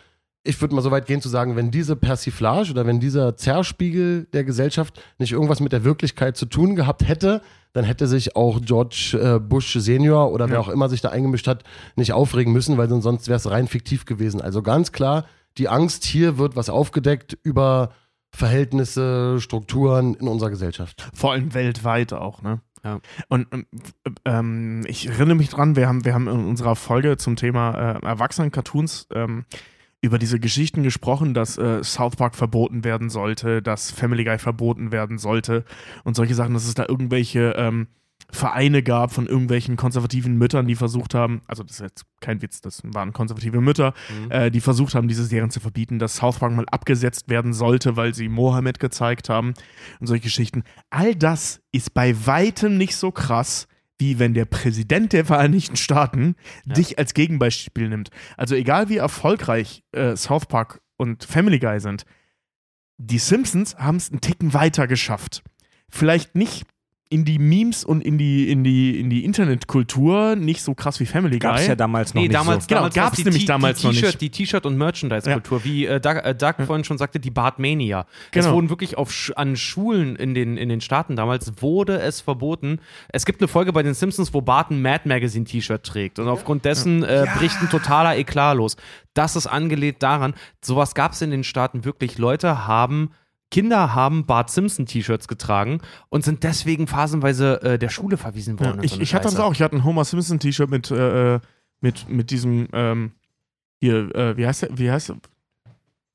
[SPEAKER 3] ich würde mal so weit gehen zu sagen, wenn diese Persiflage oder wenn dieser Zerspiegel der Gesellschaft nicht irgendwas mit der Wirklichkeit zu tun gehabt hätte, dann hätte sich auch George äh, Bush Senior oder wer
[SPEAKER 4] Ja.
[SPEAKER 3] auch immer sich da eingemischt hat, nicht aufregen müssen, weil sonst wäre es rein fiktiv gewesen. Also ganz klar, die Angst, hier wird was aufgedeckt über Verhältnisse, Strukturen in unserer Gesellschaft.
[SPEAKER 4] Vor allem weltweit auch, ne?
[SPEAKER 2] Ja.
[SPEAKER 4] Und ähm, ähm, ich erinnere mich dran, wir haben, wir haben in unserer Folge zum Thema äh, Erwachsenen-Cartoons ähm, über diese Geschichten gesprochen, dass äh, South Park verboten werden sollte, dass Family Guy verboten werden sollte und solche Sachen, dass es da irgendwelche ähm, Vereine gab von irgendwelchen konservativen Müttern, die versucht haben, also das ist jetzt kein Witz, das waren konservative Mütter,
[SPEAKER 2] Mhm.
[SPEAKER 4] äh, die versucht haben, diese Serien zu verbieten, dass South Park mal abgesetzt werden sollte, weil sie Mohammed gezeigt haben und solche Geschichten. All das ist bei weitem nicht so krass, wie wenn der Präsident der Vereinigten Staaten
[SPEAKER 2] Ja.
[SPEAKER 4] dich als Gegenbeispiel nimmt. Also egal wie erfolgreich äh, South Park und Family Guy sind, die Simpsons haben es einen Ticken weiter geschafft. Vielleicht nicht in die Memes und in die, in die, in die Internetkultur nicht so krass wie Family
[SPEAKER 1] Gab es
[SPEAKER 4] Guy.
[SPEAKER 1] ja damals noch
[SPEAKER 2] Nee,
[SPEAKER 1] nicht
[SPEAKER 2] damals,
[SPEAKER 1] so.
[SPEAKER 4] Genau,
[SPEAKER 2] damals
[SPEAKER 4] gab's
[SPEAKER 2] war's die
[SPEAKER 4] nämlich damals
[SPEAKER 2] die
[SPEAKER 4] noch
[SPEAKER 2] T-Shirt,
[SPEAKER 4] nicht.
[SPEAKER 2] Die T-Shirt- und Merchandise-Kultur, wie äh, Doug, äh, Doug vorhin schon sagte, die Bartmania. Es
[SPEAKER 4] Genau.
[SPEAKER 2] wurden wirklich auf, an Schulen in den, in den Staaten damals, wurde es verboten. Es gibt eine Folge bei den Simpsons, wo Bart ein Mad Magazine-T-Shirt trägt und aufgrund dessen äh, bricht ein totaler Eklat los. Das ist angelehnt daran, sowas gab es in den Staaten wirklich. Leute haben Kinder haben Bart Simpson T-Shirts getragen und sind deswegen phasenweise äh, der Schule verwiesen worden.
[SPEAKER 4] Ja, ich,
[SPEAKER 2] so
[SPEAKER 4] ich hatte das auch. Ich hatte ein Homer Simpson T-Shirt mit, äh, mit, mit diesem, ähm, hier, äh, wie heißt der? Wie heißt der?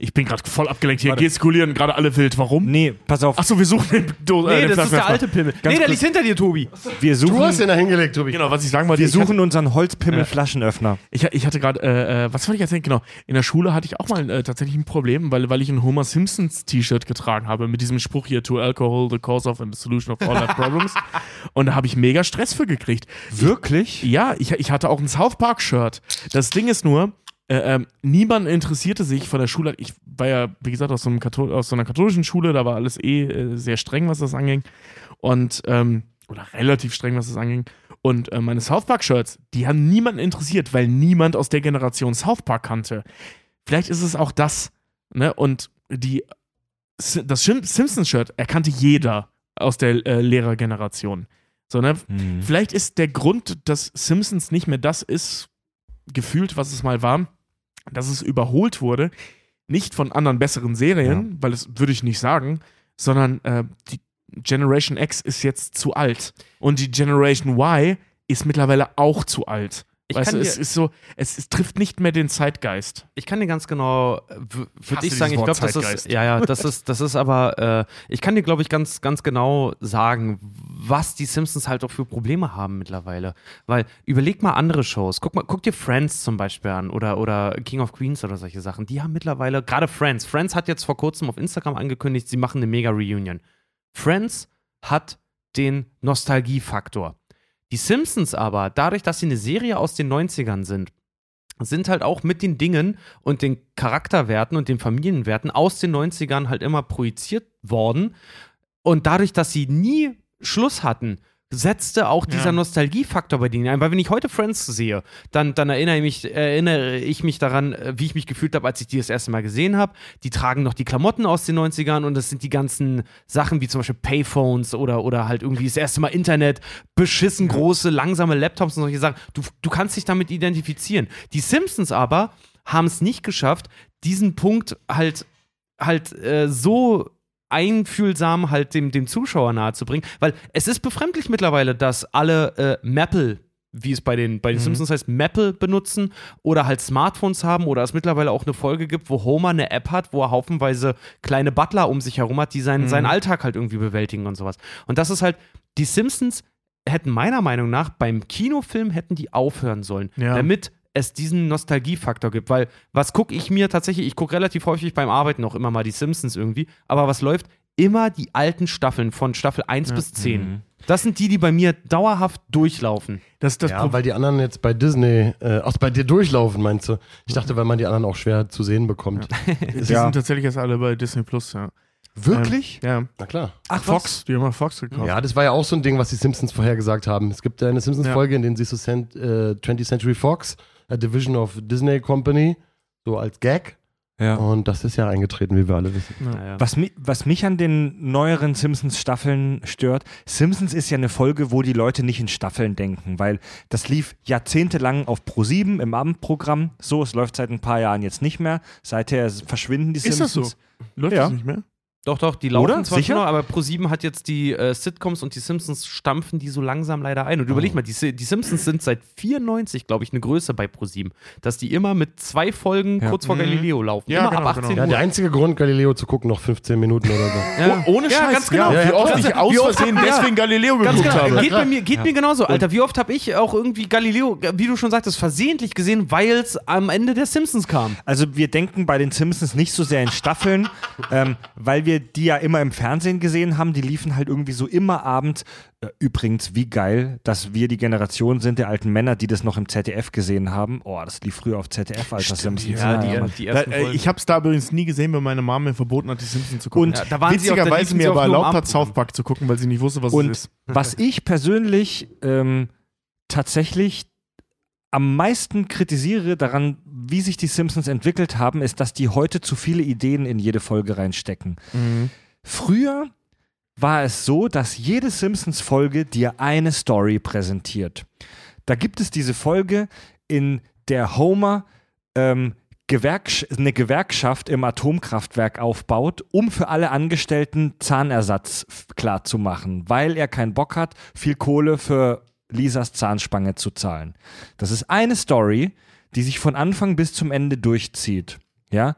[SPEAKER 4] Ich bin gerade voll abgelenkt. Hier
[SPEAKER 1] Warte.
[SPEAKER 4] gestikulieren gerade alle wild. Warum?
[SPEAKER 1] Nee, pass auf,
[SPEAKER 4] Achso, wir suchen den, Do
[SPEAKER 2] Nee,
[SPEAKER 4] äh, den
[SPEAKER 2] das ist der alte Pimmel.
[SPEAKER 4] Ganz
[SPEAKER 2] nee, der
[SPEAKER 4] kurz.
[SPEAKER 2] liegt hinter dir, Tobi.
[SPEAKER 1] wir
[SPEAKER 3] Du hast
[SPEAKER 1] suchen,
[SPEAKER 3] den da hingelegt, Tobi.
[SPEAKER 4] Genau, was ich sagen wollte.
[SPEAKER 1] wir
[SPEAKER 4] ich hatte-
[SPEAKER 1] suchen unseren Holzpimmel-Flaschenöffner.
[SPEAKER 4] Ich, ich hatte gerade, äh, äh, was wollte ich erzählen? Genau, in der Schule hatte ich auch mal äh, tatsächlich ein Problem, weil, weil ich ein Homer Simpsons T-Shirt getragen habe mit diesem Spruch hier, to alcohol, the cause of and the solution of all our problems. Und da habe ich mega Stress für gekriegt.
[SPEAKER 1] Wirklich?
[SPEAKER 4] Ja, ich, ich hatte auch ein South Park Shirt. Das Ding ist nur, äh, ähm, niemand interessierte sich von der Schule. Ich war ja, wie gesagt, aus so, aus so einer katholischen Schule, da war alles eh äh, sehr streng, was das anging. Und, ähm, oder relativ streng, was das anging. Und äh, meine South Park Shirts, die haben niemanden interessiert, weil niemand aus der Generation South Park kannte. Vielleicht ist es auch das, ne? Und die, das Simpsons Shirt erkannte jeder aus der äh, Lehrergeneration. So, ne?
[SPEAKER 1] Hm.
[SPEAKER 4] Vielleicht ist der Grund, dass Simpsons nicht mehr das ist, gefühlt, was es mal war, dass es überholt wurde, nicht von anderen besseren Serien, weil das würde ich nicht sagen, sondern äh, die Generation X ist jetzt zu alt und die Generation Y ist mittlerweile auch zu alt.
[SPEAKER 2] Ich
[SPEAKER 4] weißt
[SPEAKER 2] kann
[SPEAKER 4] du,
[SPEAKER 2] dir-
[SPEAKER 4] es ist so, es, es trifft nicht mehr den Zeitgeist.
[SPEAKER 2] Ich kann dir ganz genau, würde ich sagen, ich glaube, das ist, ja, ja, das ist, das ist aber, äh, ich kann dir, glaube ich, ganz, ganz genau sagen, was die Simpsons halt auch für Probleme haben mittlerweile. Weil, überleg mal andere Shows. Guck mal, guck dir Friends zum Beispiel an oder, oder King of Queens oder solche Sachen. Die haben mittlerweile, gerade Friends, Friends hat jetzt vor kurzem auf Instagram angekündigt, sie machen eine Mega-Reunion. Friends hat den Nostalgiefaktor. Die Simpsons aber, dadurch, dass sie eine Serie aus den 90ern sind, sind halt auch mit den Dingen und den Charakterwerten und den Familienwerten aus den 90ern halt immer projiziert worden. Und dadurch, dass sie nie Schluss hatten, setzte auch dieser
[SPEAKER 4] Ja.
[SPEAKER 2] Nostalgiefaktor bei denen ein. Weil wenn ich heute Friends sehe, dann, dann erinnere, ich mich, erinnere ich mich daran, äh, wie ich mich gefühlt habe, als ich die das erste Mal gesehen habe. Die tragen noch die Klamotten aus den 90ern und das sind die ganzen Sachen wie zum Beispiel Payphones oder, oder halt irgendwie das erste Mal Internet, beschissen große, langsame Laptops und solche Sachen. Du, du kannst dich damit identifizieren. Die Simpsons aber haben es nicht geschafft, diesen Punkt halt, halt äh, so einfühlsam halt dem, dem Zuschauer nahezubringen, weil es ist befremdlich mittlerweile, dass alle äh, Maple, wie es bei den, bei den Simpsons heißt, Maple benutzen oder halt Smartphones haben oder es mittlerweile auch eine Folge gibt, wo Homer eine App hat, wo er haufenweise kleine Butler um sich herum hat, die seinen, seinen Alltag halt irgendwie bewältigen und sowas. Und das ist halt, die Simpsons hätten meiner Meinung nach beim Kinofilm hätten die aufhören sollen,
[SPEAKER 4] Ja.
[SPEAKER 2] damit es diesen Nostalgiefaktor gibt, weil was gucke ich mir tatsächlich, ich gucke relativ häufig beim Arbeiten auch immer mal die Simpsons irgendwie, aber was läuft? Immer die alten Staffeln von Staffel 1 bis 10. Das sind die, die bei mir dauerhaft durchlaufen.
[SPEAKER 4] Das, das
[SPEAKER 3] ja,
[SPEAKER 4] Problem-
[SPEAKER 3] weil die anderen jetzt bei Disney, äh, ach, bei dir durchlaufen, meinst du? Ich dachte, weil man die anderen auch schwer zu sehen bekommt.
[SPEAKER 4] die
[SPEAKER 1] Ja.
[SPEAKER 4] sind tatsächlich jetzt alle bei Disney Plus, ja.
[SPEAKER 1] Wirklich?
[SPEAKER 4] Ja.
[SPEAKER 3] Na klar.
[SPEAKER 1] Ach,
[SPEAKER 4] Fox, die haben Fox gekauft.
[SPEAKER 3] Ja, das war ja auch so ein Ding, was die Simpsons vorher gesagt haben. Es gibt eine Simpsons-Folge, in der siehst du Cent, äh, 20th Century Fox, a Division of Disney Company, so als Gag.
[SPEAKER 1] Ja.
[SPEAKER 3] Und das ist ja eingetreten, wie wir alle wissen.
[SPEAKER 2] Naja.
[SPEAKER 1] Was, mi was mich an den neueren Simpsons-Staffeln stört, Simpsons ist ja eine Folge, wo die Leute nicht in Staffeln denken, weil das lief jahrzehntelang auf Pro7 im Abendprogramm. So, es läuft seit ein paar Jahren jetzt nicht mehr. Seither verschwinden die
[SPEAKER 4] Ist das
[SPEAKER 1] Simpsons.
[SPEAKER 4] so? Läuft
[SPEAKER 1] Ja.
[SPEAKER 4] das nicht mehr?
[SPEAKER 2] Doch, doch, die laufen
[SPEAKER 1] Oder?
[SPEAKER 2] zwar
[SPEAKER 1] Sicher?
[SPEAKER 2] schon noch, aber Pro7 hat jetzt die äh, Sitcoms und die Simpsons stampfen die so langsam leider ein. Und überleg mal, die, die Simpsons sind seit 94, glaube ich, eine Größe bei Pro7, dass die immer mit zwei Folgen
[SPEAKER 1] Ja.
[SPEAKER 2] kurz vor
[SPEAKER 4] Mhm.
[SPEAKER 2] Galileo laufen.
[SPEAKER 4] Ja,
[SPEAKER 2] immer
[SPEAKER 4] genau,
[SPEAKER 2] ab 18
[SPEAKER 4] genau.
[SPEAKER 3] Ja,
[SPEAKER 2] Uhr.
[SPEAKER 3] der einzige Grund, Galileo zu gucken, noch 15 Minuten oder so.
[SPEAKER 2] Ja.
[SPEAKER 4] Oh, ohne
[SPEAKER 2] Ja,
[SPEAKER 4] Scheiß,
[SPEAKER 2] ganz genau.
[SPEAKER 4] Ja,
[SPEAKER 3] Ja,
[SPEAKER 4] wie oft ich aus Versehen
[SPEAKER 2] ja.
[SPEAKER 4] deswegen Galileo
[SPEAKER 2] Ganz
[SPEAKER 4] geguckt
[SPEAKER 2] genau.
[SPEAKER 4] habe.
[SPEAKER 2] Geht, bei mir, geht mir genauso, Alter. Wie oft habe ich auch irgendwie Galileo, wie du schon sagtest, versehentlich gesehen, weil es am Ende der Simpsons kam.
[SPEAKER 1] Also wir denken bei den Simpsons nicht so sehr in Staffeln, ähm, weil wir die ja immer im Fernsehen gesehen haben. Die liefen halt irgendwie so immer abends. Äh, übrigens, wie geil, dass wir die Generation sind der alten Männer, die das noch im ZDF gesehen haben. Oh, das lief früher auf ZDF, Alter. Simpsons.
[SPEAKER 2] Ja, die,
[SPEAKER 1] Mann.
[SPEAKER 2] die
[SPEAKER 4] Da,
[SPEAKER 2] ersten
[SPEAKER 4] äh,
[SPEAKER 2] Folgen.
[SPEAKER 4] ich habe es da übrigens nie gesehen, weil meine Mama mir verboten hat, die Simpsons zu gucken.
[SPEAKER 1] Und
[SPEAKER 2] Ja, da waren sie auch- da
[SPEAKER 4] witzigerweise mir aber erlaubt hat. South Park zu gucken, weil sie nicht wusste, was
[SPEAKER 1] Und
[SPEAKER 4] es ist.
[SPEAKER 1] was ich persönlich ähm, tatsächlich am meisten kritisiere daran, wie sich die Simpsons entwickelt haben, ist, dass die heute zu viele Ideen in jede Folge reinstecken. Früher war es so, dass jede Simpsons-Folge dir eine Story präsentiert. Da gibt es diese Folge, in der Homer ähm, Gewerksch eine Gewerkschaft im Atomkraftwerk aufbaut, um für alle Angestellten Zahnersatz f- klar zu machen, weil er keinen Bock hat, viel Kohle für Lisas Zahnspange zu zahlen. Das ist eine Story, die sich von Anfang bis zum Ende durchzieht. Ja?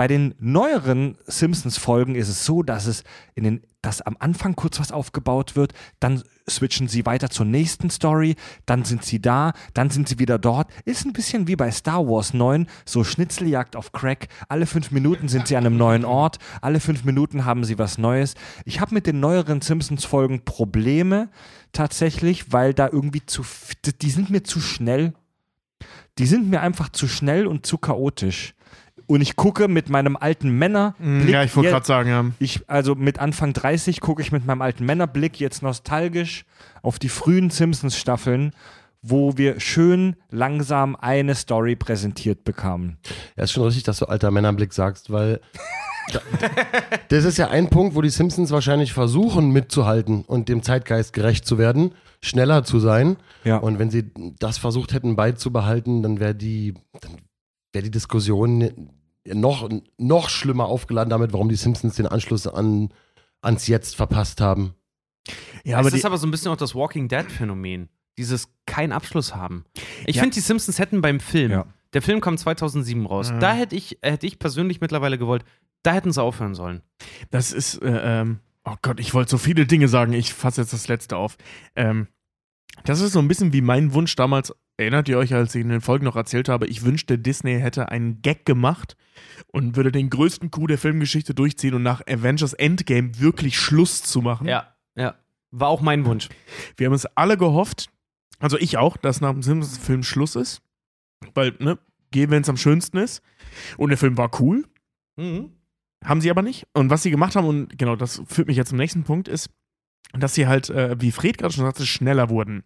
[SPEAKER 1] Bei den neueren Simpsons-Folgen ist es so, dass es in den, dass am Anfang kurz was aufgebaut wird, dann switchen sie weiter zur nächsten Story, dann sind sie da, dann sind sie wieder dort. Ist ein bisschen wie bei Star Wars 9, so Schnitzeljagd auf Crack. Alle fünf Minuten sind sie an einem neuen Ort, alle fünf Minuten haben sie was Neues. Ich habe mit den neueren Simpsons-Folgen Probleme tatsächlich, weil da irgendwie zu, die sind mir zu schnell. Die sind mir einfach zu schnell und zu chaotisch. Und ich gucke mit meinem alten Männer.
[SPEAKER 4] Ja, ich wollte gerade sagen, ja.
[SPEAKER 1] Ich, also mit Anfang 30 gucke ich mit meinem alten Männerblick jetzt nostalgisch auf die frühen Simpsons-Staffeln, wo wir schön langsam eine Story präsentiert bekamen.
[SPEAKER 3] Ja, ist schon richtig, dass du alter Männerblick sagst, weil da- das ist ja ein Punkt, wo die Simpsons wahrscheinlich versuchen mitzuhalten und dem Zeitgeist gerecht zu werden, schneller zu sein.
[SPEAKER 1] Ja.
[SPEAKER 3] Und wenn sie das versucht hätten beizubehalten, dann wäre die, dann wäre die Diskussion noch, noch schlimmer aufgeladen damit, warum die Simpsons den Anschluss an, ans Jetzt verpasst haben.
[SPEAKER 4] Ja,
[SPEAKER 2] aber es ist aber so ein bisschen auch das Walking Dead-Phänomen. Dieses keinen Abschluss haben. Ich
[SPEAKER 4] Ja.
[SPEAKER 2] finde, die Simpsons hätten beim Film,
[SPEAKER 1] Ja.
[SPEAKER 2] der Film kam 2007 raus,
[SPEAKER 4] Mhm.
[SPEAKER 2] da hätte ich, hätte ich persönlich mittlerweile gewollt, da hätten sie aufhören sollen.
[SPEAKER 4] das ist, äh, ähm, oh Gott, ich wollte so viele Dinge sagen. Ich fasse jetzt das letzte auf. Ähm, das ist so ein bisschen wie mein Wunsch damals. Erinnert ihr euch, als ich in den Folgen noch erzählt habe, ich wünschte, Disney hätte einen Gag gemacht und würde den größten Coup der Filmgeschichte durchziehen und nach Avengers Endgame wirklich Schluss zu machen.
[SPEAKER 2] Ja, ja. War auch mein Wunsch.
[SPEAKER 4] Wir haben es alle gehofft, also ich auch, dass nach dem Simpsons-Film Schluss ist. Weil, ne, geh, wenn es am schönsten ist. Und der Film war cool.
[SPEAKER 2] Mhm.
[SPEAKER 4] Haben sie aber nicht. Und was sie gemacht haben, und genau, das führt mich jetzt zum nächsten Punkt, ist, dass sie halt, äh, wie Fred gerade schon sagte, schneller wurden.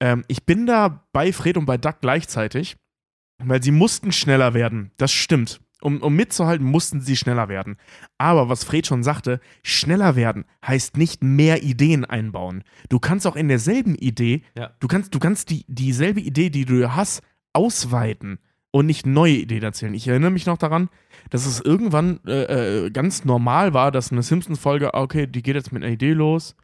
[SPEAKER 4] Ähm, ich bin da bei Fred und bei Doug gleichzeitig, weil sie mussten schneller werden. Das stimmt. Um, um mitzuhalten, mussten sie schneller werden. Aber was Fred schon sagte, schneller werden heißt nicht mehr Ideen einbauen. Du kannst auch in derselben Idee,
[SPEAKER 2] Ja.
[SPEAKER 4] du kannst, du kannst die, dieselbe Idee, die du hast, ausweiten und nicht neue Ideen erzählen. Ich erinnere mich noch daran, dass es irgendwann äh, äh, ganz normal war, dass eine Simpsons-Folge, ah, okay, die geht jetzt mit einer Idee los.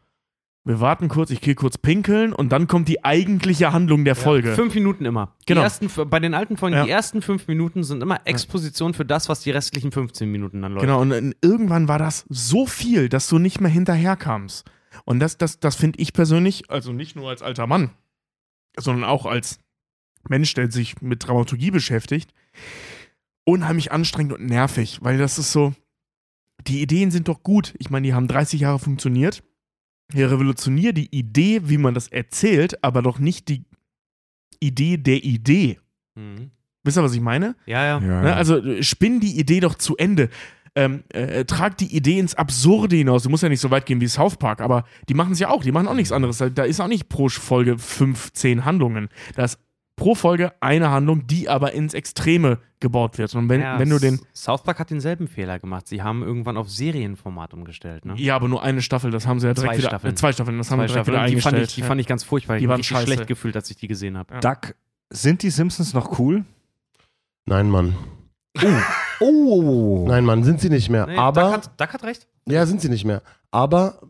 [SPEAKER 4] Wir warten kurz, ich gehe kurz pinkeln und dann kommt die eigentliche Handlung der Folge.
[SPEAKER 2] Fünf Minuten immer.
[SPEAKER 4] Genau.
[SPEAKER 2] Die ersten, bei den alten Folgen,
[SPEAKER 4] Ja.
[SPEAKER 2] die ersten fünf Minuten sind immer Exposition für das, was die restlichen 15 Minuten dann läuft.
[SPEAKER 4] Genau, und äh, irgendwann war das so viel, dass du nicht mehr hinterherkamst. Und das, das, das finde ich persönlich, also nicht nur als alter Mann, sondern auch als Mensch, der sich mit Dramaturgie beschäftigt, unheimlich anstrengend und nervig, weil das ist so, die Ideen sind doch gut. Ich meine, die haben 30 Jahre funktioniert. Ja, revolutionier die Idee, wie man das erzählt, aber doch nicht die Idee der Idee.
[SPEAKER 2] Mhm.
[SPEAKER 4] Wisst ihr, was ich meine?
[SPEAKER 2] Ja, ja.
[SPEAKER 4] Ne? Also äh, spinn die Idee doch zu Ende. Ähm, äh, trag die Idee ins Absurde hinaus. Du musst ja nicht so weit gehen wie South Park, aber die machen es ja auch. Die machen auch nichts anderes. Da ist auch nicht pro Folge fünf, zehn Handlungen. Da ist pro Folge eine Handlung, die aber ins Extreme gebaut wird. Und wenn,
[SPEAKER 2] ja,
[SPEAKER 4] wenn du den.
[SPEAKER 2] South Park hat denselben Fehler gemacht. Sie haben irgendwann auf Serienformat umgestellt, ne?
[SPEAKER 4] Ja, aber nur eine Staffel, das haben sie ja direkt
[SPEAKER 2] Zwei
[SPEAKER 4] wieder.
[SPEAKER 2] Staffeln.
[SPEAKER 4] Äh, zwei Staffeln, das haben
[SPEAKER 2] Zwei
[SPEAKER 4] sie direkt
[SPEAKER 2] Staffeln.
[SPEAKER 4] wieder
[SPEAKER 2] Und die fand,
[SPEAKER 4] eingestellt.
[SPEAKER 2] ich, die fand ich ganz furchtbar.
[SPEAKER 4] Die
[SPEAKER 2] Ich
[SPEAKER 4] waren scheiße.
[SPEAKER 2] schlecht gefühlt, als ich die gesehen habe.
[SPEAKER 1] Doug, sind die Simpsons noch cool?
[SPEAKER 3] Nein, Mann.
[SPEAKER 1] Oh.
[SPEAKER 3] Nein, Mann, sind sie nicht mehr.
[SPEAKER 2] Nee,
[SPEAKER 3] aber
[SPEAKER 2] Duck hat, Duck hat recht.
[SPEAKER 3] Ja, sind sie nicht mehr. Aber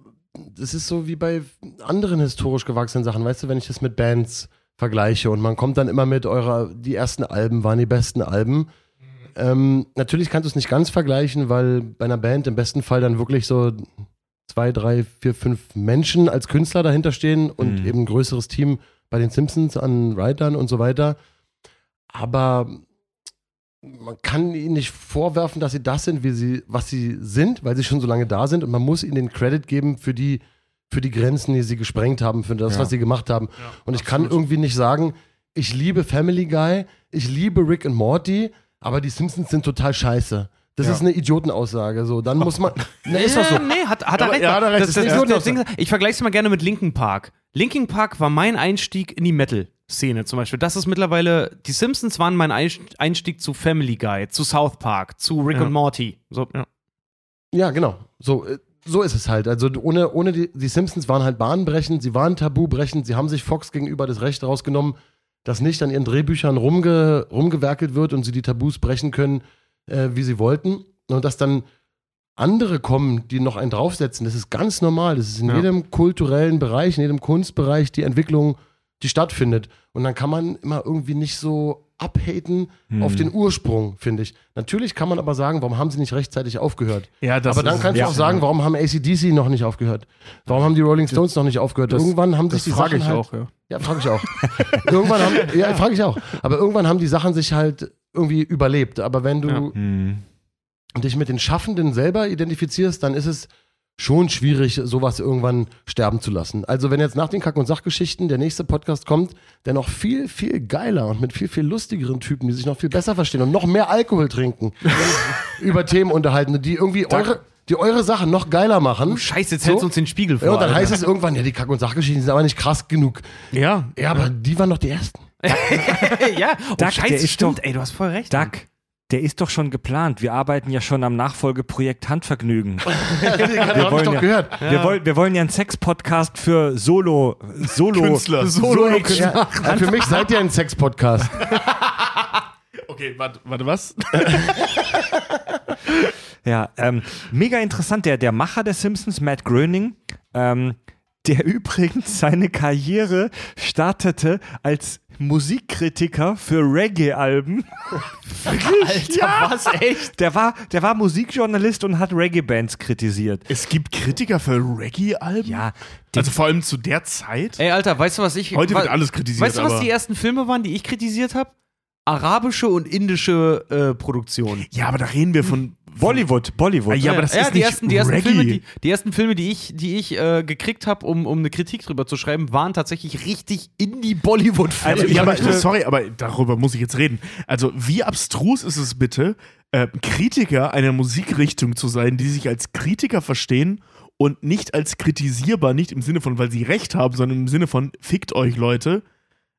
[SPEAKER 3] das ist so wie bei anderen historisch gewachsenen Sachen, weißt du, wenn ich das mit Bands vergleiche und man kommt dann immer mit eurer, die ersten Alben waren die besten Alben. Ähm, natürlich kannst du es nicht ganz vergleichen, weil bei einer Band im besten Fall dann wirklich so zwei, drei, vier, fünf Menschen als Künstler dahinter stehen und
[SPEAKER 1] Mhm.
[SPEAKER 3] eben ein größeres Team bei den Simpsons an Writern und so weiter. Aber man kann ihnen nicht vorwerfen, dass sie das sind, wie sie, was sie sind, weil sie schon so lange da sind und man muss ihnen den Credit geben für die, für die Grenzen, die sie gesprengt haben, für das,
[SPEAKER 1] Ja.
[SPEAKER 3] was sie gemacht haben. und ich kann irgendwie nicht sagen, ich liebe Family Guy, ich liebe Rick und Morty, aber die Simpsons sind total scheiße. Das
[SPEAKER 4] Ja.
[SPEAKER 3] ist eine Idiotenaussage. So, dann muss man. Na, ist doch so.
[SPEAKER 2] Nee, hat, hat er recht.
[SPEAKER 3] ja, hat er recht.
[SPEAKER 2] Das,
[SPEAKER 3] Das
[SPEAKER 2] das,
[SPEAKER 3] ist
[SPEAKER 2] das, Ding, ich vergleiche es mal gerne mit Linkin Park. Linkin Park war mein Einstieg in die Metal-Szene zum Beispiel. Das ist mittlerweile, die Simpsons waren mein Einstieg zu Family Guy, zu South Park, zu Rick
[SPEAKER 4] Ja.
[SPEAKER 2] und Morty. So,
[SPEAKER 3] Ja, genau. So, äh, so ist es halt. Also ohne, ohne die, die Simpsons waren halt bahnbrechend, sie waren tabubrechend, sie haben sich Fox gegenüber das Recht rausgenommen, dass nicht an ihren Drehbüchern rumge, rumgewerkelt wird und sie die Tabus brechen können, äh, wie sie wollten. Und dass dann andere kommen, die noch einen draufsetzen, das ist ganz normal. Das ist in
[SPEAKER 4] Ja.
[SPEAKER 3] jedem kulturellen Bereich, in jedem Kunstbereich die Entwicklung, die stattfindet. Und dann kann man immer irgendwie nicht so abhaten auf den Ursprung, finde ich. Natürlich kann man aber sagen, warum haben sie nicht rechtzeitig aufgehört?
[SPEAKER 4] Ja, das
[SPEAKER 3] aber dann
[SPEAKER 4] ist-
[SPEAKER 3] kannst du
[SPEAKER 4] ja.
[SPEAKER 3] auch sagen, warum haben ACDC noch nicht aufgehört? Warum haben die Rolling Stones noch nicht aufgehört?
[SPEAKER 4] Das-
[SPEAKER 3] irgendwann haben sich
[SPEAKER 4] Das
[SPEAKER 3] die Sachen
[SPEAKER 4] ich
[SPEAKER 3] halt,
[SPEAKER 4] auch, ja.
[SPEAKER 3] Ja, frage ich auch. irgendwann haben, ja, frage ich auch. Aber irgendwann haben die Sachen sich halt irgendwie überlebt. Aber wenn du
[SPEAKER 4] Ja.
[SPEAKER 1] Hm.
[SPEAKER 3] dich mit den Schaffenden selber identifizierst, dann ist es schon schwierig, sowas irgendwann sterben zu lassen. Also wenn jetzt nach den Kack- und Sachgeschichten der nächste Podcast kommt, der noch viel, viel geiler und mit viel, viel lustigeren Typen, die sich noch viel besser verstehen und noch mehr Alkohol trinken, über Themen unterhalten, die irgendwie eure, die eure Sachen noch geiler machen.
[SPEAKER 2] Scheiße, jetzt
[SPEAKER 3] So?
[SPEAKER 2] hältst du uns den Spiegel vor.
[SPEAKER 3] Ja, und dann
[SPEAKER 2] Alter.
[SPEAKER 3] heißt es irgendwann, ja, die Kack- und Sachgeschichten sind aber nicht krass genug.
[SPEAKER 4] Ja,
[SPEAKER 3] Ja, aber die waren doch die ersten.
[SPEAKER 2] ja, oh,
[SPEAKER 1] Duck,
[SPEAKER 2] Scheiße,
[SPEAKER 1] der ist
[SPEAKER 2] stimmt,
[SPEAKER 1] doch-
[SPEAKER 2] ey, du hast voll recht.
[SPEAKER 1] Duck, der ist doch schon geplant. Wir arbeiten ja schon am Nachfolgeprojekt Handvergnügen.
[SPEAKER 3] Ich
[SPEAKER 1] wollen ja-
[SPEAKER 3] gehört.
[SPEAKER 1] Wir, wollen, wir wollen ja einen Sex-Podcast für Solo, Solo,
[SPEAKER 4] Künstler.
[SPEAKER 1] Solo,
[SPEAKER 3] Ja, ja, für mich seid ihr ein Sex-Podcast.
[SPEAKER 4] Okay, warte, warte was?
[SPEAKER 1] Ja, ähm, mega interessant. Der, der Macher der Simpsons, Matt Groening, ähm, der übrigens seine Karriere startete als Musikkritiker für Reggae-Alben.
[SPEAKER 2] Alter, was, echt?
[SPEAKER 1] Der war, der war Musikjournalist und hat Reggae-Bands kritisiert.
[SPEAKER 4] Es gibt Kritiker für Reggae-Alben?
[SPEAKER 1] Ja,
[SPEAKER 4] Also vor allem zu der Zeit?
[SPEAKER 2] Ey, Alter, weißt du, was ich.
[SPEAKER 4] Heute
[SPEAKER 2] wa-
[SPEAKER 4] wird alles kritisiert,
[SPEAKER 2] Weißt du, was
[SPEAKER 4] aber-
[SPEAKER 2] die ersten Filme waren, die ich kritisiert habe? Arabische und indische äh, Produktionen.
[SPEAKER 4] Ja, aber da reden wir von.
[SPEAKER 1] Bollywood, Bollywood.
[SPEAKER 4] Ja, aber das
[SPEAKER 2] ja,
[SPEAKER 4] ist
[SPEAKER 2] die
[SPEAKER 4] nicht
[SPEAKER 2] ersten, die ersten
[SPEAKER 4] Reggae.
[SPEAKER 2] Filme, die, die ersten Filme, die ich, die ich äh, gekriegt habe, um, um eine Kritik drüber zu schreiben, waren tatsächlich richtig Indie-Bollywood-Filme.
[SPEAKER 1] Also
[SPEAKER 4] ja, aber sorry, aber darüber muss ich jetzt reden. Also, wie abstrus ist es bitte, äh, Kritiker einer Musikrichtung zu sein, die sich als Kritiker verstehen und nicht als kritisierbar, nicht im Sinne von, weil sie recht haben, sondern im Sinne von, fickt euch Leute,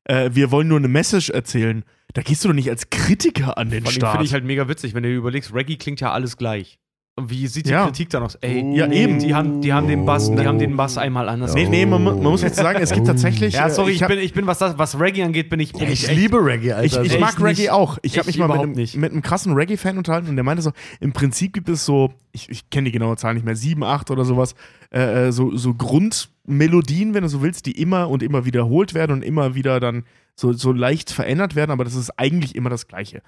[SPEAKER 4] äh, wir wollen nur eine Message erzählen. Da gehst du doch nicht als Kritiker an den
[SPEAKER 2] allem
[SPEAKER 4] Start.
[SPEAKER 2] finde ich halt mega witzig, wenn du dir überlegst, Reggae klingt ja alles gleich. Und wie sieht die
[SPEAKER 4] Ja.
[SPEAKER 2] Kritik dann aus? Ey,
[SPEAKER 4] Ja, eben.
[SPEAKER 2] Die haben, die haben den Bass, die haben den Bass einmal anders.
[SPEAKER 4] nee, nee, man, man muss jetzt sagen, es gibt tatsächlich.
[SPEAKER 2] Ja,
[SPEAKER 4] äh,
[SPEAKER 2] sorry, ich,
[SPEAKER 4] hab-
[SPEAKER 2] bin, ich bin, was, das, was Reggae angeht, bin ich, bin
[SPEAKER 3] Ich
[SPEAKER 2] echt-
[SPEAKER 3] liebe Reggae,
[SPEAKER 4] Ich,
[SPEAKER 3] Alter.
[SPEAKER 4] ich
[SPEAKER 2] echt
[SPEAKER 4] mag Reggae
[SPEAKER 2] nicht.
[SPEAKER 4] auch. Ich habe
[SPEAKER 2] Ich
[SPEAKER 4] mich mal mit einem,
[SPEAKER 2] nicht.
[SPEAKER 4] mit einem krassen Reggae-Fan unterhalten und der meinte so, im Prinzip gibt es so, ich, ich kenne die genaue Zahl nicht mehr, sieben, acht oder sowas, äh, äh, so, so Grundmelodien, wenn du so willst, die immer und immer wiederholt werden und immer wieder dann so, so leicht verändert werden, aber das ist eigentlich immer das Gleiche.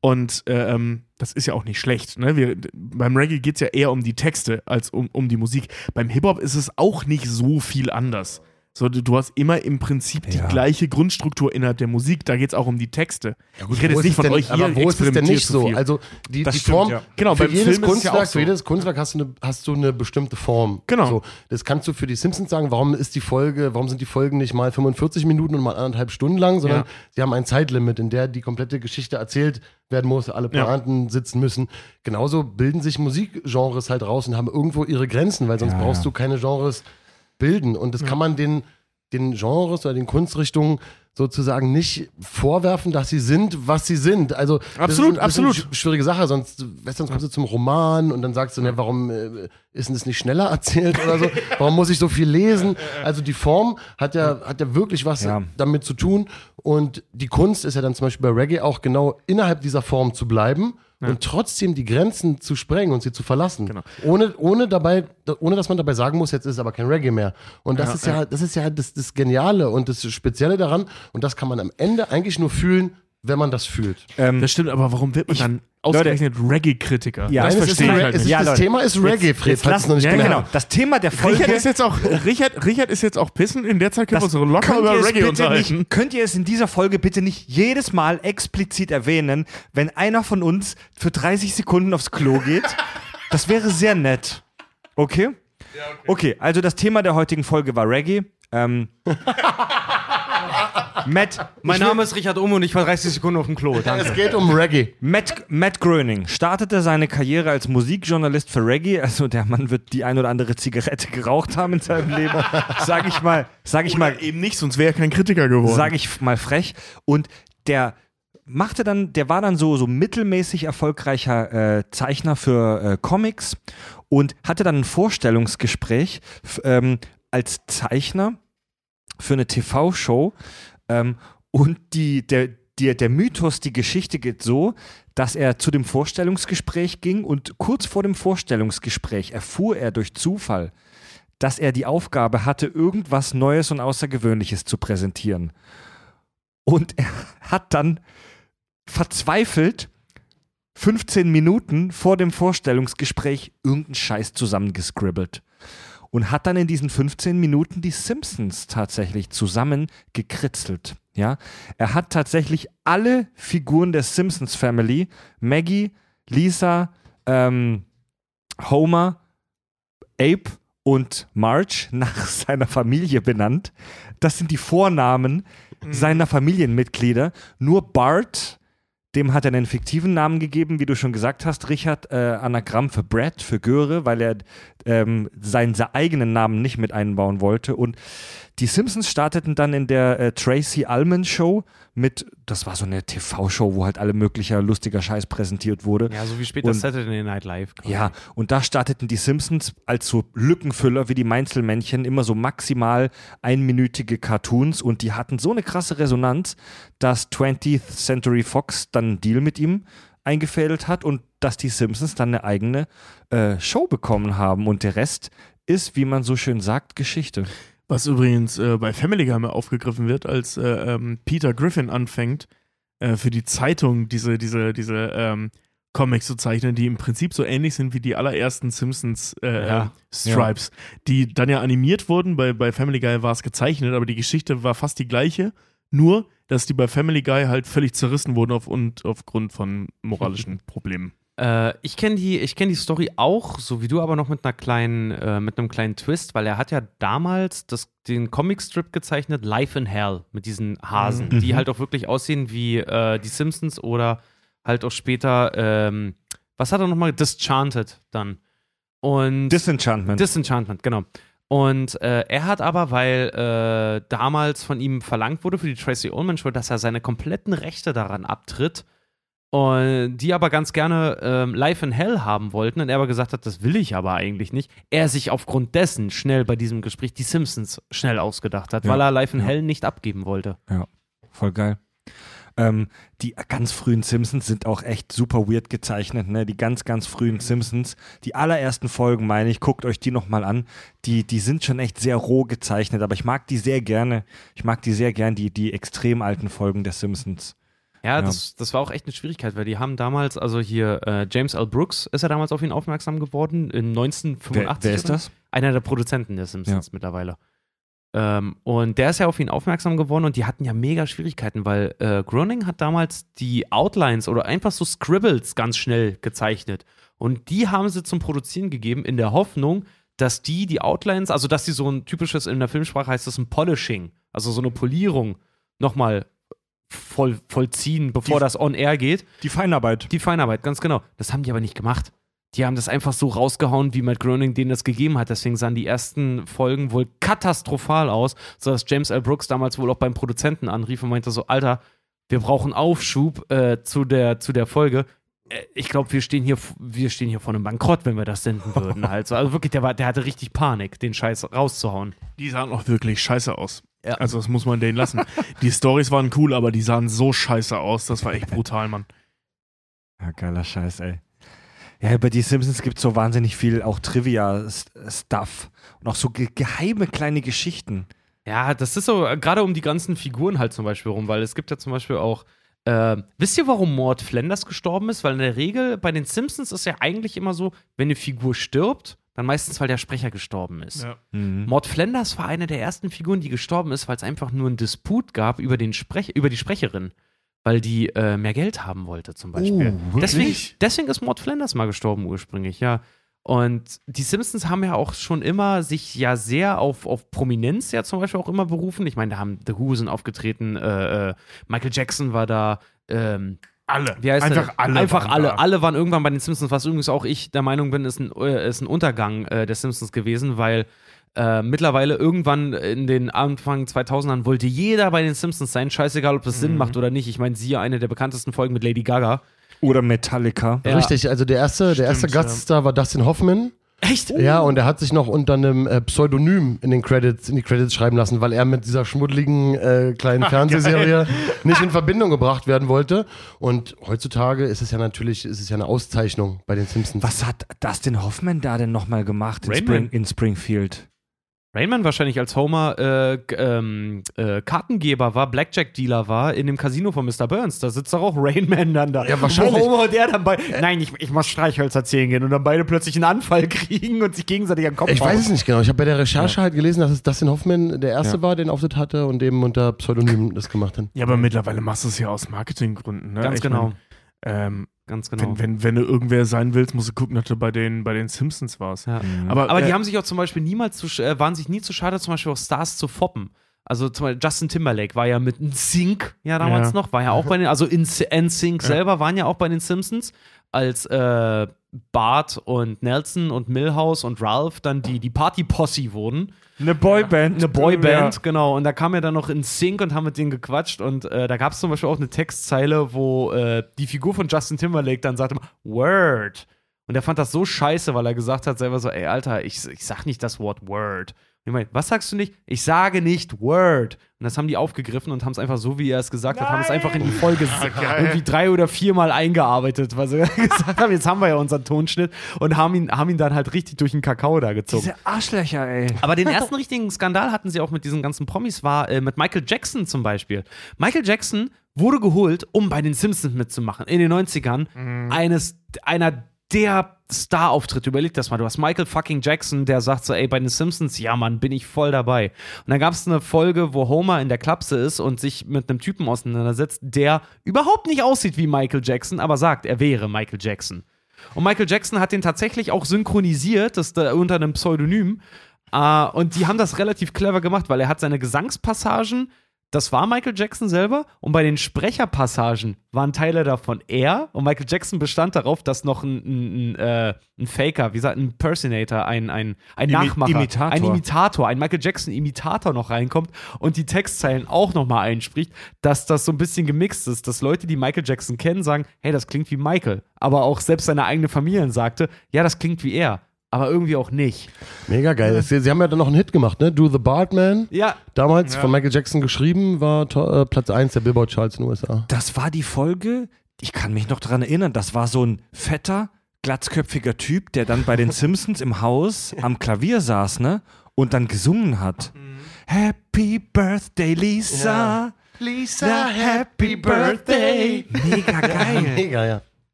[SPEAKER 4] Und äh, ähm, das ist ja auch nicht schlecht. Ne? Wir, beim Reggae geht es ja eher um die Texte als um, um die Musik. Beim Hip-Hop ist es auch nicht so viel anders. So, du, hast immer im Prinzip die
[SPEAKER 1] Ja.
[SPEAKER 4] gleiche Grundstruktur innerhalb der Musik. Da geht es auch um die Texte.
[SPEAKER 3] Gut,
[SPEAKER 4] ich rede jetzt nicht von
[SPEAKER 3] denn,
[SPEAKER 4] euch hier.
[SPEAKER 3] Aber wo ist es denn nicht so? Also die,
[SPEAKER 1] Das
[SPEAKER 3] die
[SPEAKER 1] stimmt,
[SPEAKER 3] Form,
[SPEAKER 1] ja.
[SPEAKER 4] Genau,
[SPEAKER 3] für jedes
[SPEAKER 4] Film ja
[SPEAKER 3] Kunstwerk,
[SPEAKER 4] auch so.
[SPEAKER 3] für jedes Kunstwerk hast du eine, hast du eine bestimmte Form.
[SPEAKER 4] Genau.
[SPEAKER 3] So, das kannst du für die Simpsons sagen, warum ist die Folge, warum sind die Folgen nicht mal 45 Minuten und mal anderthalb Stunden lang, sondern
[SPEAKER 4] Ja.
[SPEAKER 3] sie haben ein Zeitlimit, in der die komplette Geschichte erzählt werden muss, alle
[SPEAKER 4] Ja.
[SPEAKER 3] Pointen sitzen müssen. Genauso bilden sich Musikgenres halt raus und haben irgendwo ihre Grenzen, weil sonst
[SPEAKER 1] Ja,
[SPEAKER 3] brauchst
[SPEAKER 1] ja.
[SPEAKER 3] du keine Genres bilden. Und das kann man den, den Genres oder den Kunstrichtungen sozusagen nicht vorwerfen, dass sie sind, was sie sind. Also das
[SPEAKER 4] Absolut,
[SPEAKER 3] ist, ein- das ist eine
[SPEAKER 4] absolut.
[SPEAKER 3] sch- schwierige Sache, sonst, weißt, du, sonst kommst du zum Roman und dann sagst du, ne, warum äh, ist denn das nicht schneller erzählt oder so? Warum muss ich so viel lesen? Also die Form hat ja, hat ja wirklich was
[SPEAKER 1] Ja.
[SPEAKER 3] damit zu tun und die Kunst ist ja dann zum Beispiel bei Reggae auch genau innerhalb dieser Form zu bleiben und trotzdem die Grenzen zu sprengen und sie zu verlassen.
[SPEAKER 4] Genau.
[SPEAKER 3] Ohne, ohne dabei, ohne dass man dabei sagen muss, jetzt ist es aber kein Reggae mehr. Und das
[SPEAKER 4] Ja,
[SPEAKER 3] ist ja,
[SPEAKER 4] ja.
[SPEAKER 3] das ist ja das, das Geniale und das Spezielle daran. Und das kann man am Ende eigentlich nur fühlen, wenn man das fühlt.
[SPEAKER 1] Ähm,
[SPEAKER 4] Das stimmt, aber warum wird man dann ausgerechnet Reggae-Kritiker?
[SPEAKER 1] Ja,
[SPEAKER 4] das verstehe ich halt nicht.
[SPEAKER 1] Ja,
[SPEAKER 3] das Thema ist Reggae, Fred,
[SPEAKER 1] jetzt
[SPEAKER 3] falls
[SPEAKER 1] lass,
[SPEAKER 3] du es noch nicht
[SPEAKER 1] ja, genau. Das Thema der Folge.
[SPEAKER 4] Richard ist jetzt auch Richard, Richard ist jetzt auch pissen. In der Zeit können wir uns locker
[SPEAKER 1] könnt
[SPEAKER 4] über
[SPEAKER 1] ihr es
[SPEAKER 4] Reggae unterhalten.
[SPEAKER 1] Nicht, könnt ihr es in dieser Folge bitte nicht jedes Mal explizit erwähnen, wenn einer von uns für 30 Sekunden aufs Klo geht? Das wäre sehr nett. Okay? Okay, also das Thema der heutigen Folge war Reggae. Ähm, Matt,
[SPEAKER 2] Mein Name ist Richard Ohm und ich war 30 Sekunden auf dem Klo. Danke.
[SPEAKER 3] Es geht um Reggae.
[SPEAKER 1] Matt, Matt Groening startete seine Karriere als Musikjournalist für Reggae. Also der Mann wird die ein oder andere Zigarette geraucht haben in seinem Leben. Sag ich mal, sag ich mal,
[SPEAKER 4] Eben nicht, sonst wäre er kein Kritiker geworden.
[SPEAKER 1] sage ich mal frech. Und der machte dann, der war dann so, so mittelmäßig erfolgreicher äh, Zeichner für äh, Comics und hatte dann ein Vorstellungsgespräch ähm, als Zeichner für eine TV-Show. Ähm, und die, der, der, der Mythos, die Geschichte geht so, dass er zu dem Vorstellungsgespräch ging und kurz vor dem Vorstellungsgespräch erfuhr er durch Zufall, dass er die Aufgabe hatte, irgendwas Neues und Außergewöhnliches zu präsentieren. Und er hat dann verzweifelt 15 Minuten vor dem Vorstellungsgespräch irgendeinen Scheiß zusammengescribbelt. Und hat dann in diesen 15 Minuten die Simpsons tatsächlich zusammen gekritzelt. Ja, er hat tatsächlich alle Figuren der Simpsons Family, Maggie, Lisa, ähm, Homer, Abe und Marge nach seiner Familie benannt. Das sind die Vornamen seiner Familienmitglieder. Nur Bart, dem hat er einen fiktiven Namen gegeben, wie du schon gesagt hast, Richard, äh, Anagramm für Brad, für Göre, weil er ähm, seinen se- eigenen Namen nicht mit einbauen wollte. Und die Simpsons starteten dann in der äh, Tracy Ullman Show mit, das war so eine TV-Show, wo halt alle möglicher lustiger Scheiß präsentiert wurde.
[SPEAKER 2] Ja, so wie später
[SPEAKER 1] Und-
[SPEAKER 2] Saturday Night Live. quasi.
[SPEAKER 1] Ja, und da starteten die Simpsons als so Lückenfüller wie die Mainzelmännchen immer so maximal einminütige Cartoons und die hatten so eine krasse Resonanz, dass 20th Century Fox dann einen Deal mit ihm eingefädelt hat und dass die Simpsons dann eine eigene äh, Show bekommen haben und der Rest ist, wie man so schön sagt, Geschichte.
[SPEAKER 4] Was übrigens äh, bei Family Guy mal aufgegriffen wird, als äh, ähm, Peter Griffin anfängt, äh, für die Zeitung diese, diese, diese ähm, Comics zu zeichnen, die im Prinzip so ähnlich sind wie die allerersten Simpsons äh,
[SPEAKER 2] Ja.
[SPEAKER 4] ähm, Stripes, die dann ja animiert wurden. Bei, bei Family Guy war es gezeichnet, aber die Geschichte war fast die gleiche. Nur, dass die bei Family Guy halt völlig zerrissen wurden auf, und aufgrund von moralischen Problemen.
[SPEAKER 2] Äh, ich kenne die, ich kenn die Story auch, so wie du, aber noch mit einer kleinen, äh, mit einem kleinen Twist, weil er hat ja damals das, den Comicstrip gezeichnet, Life in Hell, mit diesen Hasen,
[SPEAKER 1] Mhm.
[SPEAKER 2] die halt auch wirklich aussehen wie äh, die Simpsons oder halt auch später, ähm, was hat er nochmal? Disenchanted dann. Und
[SPEAKER 1] Disenchantment.
[SPEAKER 2] Disenchantment, genau. Und äh, er hat aber, weil äh, damals von ihm verlangt wurde für die Tracy Ullman Show, dass er seine kompletten Rechte daran abtritt, und die aber ganz gerne ähm, Live in Hell haben wollten und er aber gesagt hat, das will ich aber eigentlich nicht. Er sich aufgrund dessen schnell bei diesem Gespräch die Simpsons schnell ausgedacht hat,
[SPEAKER 1] Ja.
[SPEAKER 2] weil er Live in
[SPEAKER 1] Ja.
[SPEAKER 2] Hell nicht abgeben wollte.
[SPEAKER 1] Voll geil. Ähm, die ganz frühen Simpsons sind auch echt super weird gezeichnet, ne? Die ganz, ganz frühen Simpsons. Die allerersten Folgen, meine ich, guckt euch die nochmal an. Die, die sind schon echt sehr roh gezeichnet, aber ich mag die sehr gerne. Ich mag die sehr gern, die, die extrem alten Folgen der Simpsons.
[SPEAKER 2] Ja,
[SPEAKER 1] Ja.
[SPEAKER 2] Das, das war auch echt eine Schwierigkeit, weil die haben damals, also hier äh, James L. Brooks ist ja damals auf ihn aufmerksam geworden in 1985.
[SPEAKER 1] Wer, wer ist das?
[SPEAKER 2] Einer der Produzenten der Simpsons mittlerweile. Ähm, und der ist ja auf ihn aufmerksam geworden und die hatten ja mega Schwierigkeiten, weil äh, Groening hat damals die Outlines oder einfach so Scribbles ganz schnell gezeichnet. Und die haben sie zum Produzieren gegeben in der Hoffnung, dass die die Outlines, also dass die so ein typisches, in der Filmsprache heißt das ein Polishing, also so eine Polierung nochmal voll, vollziehen, bevor
[SPEAKER 1] Die-
[SPEAKER 2] das on air geht.
[SPEAKER 1] Die Feinarbeit.
[SPEAKER 2] Die Feinarbeit, ganz genau. Das haben die aber nicht gemacht. Die haben das einfach so rausgehauen, wie Matt Groening denen das gegeben hat. Deswegen sahen die ersten Folgen wohl katastrophal aus, sodass James L. Brooks damals wohl auch beim Produzenten anrief und meinte so, Alter, wir brauchen Aufschub äh, zu, der, zu der Folge. Äh, Ich glaube, wir stehen hier, wir stehen hier vor einem Bankrott, wenn wir das senden würden. halt. so. Also wirklich, der, war, der hatte richtig Panik, den Scheiß rauszuhauen.
[SPEAKER 4] Die sahen auch wirklich scheiße aus.
[SPEAKER 2] Ja.
[SPEAKER 4] Also das muss man denen lassen. die Stories waren cool, aber die sahen so scheiße aus. Das war echt brutal, Mann.
[SPEAKER 1] Ja, geiler Scheiß, ey. Ja, über die Simpsons gibt es so wahnsinnig viel auch Trivia-Stuff und auch so ge geheime kleine Geschichten.
[SPEAKER 2] Ja, das ist so, äh, gerade um die ganzen Figuren halt zum Beispiel rum, weil es gibt ja zum Beispiel auch, äh, wisst ihr, warum Mort Flanders gestorben ist? Weil in der Regel bei den Simpsons ist ja eigentlich immer so, wenn eine Figur stirbt, dann meistens, weil der Sprecher gestorben ist.
[SPEAKER 4] Ja.
[SPEAKER 1] Mhm.
[SPEAKER 2] Mord Flanders war eine der ersten Figuren, die gestorben ist, weil es einfach nur einen Disput gab über, den Sprech über die Sprecherin. Weil die äh, mehr Geld haben wollte, zum Beispiel.
[SPEAKER 3] Oh,
[SPEAKER 2] deswegen, deswegen ist Mord Flanders mal gestorben ursprünglich, ja. Und die Simpsons haben ja auch schon immer sich ja sehr auf, auf Prominenz ja zum Beispiel auch immer berufen. Ich meine, da haben The Who sind aufgetreten, äh, äh, Michael Jackson war da, ähm,
[SPEAKER 4] Alle.
[SPEAKER 2] wie heißt
[SPEAKER 4] Einfach
[SPEAKER 2] der?
[SPEAKER 4] alle.
[SPEAKER 2] Einfach alle.
[SPEAKER 4] da.
[SPEAKER 2] Alle waren irgendwann bei den Simpsons, was übrigens auch ich der Meinung bin, ist ein, äh, ist ein Untergang äh, der Simpsons gewesen, weil äh, mittlerweile irgendwann in den Anfang 2000ern wollte jeder bei den Simpsons sein, scheißegal, ob das
[SPEAKER 4] Mhm.
[SPEAKER 2] Sinn macht oder nicht. Ich meine, siehe eine der bekanntesten Folgen mit Lady Gaga.
[SPEAKER 1] Oder Metallica.
[SPEAKER 2] Ja.
[SPEAKER 3] Richtig, also der erste, der erste
[SPEAKER 4] Stimmt, ja.
[SPEAKER 3] Gaststar war Dustin Hoffman.
[SPEAKER 2] Echt?
[SPEAKER 3] Ja, und er hat sich noch unter einem äh, Pseudonym in den Credits, in die Credits schreiben lassen, weil er mit dieser schmuddeligen äh, kleinen Fernsehserie nicht in Verbindung gebracht werden wollte. Und heutzutage ist es ja natürlich, ist es ja eine Auszeichnung bei den Simpsons.
[SPEAKER 1] Was hat Dustin Hoffman da denn nochmal gemacht in, Spring, in Springfield?
[SPEAKER 2] Rainman wahrscheinlich als Homer äh, ähm, äh, Kartengeber war, Blackjack-Dealer war in dem Casino von Mr. Burns. Da sitzt doch auch Rainman dann da.
[SPEAKER 3] Ja, wahrscheinlich.
[SPEAKER 2] Wo Homer und er dann bei. Nein, ich, ich muss Streichhölzer zählen gehen und dann beide plötzlich einen Anfall kriegen und sich gegenseitig am Kopf
[SPEAKER 3] Ich weiß es nicht genau. Ich habe bei der Recherche halt gelesen, dass es Dustin Hoffman der erste
[SPEAKER 1] Ja.
[SPEAKER 3] war, den Auftritt hatte und eben unter Pseudonym das gemacht hat.
[SPEAKER 4] Ja, aber mittlerweile machst du es ja aus Marketinggründen. Ne?
[SPEAKER 2] Ganz
[SPEAKER 4] Ich
[SPEAKER 2] genau.
[SPEAKER 4] Mein, ähm,
[SPEAKER 2] Ganz genau.
[SPEAKER 4] wenn, wenn, wenn du irgendwer sein willst, musst du gucken, dass du bei den, bei den Simpsons warst.
[SPEAKER 2] Ja.
[SPEAKER 4] Aber,
[SPEAKER 2] Aber die
[SPEAKER 4] äh,
[SPEAKER 2] haben sich auch zum Beispiel niemals zu, äh, waren sich nie zu schade, zum Beispiel auch Stars zu foppen. Also zum Beispiel Justin Timberlake war ja mit NSYNC ja damals
[SPEAKER 4] Ja.
[SPEAKER 2] noch, war ja auch bei den, also in NSYNC selber waren ja auch bei den Simpsons, als äh, Bart und Nelson und Milhouse und Ralph dann die, die Party-Posse wurden.
[SPEAKER 1] Eine Boyband.
[SPEAKER 2] Eine Boyband,
[SPEAKER 1] Ja.
[SPEAKER 2] genau. Und da kam er dann noch in Sync und haben mit denen gequatscht. Und äh, da gab es zum Beispiel auch eine Textzeile, wo äh, die Figur von Justin Timberlake dann sagte, Word. Und er fand das so scheiße, weil er gesagt hat selber so, ey, Alter, ich, ich sag nicht das Wort Word. Und ich meine, was sagst du nicht? Ich sage nicht Word. Und das haben die aufgegriffen und haben es einfach so, wie er es gesagt hat, haben es einfach in die Folge
[SPEAKER 4] geil.
[SPEAKER 2] irgendwie drei oder viermal eingearbeitet, weil sie gesagt haben, jetzt haben wir ja unseren Tonschnitt und haben ihn, haben ihn dann halt richtig durch den Kakao da gezogen.
[SPEAKER 1] Diese Arschlöcher, ey.
[SPEAKER 2] Aber den ersten richtigen Skandal hatten sie auch mit diesen ganzen Promis, war äh, mit Michael Jackson zum Beispiel. Michael Jackson wurde geholt, um bei den Simpsons mitzumachen. In den 90ern. Eines, einer der Star-Auftritte. Überleg das mal. Du hast Michael fucking Jackson, der sagt so, ey, bei den Simpsons, ja, Mann, bin ich voll dabei. Und dann gab es eine Folge, wo Homer in der Klapse ist und sich mit einem Typen auseinandersetzt, der überhaupt nicht aussieht wie Michael Jackson, aber sagt, er wäre Michael Jackson. Und Michael Jackson hat den tatsächlich auch synchronisiert, das da unter einem Pseudonym. Äh, und die haben das relativ clever gemacht, weil er hat seine Gesangspassagen, das war Michael Jackson selber. Und bei den Sprecherpassagen waren Teile davon er. Und Michael Jackson bestand darauf, dass noch ein, ein, ein, äh, ein Faker, wie gesagt, ein Impersonator, ein, ein, ein
[SPEAKER 1] Imi-
[SPEAKER 2] Nachmacher,
[SPEAKER 1] Imitator.
[SPEAKER 2] ein Imitator, ein Michael Jackson-Imitator noch reinkommt und die Textzeilen auch nochmal einspricht, dass das so ein bisschen gemixt ist, dass Leute, die Michael Jackson kennen, sagen, hey, das klingt wie Michael. Aber auch selbst seine eigene Familie sagte, ja, das klingt wie er. Aber irgendwie auch nicht.
[SPEAKER 3] Mega geil. Sie, sie haben ja dann noch einen Hit gemacht, ne? Do the Bartman.
[SPEAKER 2] Ja,
[SPEAKER 3] Damals
[SPEAKER 4] Ja.
[SPEAKER 3] von Michael Jackson geschrieben, war to- äh, Platz 1 der Billboard-Charts in den USA.
[SPEAKER 1] Das war die Folge, ich kann mich noch dran erinnern, das war so ein fetter, glatzköpfiger Typ, der dann bei den Simpsons im Haus am Klavier saß, ne? Und dann gesungen hat. Happy Birthday, Lisa.
[SPEAKER 3] Lisa,
[SPEAKER 1] happy birthday. Mega geil.
[SPEAKER 3] Mega, ja.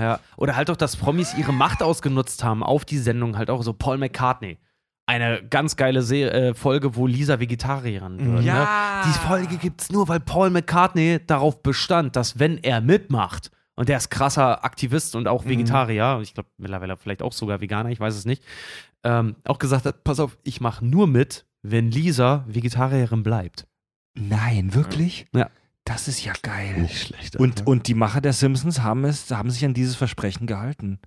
[SPEAKER 2] Ja, oder halt auch, dass Promis ihre Macht ausgenutzt haben auf die Sendung, halt auch so Paul McCartney. Eine ganz geile Se äh, Folge, wo Lisa Vegetarierin wird.
[SPEAKER 1] Ja.
[SPEAKER 2] Ne? Die Folge gibt's nur, weil Paul McCartney darauf bestand, dass wenn er mitmacht, und der ist krasser Aktivist und auch Vegetarier, ich glaube mittlerweile vielleicht auch sogar Veganer, ich weiß es nicht, ähm, auch gesagt hat, pass auf, ich mache nur mit, wenn Lisa Vegetarierin bleibt.
[SPEAKER 1] Nein, wirklich?
[SPEAKER 2] Ja.
[SPEAKER 1] Das ist ja geil.
[SPEAKER 3] Nicht schlecht.
[SPEAKER 1] Und, und die Macher der Simpsons haben es, haben sich an dieses Versprechen gehalten.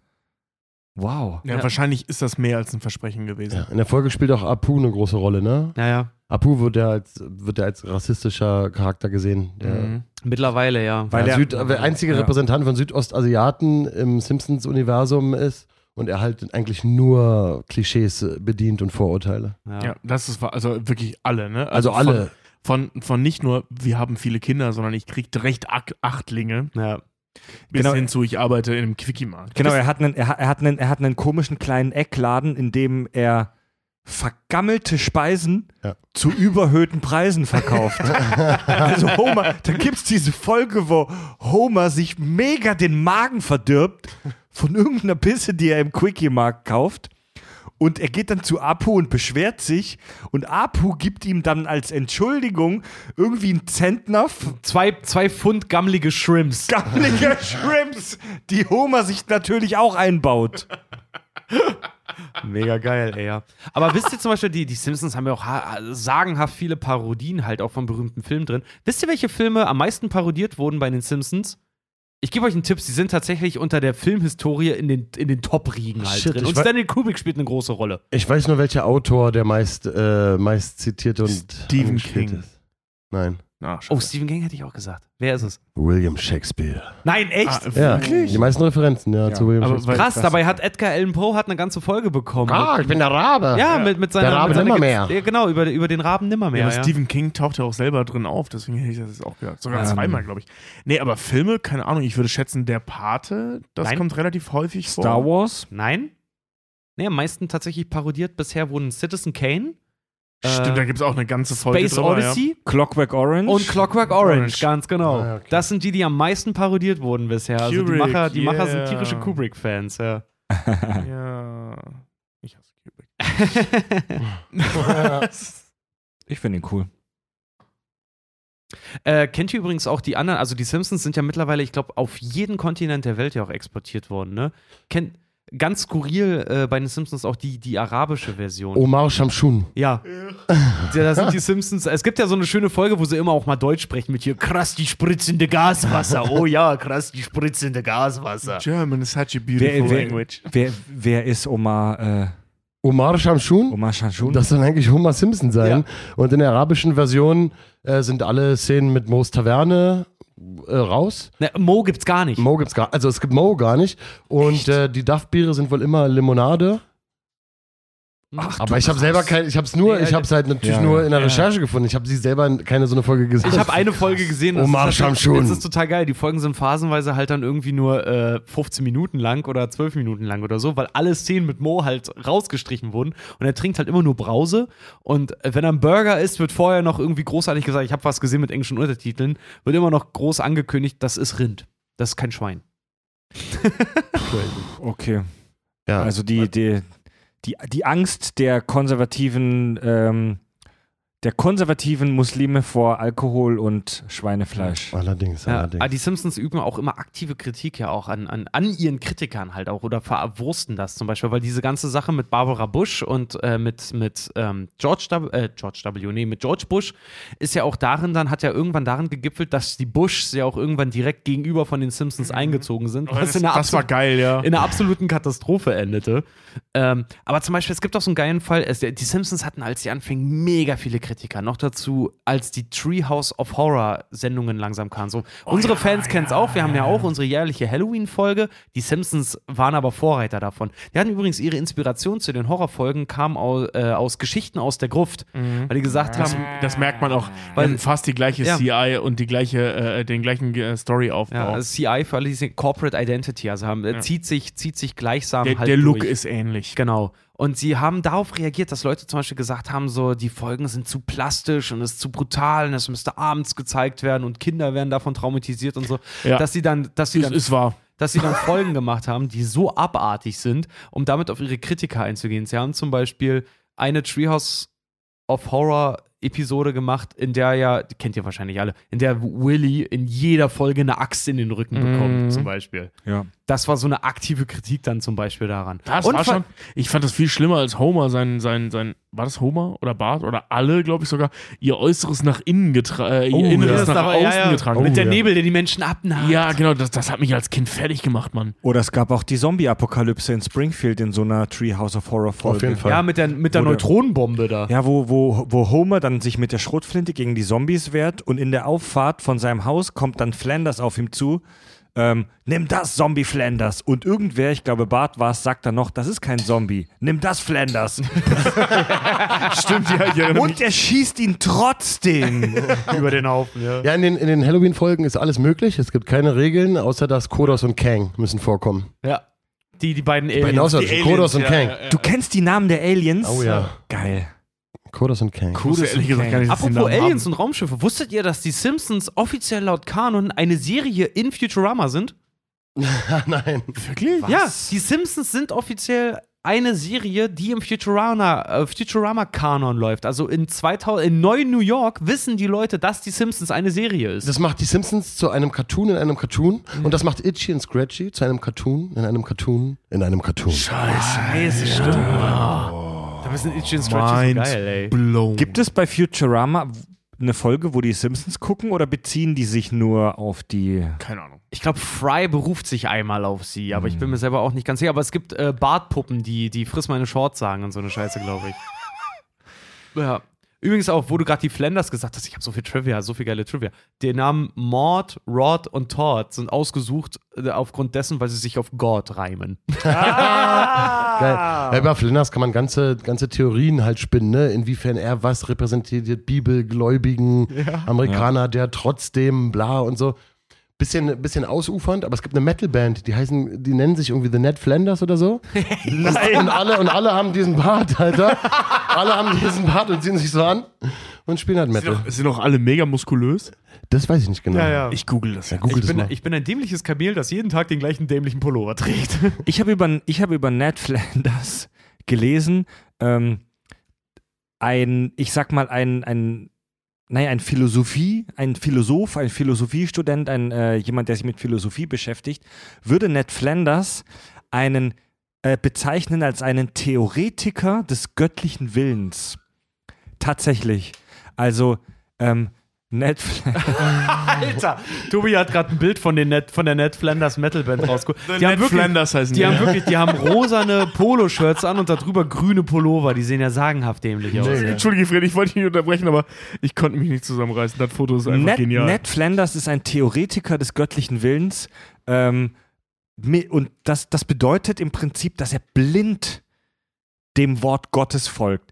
[SPEAKER 1] Wow.
[SPEAKER 4] Ja,
[SPEAKER 2] Ja.
[SPEAKER 4] wahrscheinlich ist das mehr als ein Versprechen gewesen.
[SPEAKER 3] ja, in der Folge spielt auch Apu eine große Rolle, ne?
[SPEAKER 2] Naja,
[SPEAKER 3] Apu wird ja als, wird ja als rassistischer Charakter gesehen. Der,
[SPEAKER 4] Mhm.
[SPEAKER 2] mittlerweile ja.
[SPEAKER 1] Weil er-
[SPEAKER 3] Süd, der einzige
[SPEAKER 1] ja.
[SPEAKER 3] Repräsentant von Südostasiaten im Simpsons-Universum ist und er halt eigentlich nur Klischees bedient und Vorurteile.
[SPEAKER 4] Ja, das ist also wirklich alle, ne?
[SPEAKER 3] Also alle.
[SPEAKER 4] Von, von, nicht nur, wir haben viele Kinder, sondern ich krieg recht Ak Achtlinge.
[SPEAKER 2] ja.
[SPEAKER 4] Bis
[SPEAKER 1] Genau.
[SPEAKER 4] hin zu, ich arbeite in einem Quickie-Markt.
[SPEAKER 1] Genau, er hat, einen, er, hat- er, hat einen, er hat einen komischen kleinen Eckladen, in dem er vergammelte Speisen
[SPEAKER 3] Ja.
[SPEAKER 1] zu überhöhten Preisen verkauft. also Homer, da gibt es diese Folge, wo Homer sich mega den Magen verdirbt von irgendeiner Pisse, die er im Quickie-Markt kauft. Und er geht dann zu Apu und beschwert sich. Und Apu gibt ihm dann als Entschuldigung irgendwie einen Zentner
[SPEAKER 2] Zwei, zwei Pfund gammelige Shrimps.
[SPEAKER 1] gammelige Shrimps, die Homer sich natürlich auch einbaut.
[SPEAKER 2] Mega geil, ey, ja. Aber wisst ihr zum Beispiel, die, die Simpsons haben ja auch ha sagenhaft viele Parodien halt auch von berühmten Filmen drin. Wisst ihr, welche Filme am meisten parodiert wurden bei den Simpsons? Ich gebe euch einen Tipp, sie sind tatsächlich unter der Filmhistorie in den, in den Top-Riegen halt
[SPEAKER 3] Shit,
[SPEAKER 2] drin. Und Stanley Kubrick spielt eine große Rolle.
[SPEAKER 3] Ich weiß nur, welcher Autor der meist, äh, meist zitierte und
[SPEAKER 4] Stephen King.
[SPEAKER 3] ist. Nein.
[SPEAKER 4] Ah,
[SPEAKER 2] Oh. Stephen King hätte ich auch gesagt. Wer ist es?
[SPEAKER 3] William Shakespeare.
[SPEAKER 2] Nein, echt?
[SPEAKER 4] Ah,
[SPEAKER 3] Ja,
[SPEAKER 4] wirklich?
[SPEAKER 3] die meisten Referenzen, ja,
[SPEAKER 1] Ja.
[SPEAKER 3] zu William
[SPEAKER 4] Aber
[SPEAKER 3] Shakespeare.
[SPEAKER 2] Krass, dabei hat Edgar Allan Poe hat eine ganze Folge bekommen.
[SPEAKER 3] Ah, ich bin der Rabe.
[SPEAKER 2] ja, mit, mit seiner
[SPEAKER 3] Der Rabe
[SPEAKER 2] seiner
[SPEAKER 3] Nimmermehr.
[SPEAKER 2] Ge- Ja, genau, über, über den Raben Nimmermehr.
[SPEAKER 4] Ja, aber
[SPEAKER 2] Ja,
[SPEAKER 4] Stephen King taucht ja auch selber drin auf, deswegen hätte ich das jetzt auch gehört. Sogar
[SPEAKER 1] Ähm.
[SPEAKER 4] zweimal, glaube ich. Nee, aber Filme, keine Ahnung, ich würde schätzen, der Pate, das
[SPEAKER 2] Nein.
[SPEAKER 4] kommt relativ häufig vor.
[SPEAKER 1] Star Wars?
[SPEAKER 2] Nein? Nee, am meisten tatsächlich parodiert bisher wurden Citizen Kane,
[SPEAKER 4] Stimmt,
[SPEAKER 2] Äh,
[SPEAKER 4] da gibt es auch eine ganze Folge
[SPEAKER 2] Space
[SPEAKER 4] drüber,
[SPEAKER 2] Odyssey
[SPEAKER 1] Clockwork Orange?
[SPEAKER 2] und Clockwork Orange,
[SPEAKER 4] Orange.
[SPEAKER 2] ganz genau.
[SPEAKER 3] Ah, okay.
[SPEAKER 2] Das sind die, die am meisten parodiert wurden bisher. Also die
[SPEAKER 4] Kubrick,
[SPEAKER 2] Macher, die Macher sind
[SPEAKER 4] yeah.
[SPEAKER 2] tierische Kubrick-Fans, ja.
[SPEAKER 4] Ja. ja. Ich hasse Kubrick.
[SPEAKER 1] Ich finde ihn cool.
[SPEAKER 2] Äh, kennt ihr übrigens auch die anderen, also die Simpsons sind ja mittlerweile, ich glaube, auf jeden Kontinent der Welt ja auch exportiert worden, ne? Kennt ganz skurril äh, bei den Simpsons auch die, die arabische Version.
[SPEAKER 3] Omar Shamshun.
[SPEAKER 2] Ja. ja. Da sind die Simpsons. Es gibt ja so eine schöne Folge, wo sie immer auch mal Deutsch sprechen mit hier krass die spritzende Gaswasser. Oh ja, krass die spritzende Gaswasser.
[SPEAKER 4] German is such a beautiful
[SPEAKER 1] Wer, wer,
[SPEAKER 4] language.
[SPEAKER 1] wer, wer ist Omar, äh,
[SPEAKER 3] Omar Shamshun?
[SPEAKER 1] Omar Shanshun?
[SPEAKER 3] Das soll eigentlich Homer Simpson sein. Und in der arabischen Version äh, sind alle Szenen mit Mo's Taverne äh, raus.
[SPEAKER 2] Ne, Mo gibt's gar nicht.
[SPEAKER 3] Mo gibt's gar, also es gibt Mo gar nicht. Und äh, die Duff-Biere sind wohl immer Limonade.
[SPEAKER 2] Ach,
[SPEAKER 3] Aber ich habe selber kein, ich habe es nur,
[SPEAKER 2] Nee,
[SPEAKER 3] ich habe es halt natürlich
[SPEAKER 1] ja,
[SPEAKER 3] nur in der
[SPEAKER 4] Ja.
[SPEAKER 3] Recherche gefunden. Ich habe sie selber in keine so eine Folge gesehen.
[SPEAKER 2] Ich habe eine Folge gesehen. das
[SPEAKER 3] Omar
[SPEAKER 2] ist halt-
[SPEAKER 3] Shamshun.
[SPEAKER 2] Das ist total geil. Die Folgen sind phasenweise halt dann irgendwie nur äh, 15 Minuten lang oder 12 Minuten lang oder so, weil alle Szenen mit Mo halt rausgestrichen wurden. Und er trinkt halt immer nur Brause. Und äh, wenn er einen Burger isst, wird vorher noch irgendwie großartig gesagt, ich habe was gesehen mit englischen Untertiteln, wird immer noch groß angekündigt, das ist Rind. Das ist kein Schwein.
[SPEAKER 1] okay.
[SPEAKER 3] ja.
[SPEAKER 1] Also die, die, die, die Angst der konservativen, ähm, der konservativen Muslime vor Alkohol und Schweinefleisch.
[SPEAKER 3] allerdings,
[SPEAKER 2] Ja,
[SPEAKER 3] allerdings.
[SPEAKER 2] aber die Simpsons üben auch immer aktive Kritik ja auch an, an, an ihren Kritikern halt auch oder verwursten das zum Beispiel, weil diese ganze Sache mit Barbara Bush und äh, mit, mit ähm, George, w, äh, George W., nee, mit George Bush ist ja auch darin dann, hat ja irgendwann darin gegipfelt, dass die Bushs ja auch irgendwann direkt gegenüber von den Simpsons eingezogen sind, was
[SPEAKER 4] das,
[SPEAKER 2] in einer
[SPEAKER 4] das war geil, ja.
[SPEAKER 2] in einer absoluten Katastrophe endete. Ähm, aber zum Beispiel, es gibt auch so einen geilen Fall, es, die Simpsons hatten, als sie anfingen, mega viele Kritiker. Noch dazu, als die Treehouse of Horror Sendungen langsam kamen. So, unsere
[SPEAKER 4] ja,
[SPEAKER 2] Fans kennen es
[SPEAKER 4] ja,
[SPEAKER 2] auch, wir haben ja
[SPEAKER 4] ja.
[SPEAKER 2] auch unsere jährliche Halloween-Folge. Die Simpsons waren aber Vorreiter davon. Die hatten übrigens ihre Inspiration zu den Horrorfolgen, kam aus, äh, aus Geschichten aus der Gruft, weil die gesagt
[SPEAKER 4] Das,
[SPEAKER 2] haben,
[SPEAKER 4] das merkt man auch,
[SPEAKER 2] Weil-
[SPEAKER 4] fast die gleiche
[SPEAKER 2] Ja.
[SPEAKER 4] CI und die gleiche, äh, den gleichen äh, Storyaufbau.
[SPEAKER 2] ja, CI für alle, die sehen, Corporate Identity, also haben,
[SPEAKER 4] Ja.
[SPEAKER 2] zieht, sich, zieht sich gleichsam
[SPEAKER 4] der
[SPEAKER 2] halt
[SPEAKER 4] der Look
[SPEAKER 2] durch.
[SPEAKER 4] ist ähnlich.
[SPEAKER 2] Genau. Und sie haben darauf reagiert, dass Leute zum Beispiel gesagt haben, so, die Folgen sind zu plastisch und es ist zu brutal und es müsste abends gezeigt werden und Kinder werden davon traumatisiert und so.
[SPEAKER 4] Ja.
[SPEAKER 2] Dass sie dann, dass sie
[SPEAKER 4] Ist,
[SPEAKER 2] dann,
[SPEAKER 4] ist wahr.
[SPEAKER 2] dass sie dann Folgen gemacht haben, die so abartig sind, um damit auf ihre Kritiker einzugehen. Sie haben zum Beispiel eine Treehouse of Horror Episode gemacht, in der ja, die kennt ihr wahrscheinlich alle, in der Willy in jeder Folge eine Axt in den Rücken bekommt,
[SPEAKER 4] Mhm.
[SPEAKER 2] zum Beispiel.
[SPEAKER 1] Ja.
[SPEAKER 2] Das war so eine aktive Kritik dann zum Beispiel daran.
[SPEAKER 4] Das
[SPEAKER 2] Und
[SPEAKER 4] war schon, ich fand das viel schlimmer als Homer, sein, sein, sein, war das Homer oder Bart oder alle, glaube ich sogar, ihr Äußeres nach innen getragen, äh, ihr
[SPEAKER 3] Oh,
[SPEAKER 4] Inneres
[SPEAKER 3] ja.
[SPEAKER 4] nach
[SPEAKER 2] aber-
[SPEAKER 4] außen
[SPEAKER 2] ja, ja.
[SPEAKER 4] getragen.
[SPEAKER 2] Mit
[SPEAKER 3] Oh,
[SPEAKER 2] der
[SPEAKER 3] ja.
[SPEAKER 2] Nebel, der die Menschen abnagt.
[SPEAKER 4] Ja, genau, das, das hat mich als Kind fertig gemacht, Mann.
[SPEAKER 1] Oder es gab auch die Zombie-Apokalypse in Springfield in so einer Treehouse of Horror Folge.
[SPEAKER 3] Auf jeden Fall.
[SPEAKER 2] Ja, mit der, mit der
[SPEAKER 1] Wo der-
[SPEAKER 2] Neutronenbombe da.
[SPEAKER 1] Ja, wo, wo, wo Homer dann sich mit der Schrotflinte gegen die Zombies wehrt und in der Auffahrt von seinem Haus kommt dann Flanders auf ihm zu ähm, nimm das Zombie Flanders. Und irgendwer, ich glaube Bart war es, sagt dann noch, das ist kein Zombie, nimm das Flanders.
[SPEAKER 4] Stimmt, ja, ich erinnere
[SPEAKER 1] Und er schießt ihn trotzdem.
[SPEAKER 2] Über den Haufen, ja.
[SPEAKER 3] Ja, in den, in den Halloween-Folgen ist alles möglich. Es gibt keine Regeln, außer dass Kodos und Kang müssen vorkommen.
[SPEAKER 2] Ja. Die, die beiden
[SPEAKER 3] Bei den
[SPEAKER 2] Aliens.
[SPEAKER 3] Außerirdischen, Kodos und Kang.
[SPEAKER 1] Du kennst die Namen der Aliens?
[SPEAKER 3] Oh ja.
[SPEAKER 1] Geil.
[SPEAKER 3] Kodos und Kang.
[SPEAKER 4] Wusste ehrlich gesagt gar nicht,
[SPEAKER 2] Apropos Aliens
[SPEAKER 4] haben.
[SPEAKER 2] und Raumschiffe, wusstet ihr, dass die Simpsons offiziell laut Kanon eine Serie in Futurama sind?
[SPEAKER 3] Nein.
[SPEAKER 4] Wirklich?
[SPEAKER 2] Ja, die Simpsons sind offiziell eine Serie, die im Futurama, äh, Futurama-Kanon läuft. Also in, 2000, in Neu New York wissen die Leute, dass die Simpsons eine Serie ist.
[SPEAKER 3] Das macht die Simpsons zu einem Cartoon in einem Cartoon. Und das macht Itchy und Scratchy zu einem Cartoon in einem Cartoon in einem Cartoon.
[SPEAKER 2] Scheiße, stimmt. Da müssen Itchy und Scratchy so geil, ey.
[SPEAKER 4] blown.
[SPEAKER 1] Gibt es bei Futurama eine Folge, wo die Simpsons gucken oder beziehen die sich nur auf die.
[SPEAKER 4] Keine Ahnung.
[SPEAKER 2] Ich glaube, Fry beruft sich einmal auf sie, aber ich bin mir selber auch nicht ganz sicher. Aber es gibt äh, Bartpuppen, die, die friss meine Shorts sagen und so eine Scheiße, glaube ich. Ja. Übrigens auch, wo du gerade die Flanders gesagt hast, ich habe so viel Trivia, so viel geile Trivia. Die Namen Maud, Rod und Todd sind ausgesucht äh, aufgrund dessen, weil sie sich auf God reimen.
[SPEAKER 3] Geil. Ja, über Flinders kann man ganze, ganze Theorien halt spinnen, ne? inwiefern er was repräsentiert, bibelgläubigen Amerikaner, der trotzdem bla und so. Bisschen, bisschen ausufernd, aber es gibt eine Metalband, die heißen, die nennen sich irgendwie The Ned Flanders oder so. Nein. Und alle, und alle haben diesen Bart, Alter. alle haben diesen Bart und ziehen sich so an und spielen halt
[SPEAKER 4] Sind
[SPEAKER 3] Metal.
[SPEAKER 4] doch, sind doch alle mega muskulös?
[SPEAKER 3] Das weiß ich nicht genau.
[SPEAKER 4] Ich google das
[SPEAKER 3] Ja,
[SPEAKER 4] ja.
[SPEAKER 3] google
[SPEAKER 2] Ich
[SPEAKER 3] das
[SPEAKER 2] bin,
[SPEAKER 3] mal.
[SPEAKER 2] ich bin ein dämliches Kamel, das jeden Tag den gleichen dämlichen Pullover trägt.
[SPEAKER 1] Ich habe über, ich hab über Ned Flanders gelesen, ähm, ein, ich sag mal, ein, ein, naja, ein Philosophie, ein Philosoph, ein Philosophiestudent, ein, äh, jemand, der sich mit Philosophie beschäftigt, würde Ned Flanders einen äh, bezeichnen als einen Theoretiker des göttlichen Willens. Tatsächlich. Also, ähm, Ned Flanders.
[SPEAKER 2] Alter, Tobi hat gerade ein Bild von, den Net, von der Ned Flanders Metal Band rausgeholt. Die, haben
[SPEAKER 4] Ned
[SPEAKER 2] wirklich-
[SPEAKER 4] Flanders heißen
[SPEAKER 2] die
[SPEAKER 4] die.
[SPEAKER 2] haben wirklich, die haben rosane Poloshirts an und darüber grüne Pullover. Die sehen ja sagenhaft dämlich aus.
[SPEAKER 3] Nee.
[SPEAKER 4] Entschuldige, Fred, ich wollte dich nicht unterbrechen, aber ich konnte mich nicht zusammenreißen. Das Foto ist einfach
[SPEAKER 1] Ned,
[SPEAKER 4] genial.
[SPEAKER 1] Ned Flanders ist ein Theoretiker des göttlichen Willens. Ähm, und das, das bedeutet im Prinzip, dass er blind dem Wort Gottes folgt.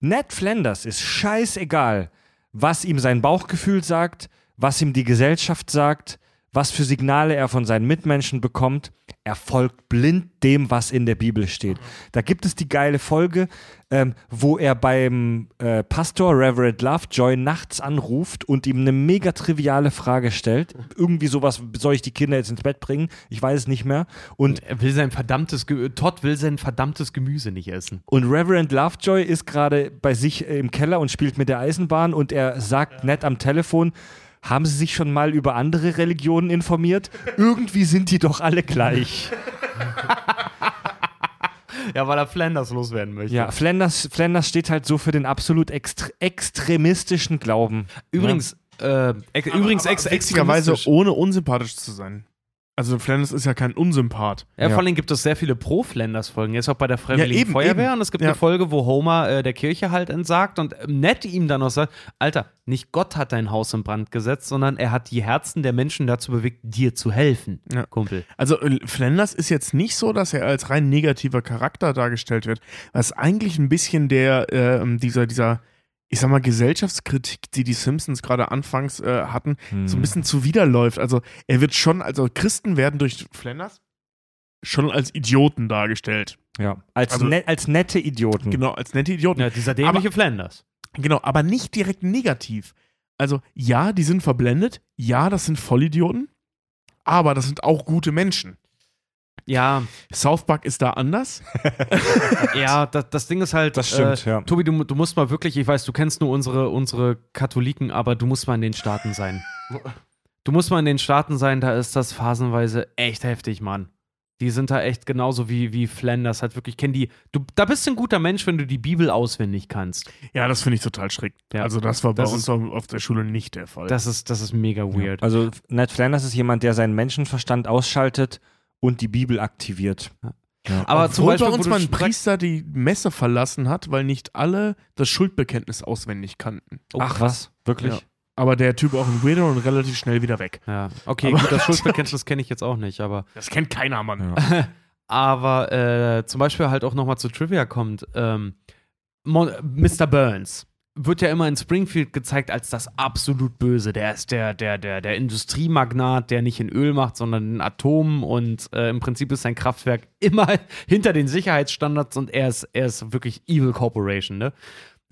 [SPEAKER 1] Ned Flanders ist scheißegal, was ihm sein Bauchgefühl sagt, was ihm die Gesellschaft sagt, was für Signale er von seinen Mitmenschen bekommt. Er folgt blind dem, was in der Bibel steht. Da gibt es die geile Folge, ähm, wo er beim äh, Pastor Reverend Lovejoy nachts anruft und ihm eine mega triviale Frage stellt. Irgendwie sowas, soll ich die Kinder jetzt ins Bett bringen? Ich weiß es nicht mehr. Und
[SPEAKER 2] Er will sein verdammtes, Ge Todd will sein verdammtes Gemüse nicht essen.
[SPEAKER 1] und Reverend Lovejoy ist gerade bei sich äh, im Keller und spielt mit der Eisenbahn und er sagt nett am Telefon, haben Sie sich schon mal über andere Religionen informiert? Irgendwie sind die doch alle gleich.
[SPEAKER 2] Ja, weil er Flanders loswerden möchte.
[SPEAKER 1] Ja, Flanders, Flanders steht halt so für den absolut extre extremistischen Glauben.
[SPEAKER 2] Übrigens, äh, ex übrigens ex
[SPEAKER 4] witzigerweise
[SPEAKER 2] extremistisch.
[SPEAKER 4] ohne unsympathisch zu sein. Also Flanders ist ja kein Unsympath.
[SPEAKER 2] Ja,
[SPEAKER 1] Ja.
[SPEAKER 2] vor allem gibt es sehr viele Pro-Flanders-Folgen. Er ist auch bei der Freiwilligen
[SPEAKER 4] Ja, eben,
[SPEAKER 2] Feuerwehr
[SPEAKER 4] eben.
[SPEAKER 2] und es gibt
[SPEAKER 4] Ja.
[SPEAKER 2] eine Folge, wo Homer äh, der Kirche halt entsagt und ähm, Ned ihm dann noch sagt: Alter, nicht Gott hat dein Haus in Brand gesetzt, sondern er hat die Herzen der Menschen dazu bewegt, dir zu helfen,
[SPEAKER 4] Ja.
[SPEAKER 2] Kumpel.
[SPEAKER 4] Also äh, Flanders ist jetzt nicht so, dass er als rein negativer Charakter dargestellt wird, was eigentlich ein bisschen der äh, dieser dieser ich sag mal Gesellschaftskritik, die die Simpsons gerade anfangs äh, hatten, so ein bisschen zuwiderläuft. Also er wird schon, also Christen werden durch Flanders schon als Idioten dargestellt.
[SPEAKER 1] Ja, als,
[SPEAKER 4] Also-
[SPEAKER 1] ne als nette Idioten.
[SPEAKER 4] Genau, als nette Idioten.
[SPEAKER 2] Ja, dieser dämliche Flanders.
[SPEAKER 4] Genau, aber nicht direkt negativ. Also ja, die sind verblendet, ja, das sind Vollidioten, aber das sind auch gute Menschen.
[SPEAKER 2] Ja,
[SPEAKER 4] South Park ist da anders.
[SPEAKER 2] ja, das, das Ding ist halt.
[SPEAKER 1] Das stimmt,
[SPEAKER 2] äh,
[SPEAKER 1] ja.
[SPEAKER 2] Tobi, du, du musst mal wirklich, ich weiß, du kennst nur unsere, unsere Katholiken, aber du musst mal in den Staaten sein. Du musst mal in den Staaten sein, da ist das phasenweise echt heftig, Mann. Die sind da echt genauso wie, wie Flanders, halt wirklich, kennen die. Du, da bist du ein guter Mensch, wenn du die Bibel auswendig kannst.
[SPEAKER 4] Ja, das finde ich total schräg.
[SPEAKER 2] Ja.
[SPEAKER 4] Also das war bei
[SPEAKER 2] Das
[SPEAKER 4] uns auf auf der Schule nicht der Fall.
[SPEAKER 2] Das ist, das ist mega weird.
[SPEAKER 1] Also Ned Flanders ist jemand, der seinen Menschenverstand ausschaltet und die Bibel aktiviert.
[SPEAKER 2] aber zum Beispiel,
[SPEAKER 4] bei uns mal ein Priester die Messe verlassen hat, weil nicht alle das Schuldbekenntnis auswendig kannten.
[SPEAKER 2] Oh,
[SPEAKER 1] Ach was, wirklich?
[SPEAKER 4] Ja. Aber der Typ auch ein Weirdo und relativ schnell wieder weg.
[SPEAKER 2] Ja, okay, gut, das Schuldbekenntnis kenne ich jetzt auch nicht, aber
[SPEAKER 4] Das kennt keiner, Mann.
[SPEAKER 2] aber äh, zum Beispiel halt auch nochmal zu Trivia kommt, ähm, Mon Mr. Burns wird ja immer in Springfield gezeigt als das absolut Böse. Der ist der, der, der, der Industriemagnat, der nicht in Öl macht, sondern in Atomen und äh, im Prinzip ist sein Kraftwerk immer hinter den Sicherheitsstandards und er ist, er ist wirklich Evil Corporation, ne?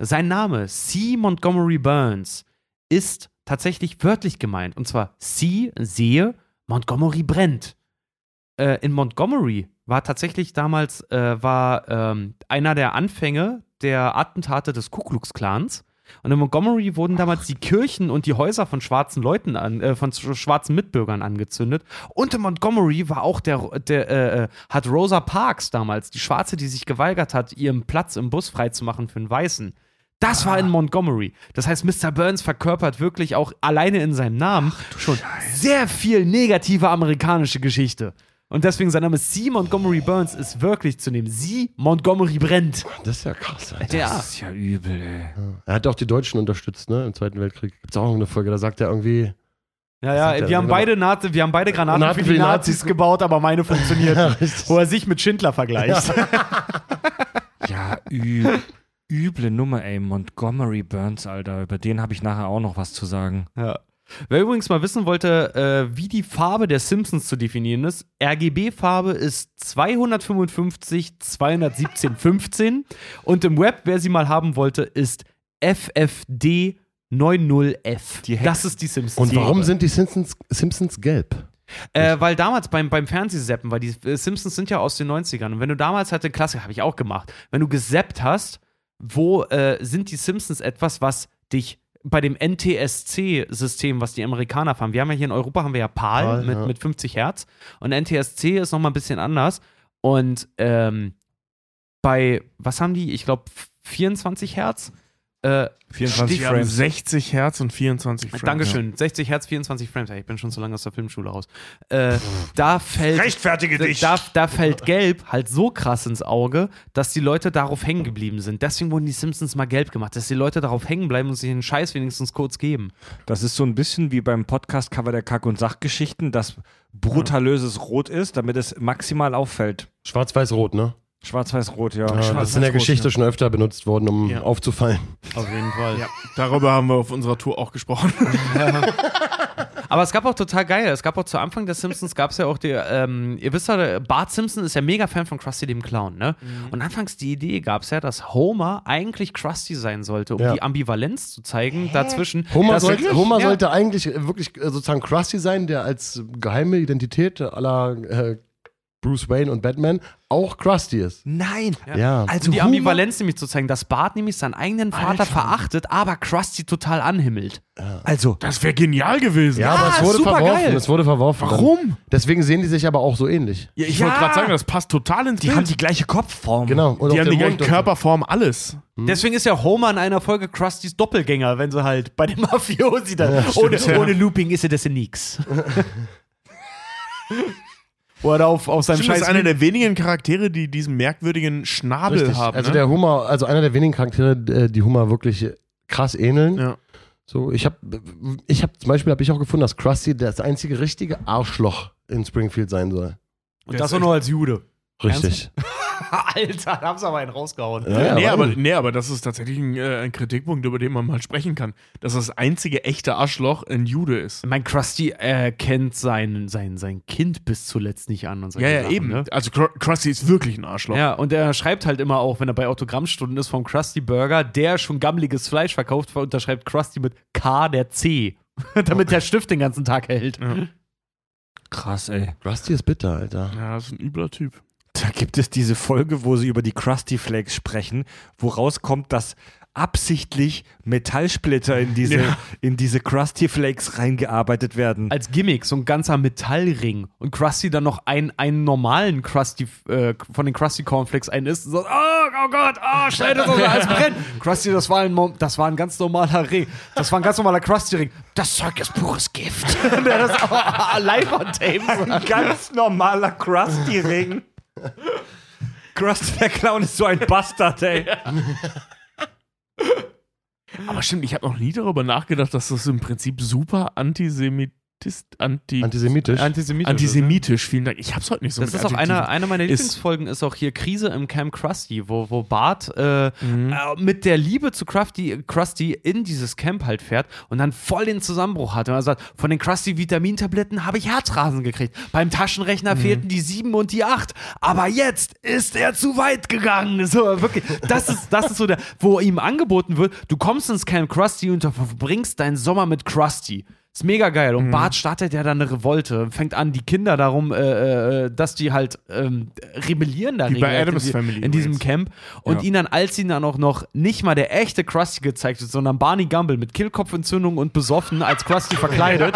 [SPEAKER 2] Sein Name, C. Montgomery Burns, ist tatsächlich wörtlich gemeint. Und zwar C, sehe, Montgomery brennt. Äh, in Montgomery war tatsächlich damals äh, war ähm, einer der Anfänge der Attentate des Ku Klux Klans. Und in Montgomery wurden damals die Kirchen und die Häuser von schwarzen Leuten an, äh, von sch- schwarzen Mitbürgern angezündet. Und in Montgomery war auch der, der äh, äh, hat Rosa Parks damals, die Schwarze, die sich geweigert hat, ihren Platz im Bus freizumachen für einen Weißen. Das war in Montgomery. Das heißt, Mr. Burns verkörpert wirklich auch alleine in seinem Namen schon sehr viel negative amerikanische Geschichte. Und deswegen sein Name C. Montgomery Burns ist wirklich zu nehmen. Sie Montgomery brennt.
[SPEAKER 3] Das ist ja krass. Alter.
[SPEAKER 2] Ja.
[SPEAKER 1] Das ist ja übel, ey.
[SPEAKER 3] Er hat auch die Deutschen unterstützt, ne? Im Zweiten Weltkrieg. Gibt es auch eine Folge, da sagt er irgendwie.
[SPEAKER 2] Ja, ja,
[SPEAKER 3] ist
[SPEAKER 2] wir
[SPEAKER 3] ja
[SPEAKER 2] haben beide Nazi, wir haben beide Granaten
[SPEAKER 3] Granaten
[SPEAKER 2] für die Nazis gebaut, aber meine funktioniert nicht.
[SPEAKER 3] richtig.
[SPEAKER 2] Wo er sich mit Schindler vergleicht.
[SPEAKER 1] Ja, ü üble Nummer, ey. Montgomery Burns, Alter. Über den habe ich nachher auch noch was zu sagen.
[SPEAKER 2] Ja. Wer übrigens mal wissen wollte, äh, wie die Farbe der Simpsons zu definieren ist, RGB-Farbe ist 255 217 15 und im Web, wer sie mal haben wollte, ist FFD 90F.
[SPEAKER 1] Die Hex-
[SPEAKER 2] das ist die Simpsons.
[SPEAKER 3] Und warum sind die Simpsons, Simpsons gelb?
[SPEAKER 2] Äh, weil damals beim, beim Fernsehseppen, weil die äh, Simpsons sind ja aus den 90ern und wenn du damals halt den Klassiker, habe ich auch gemacht, wenn du gesappt hast, wo äh, sind die Simpsons etwas, was dich bei dem NTSC-System, was die Amerikaner fahren, wir haben ja hier in Europa haben wir ja PAL,
[SPEAKER 3] PAL,
[SPEAKER 2] mit,
[SPEAKER 3] ja.
[SPEAKER 2] mit 50 Hertz und NTSC ist nochmal ein bisschen anders und ähm, bei, was haben die? Ich glaube 24 Hertz. Äh,
[SPEAKER 1] 24
[SPEAKER 4] Die haben
[SPEAKER 1] Frames.
[SPEAKER 4] 60 Hertz und 24 Frames.
[SPEAKER 2] Dankeschön. 60 Hertz, 24 Frames. Ja, ich bin schon so lange aus der Filmschule raus. Äh, da fällt
[SPEAKER 4] Rechtfertige dich.
[SPEAKER 2] da, da fällt Gelb halt so krass ins Auge, dass die Leute darauf hängen geblieben sind. Deswegen wurden die Simpsons mal gelb gemacht, dass die Leute darauf hängen bleiben und sich den Scheiß wenigstens kurz geben.
[SPEAKER 1] Das ist so ein bisschen wie beim Podcast-Cover der Kack- und Sachgeschichten, das brutalöses Rot ist, damit es maximal auffällt.
[SPEAKER 3] Schwarz-Weiß-Rot, ne?
[SPEAKER 1] Schwarz-Weiß-Rot, ja.
[SPEAKER 3] Ja, das ist in der Geschichte schon öfter benutzt worden, um
[SPEAKER 4] Ja.
[SPEAKER 3] aufzufallen.
[SPEAKER 2] Auf jeden Fall.
[SPEAKER 4] Ja, darüber haben wir auf unserer Tour auch gesprochen.
[SPEAKER 2] Aber es gab auch total geil. Es gab auch zu Anfang der Simpsons gab es ja auch die, ähm, ihr wisst ja, Bart Simpson ist ja mega Fan von Krusty dem Clown, ne? Und anfangs die Idee gab es ja, dass Homer eigentlich Krusty sein sollte, um
[SPEAKER 3] Ja.
[SPEAKER 2] die Ambivalenz zu zeigen dazwischen.
[SPEAKER 3] Homer, sollte, Homer
[SPEAKER 2] Ja.
[SPEAKER 3] sollte eigentlich wirklich sozusagen Krusty sein, der als geheime Identität aller äh, Bruce Wayne und Batman auch Krusty ist.
[SPEAKER 1] Nein!
[SPEAKER 3] Ja.
[SPEAKER 1] Also
[SPEAKER 2] um die Ambivalenz nämlich zu zeigen, dass Bart nämlich seinen eigenen Vater
[SPEAKER 4] Alter.
[SPEAKER 2] verachtet, aber Krusty total anhimmelt.
[SPEAKER 1] Also,
[SPEAKER 4] Das wäre genial gewesen.
[SPEAKER 3] Ja, aber es wurde
[SPEAKER 2] super
[SPEAKER 3] verworfen.
[SPEAKER 2] geil.
[SPEAKER 3] Es wurde verworfen.
[SPEAKER 4] Warum?
[SPEAKER 3] Deswegen sehen die sich aber auch so ähnlich.
[SPEAKER 4] Ja, ich
[SPEAKER 1] Ja.
[SPEAKER 4] wollte gerade sagen, das passt total ins
[SPEAKER 1] die
[SPEAKER 4] Bild.
[SPEAKER 1] haben die gleiche Kopfform.
[SPEAKER 3] Genau. Und
[SPEAKER 4] die haben die gleiche. Körperform, alles.
[SPEAKER 2] Deswegen ist ja Homer in einer Folge Krustys Doppelgänger, wenn sie halt bei dem Mafiosi dann. ohne,
[SPEAKER 4] stimmt, ja.
[SPEAKER 2] ohne Looping ist er das ja nix. Wo er da auf, auf seinem
[SPEAKER 4] Stimmt, das
[SPEAKER 2] Scheiß.
[SPEAKER 4] ist einer der wenigen Charaktere, die diesen merkwürdigen Schnabel
[SPEAKER 3] Richtig.
[SPEAKER 4] haben.
[SPEAKER 3] Also
[SPEAKER 4] ne?
[SPEAKER 3] der Humor, also einer der wenigen Charaktere, äh, die Humor wirklich krass ähneln.
[SPEAKER 4] Ja.
[SPEAKER 3] So, ich habe, ich habe zum Beispiel habe ich auch gefunden, dass Krusty das einzige richtige Arschloch in Springfield sein soll.
[SPEAKER 2] und das auch noch als Jude.
[SPEAKER 3] Richtig.
[SPEAKER 2] Alter, da haben sie aber einen rausgehauen.
[SPEAKER 3] Ja, ja,
[SPEAKER 4] nee, aber, nee, aber das ist tatsächlich ein, äh, ein Kritikpunkt, über den man mal sprechen kann. Dass das einzige echte Arschloch ein Jude ist.
[SPEAKER 2] Mein Krusty äh, kennt sein, sein, sein Kind bis zuletzt nicht an. Und
[SPEAKER 4] Ja, ja,
[SPEAKER 2] Sachen,
[SPEAKER 4] eben.
[SPEAKER 2] Ne?
[SPEAKER 4] Also Krusty ist wirklich ein Arschloch.
[SPEAKER 2] Ja, und er schreibt halt immer auch, wenn er bei Autogrammstunden ist vom Krusty Burger, der schon gammeliges Fleisch verkauft, unterschreibt Krusty mit K der C. Damit der Stift den ganzen Tag hält.
[SPEAKER 1] Krass, ey.
[SPEAKER 3] Krusty ist bitter, Alter.
[SPEAKER 4] Ja, das ist ein übler Typ.
[SPEAKER 1] Da gibt es diese Folge, wo sie über die Krusty Flakes sprechen, wo rauskommt, dass absichtlich Metallsplitter in diese,
[SPEAKER 4] Ja.
[SPEAKER 1] in diese Krusty Flakes reingearbeitet werden.
[SPEAKER 2] Als Gimmick, so ein ganzer Metallring. Und Krusty dann noch einen, einen normalen Krusty, äh, von den Krusty Cornflakes einen isst und sagt, oh, oh Gott, oh, schnell, das ist alles brennt. Krusty, das war, ein, das war ein ganz normaler Ring. Das war ein ganz normaler Krusty-Ring. Das Zeug ist pures Gift. Das auch live on tape sagt.
[SPEAKER 1] ganz normaler Krusty-Ring. Krusty der Clown ist so ein Bastard, ey.
[SPEAKER 4] Aber stimmt, ich habe noch nie darüber nachgedacht, dass das im Prinzip super antisemitisch, anti,
[SPEAKER 3] Antisemitisch.
[SPEAKER 2] Antisemitisch.
[SPEAKER 4] antisemitisch, vielen Dank. Ich hab's heute nicht so
[SPEAKER 2] Das ist auch einer, einer meiner Lieblingsfolgen, ist auch hier Krise im Camp Krusty, wo, wo Bart äh,
[SPEAKER 4] Mhm.
[SPEAKER 2] äh, mit der Liebe zu Krusty, Krusty in dieses Camp halt fährt und dann voll den Zusammenbruch hat. Und er sagt, von den Krusty-Vitamintabletten habe ich Herzrasen gekriegt. Beim Taschenrechner
[SPEAKER 4] Mhm.
[SPEAKER 2] fehlten die sieben und die acht. Aber jetzt ist er zu weit gegangen. So, wirklich. Das ist, das ist so der, wo ihm angeboten wird, du kommst ins Camp Krusty und du verbringst deinen Sommer mit Krusty. Ist mega geil.
[SPEAKER 4] Mhm.
[SPEAKER 2] Und Bart startet ja dann eine Revolte, fängt an, die Kinder darum, äh, äh, dass die halt ähm, rebellieren da
[SPEAKER 4] Wie bei Addams
[SPEAKER 2] in,
[SPEAKER 4] Family
[SPEAKER 2] in diesem. Camp. Und
[SPEAKER 4] Ja.
[SPEAKER 2] ihn dann, als ihn dann auch noch nicht mal der echte Krusty gezeigt wird, sondern Barney Gumble mit Kehlkopfentzündung und besoffen als Krusty verkleidet,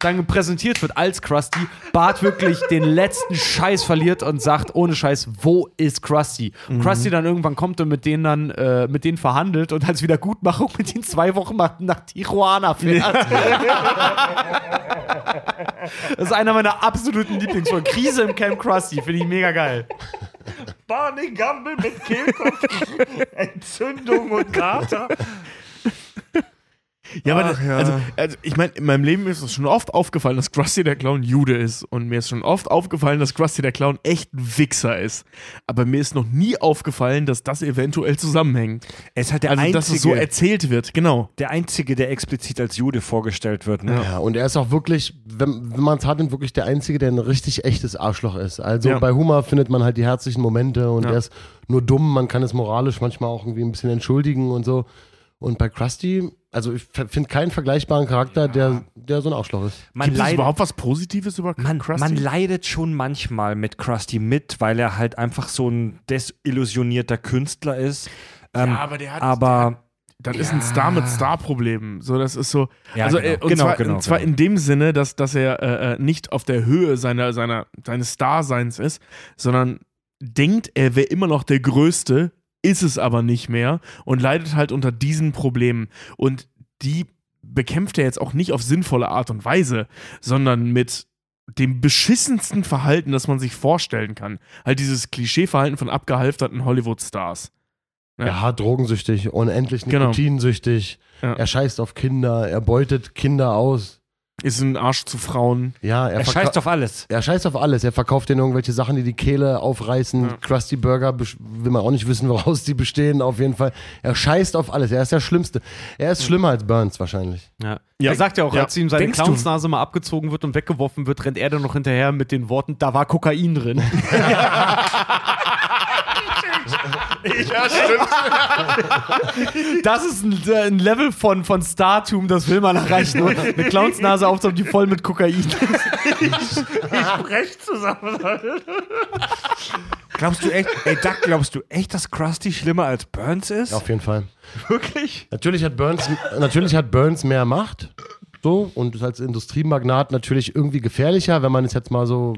[SPEAKER 2] dann präsentiert wird als Krusty, Bart wirklich den letzten Scheiß verliert und sagt, ohne Scheiß, wo ist Krusty?
[SPEAKER 4] Mhm.
[SPEAKER 2] Krusty dann irgendwann kommt und mit denen dann, äh, mit denen verhandelt und als Wiedergutmachung mit ihnen zwei Wochen nach, nach Tijuana fährt. Das ist einer meiner absoluten Lieblingsfolgen. Krise im Camp Krusty, finde ich mega geil.
[SPEAKER 1] Barney Gumble mit Kehlkopf, Entzündung und Kater.
[SPEAKER 4] Ja, aber das,
[SPEAKER 1] ja.
[SPEAKER 4] Also, also ich meine, in meinem Leben ist es schon oft aufgefallen, dass Krusty der Clown Jude ist. Und mir ist schon oft aufgefallen, dass Krusty der Clown echt ein Wichser ist. Aber mir ist noch nie aufgefallen, dass das eventuell zusammenhängt.
[SPEAKER 1] Er ist halt der,
[SPEAKER 4] Also,
[SPEAKER 1] einzige,
[SPEAKER 4] dass es so erzählt wird, genau.
[SPEAKER 1] der Einzige, der explizit als Jude vorgestellt wird. Ne?
[SPEAKER 3] Ja, und er ist auch wirklich, wenn, wenn man es hat, wirklich der Einzige, der ein richtig echtes Arschloch ist. Also
[SPEAKER 4] Ja.
[SPEAKER 3] bei Humor findet man halt die herzlichen Momente und
[SPEAKER 4] Ja.
[SPEAKER 3] er ist nur dumm, man kann es moralisch manchmal auch irgendwie ein bisschen entschuldigen und so. Und bei Krusty, also ich finde keinen vergleichbaren Charakter, der, der so ein Arschloch ist.
[SPEAKER 1] Man,
[SPEAKER 4] Gibt es
[SPEAKER 1] leidet,
[SPEAKER 4] überhaupt was Positives über
[SPEAKER 1] man,
[SPEAKER 4] Krusty?
[SPEAKER 1] man leidet schon manchmal mit Krusty mit, weil er halt einfach so ein desillusionierter Künstler ist. Ähm,
[SPEAKER 4] ja, aber der hat.
[SPEAKER 1] aber
[SPEAKER 4] Das ist ein Star mit Star-Problemen. So, das ist so.
[SPEAKER 1] Ja,
[SPEAKER 4] also,
[SPEAKER 1] genau.
[SPEAKER 4] äh, und
[SPEAKER 1] Genau,
[SPEAKER 4] zwar,
[SPEAKER 1] genau,
[SPEAKER 4] und zwar
[SPEAKER 1] genau.
[SPEAKER 4] in dem Sinne, dass, dass er äh, äh, nicht auf der Höhe seiner, seiner, seines Starseins ist, sondern denkt, er wäre immer noch der Größte, ist es aber nicht mehr und leidet halt unter diesen Problemen. Und die bekämpft er jetzt auch nicht auf sinnvolle Art und Weise, sondern mit dem beschissensten Verhalten, das man sich vorstellen kann. Halt dieses Klischeeverhalten von abgehalfterten Hollywood-Stars. Ja.
[SPEAKER 3] Ja, drogensüchtig, unendlich
[SPEAKER 4] Genau.
[SPEAKER 3] nikotinsüchtig.
[SPEAKER 4] Ja.
[SPEAKER 3] Er scheißt auf Kinder, er beutet Kinder aus.
[SPEAKER 4] Ist ein Arsch zu Frauen.
[SPEAKER 3] Ja, er,
[SPEAKER 1] er scheißt auf alles.
[SPEAKER 3] er scheißt auf alles. Er verkauft denen irgendwelche Sachen, die die Kehle aufreißen.
[SPEAKER 4] Ja.
[SPEAKER 3] Krusty Burger will man auch nicht wissen, woraus die bestehen. Auf jeden Fall. Er scheißt auf alles. Er ist der Schlimmste. Er ist schlimmer als Burns wahrscheinlich.
[SPEAKER 2] Ja.
[SPEAKER 4] Ja.
[SPEAKER 2] Er sagt ja auch,
[SPEAKER 4] Ja.
[SPEAKER 2] als ihm seine
[SPEAKER 4] Denkst du?
[SPEAKER 2] Clownsnase mal abgezogen wird und weggeworfen wird, rennt er dann noch hinterher mit den Worten, da war Kokain drin.
[SPEAKER 4] Ja, stimmt.
[SPEAKER 2] Das ist ein, äh, ein Level von, von Startum, das will man erreichen. Nur Eine Clownsnase aufzuhaben, die voll mit Kokain ist.
[SPEAKER 1] Recht zusammen. glaubst du echt, ey Duck, glaubst du echt, dass Krusty schlimmer als Burns ist?
[SPEAKER 3] Auf jeden Fall.
[SPEAKER 1] Wirklich?
[SPEAKER 3] Natürlich hat Burns, natürlich hat Burns mehr Macht. So, und ist als Industriemagnat natürlich irgendwie gefährlicher, wenn man es jetzt mal so,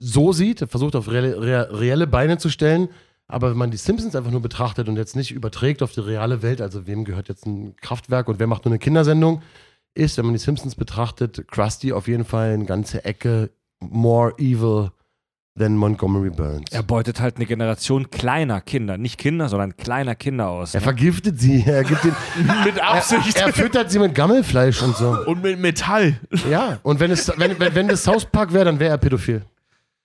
[SPEAKER 3] so sieht. Er versucht auf reelle, reelle Beine zu stellen. Aber wenn man die Simpsons einfach nur betrachtet und jetzt nicht überträgt auf die reale Welt, also wem gehört jetzt ein Kraftwerk und wer macht nur eine Kindersendung, ist, wenn man die Simpsons betrachtet, Krusty auf jeden Fall eine ganze Ecke more evil than Montgomery Burns.
[SPEAKER 1] Er beutet halt eine Generation kleiner Kinder, nicht Kinder, sondern kleiner Kinder aus.
[SPEAKER 3] Er
[SPEAKER 1] ne?
[SPEAKER 3] vergiftet sie, er gibt den,
[SPEAKER 4] Mit Absicht.
[SPEAKER 3] er, er füttert sie mit Gammelfleisch und so.
[SPEAKER 4] Und mit Metall.
[SPEAKER 3] Ja, und wenn es wenn, wenn, wenn das South Park wäre, dann wäre er pädophil.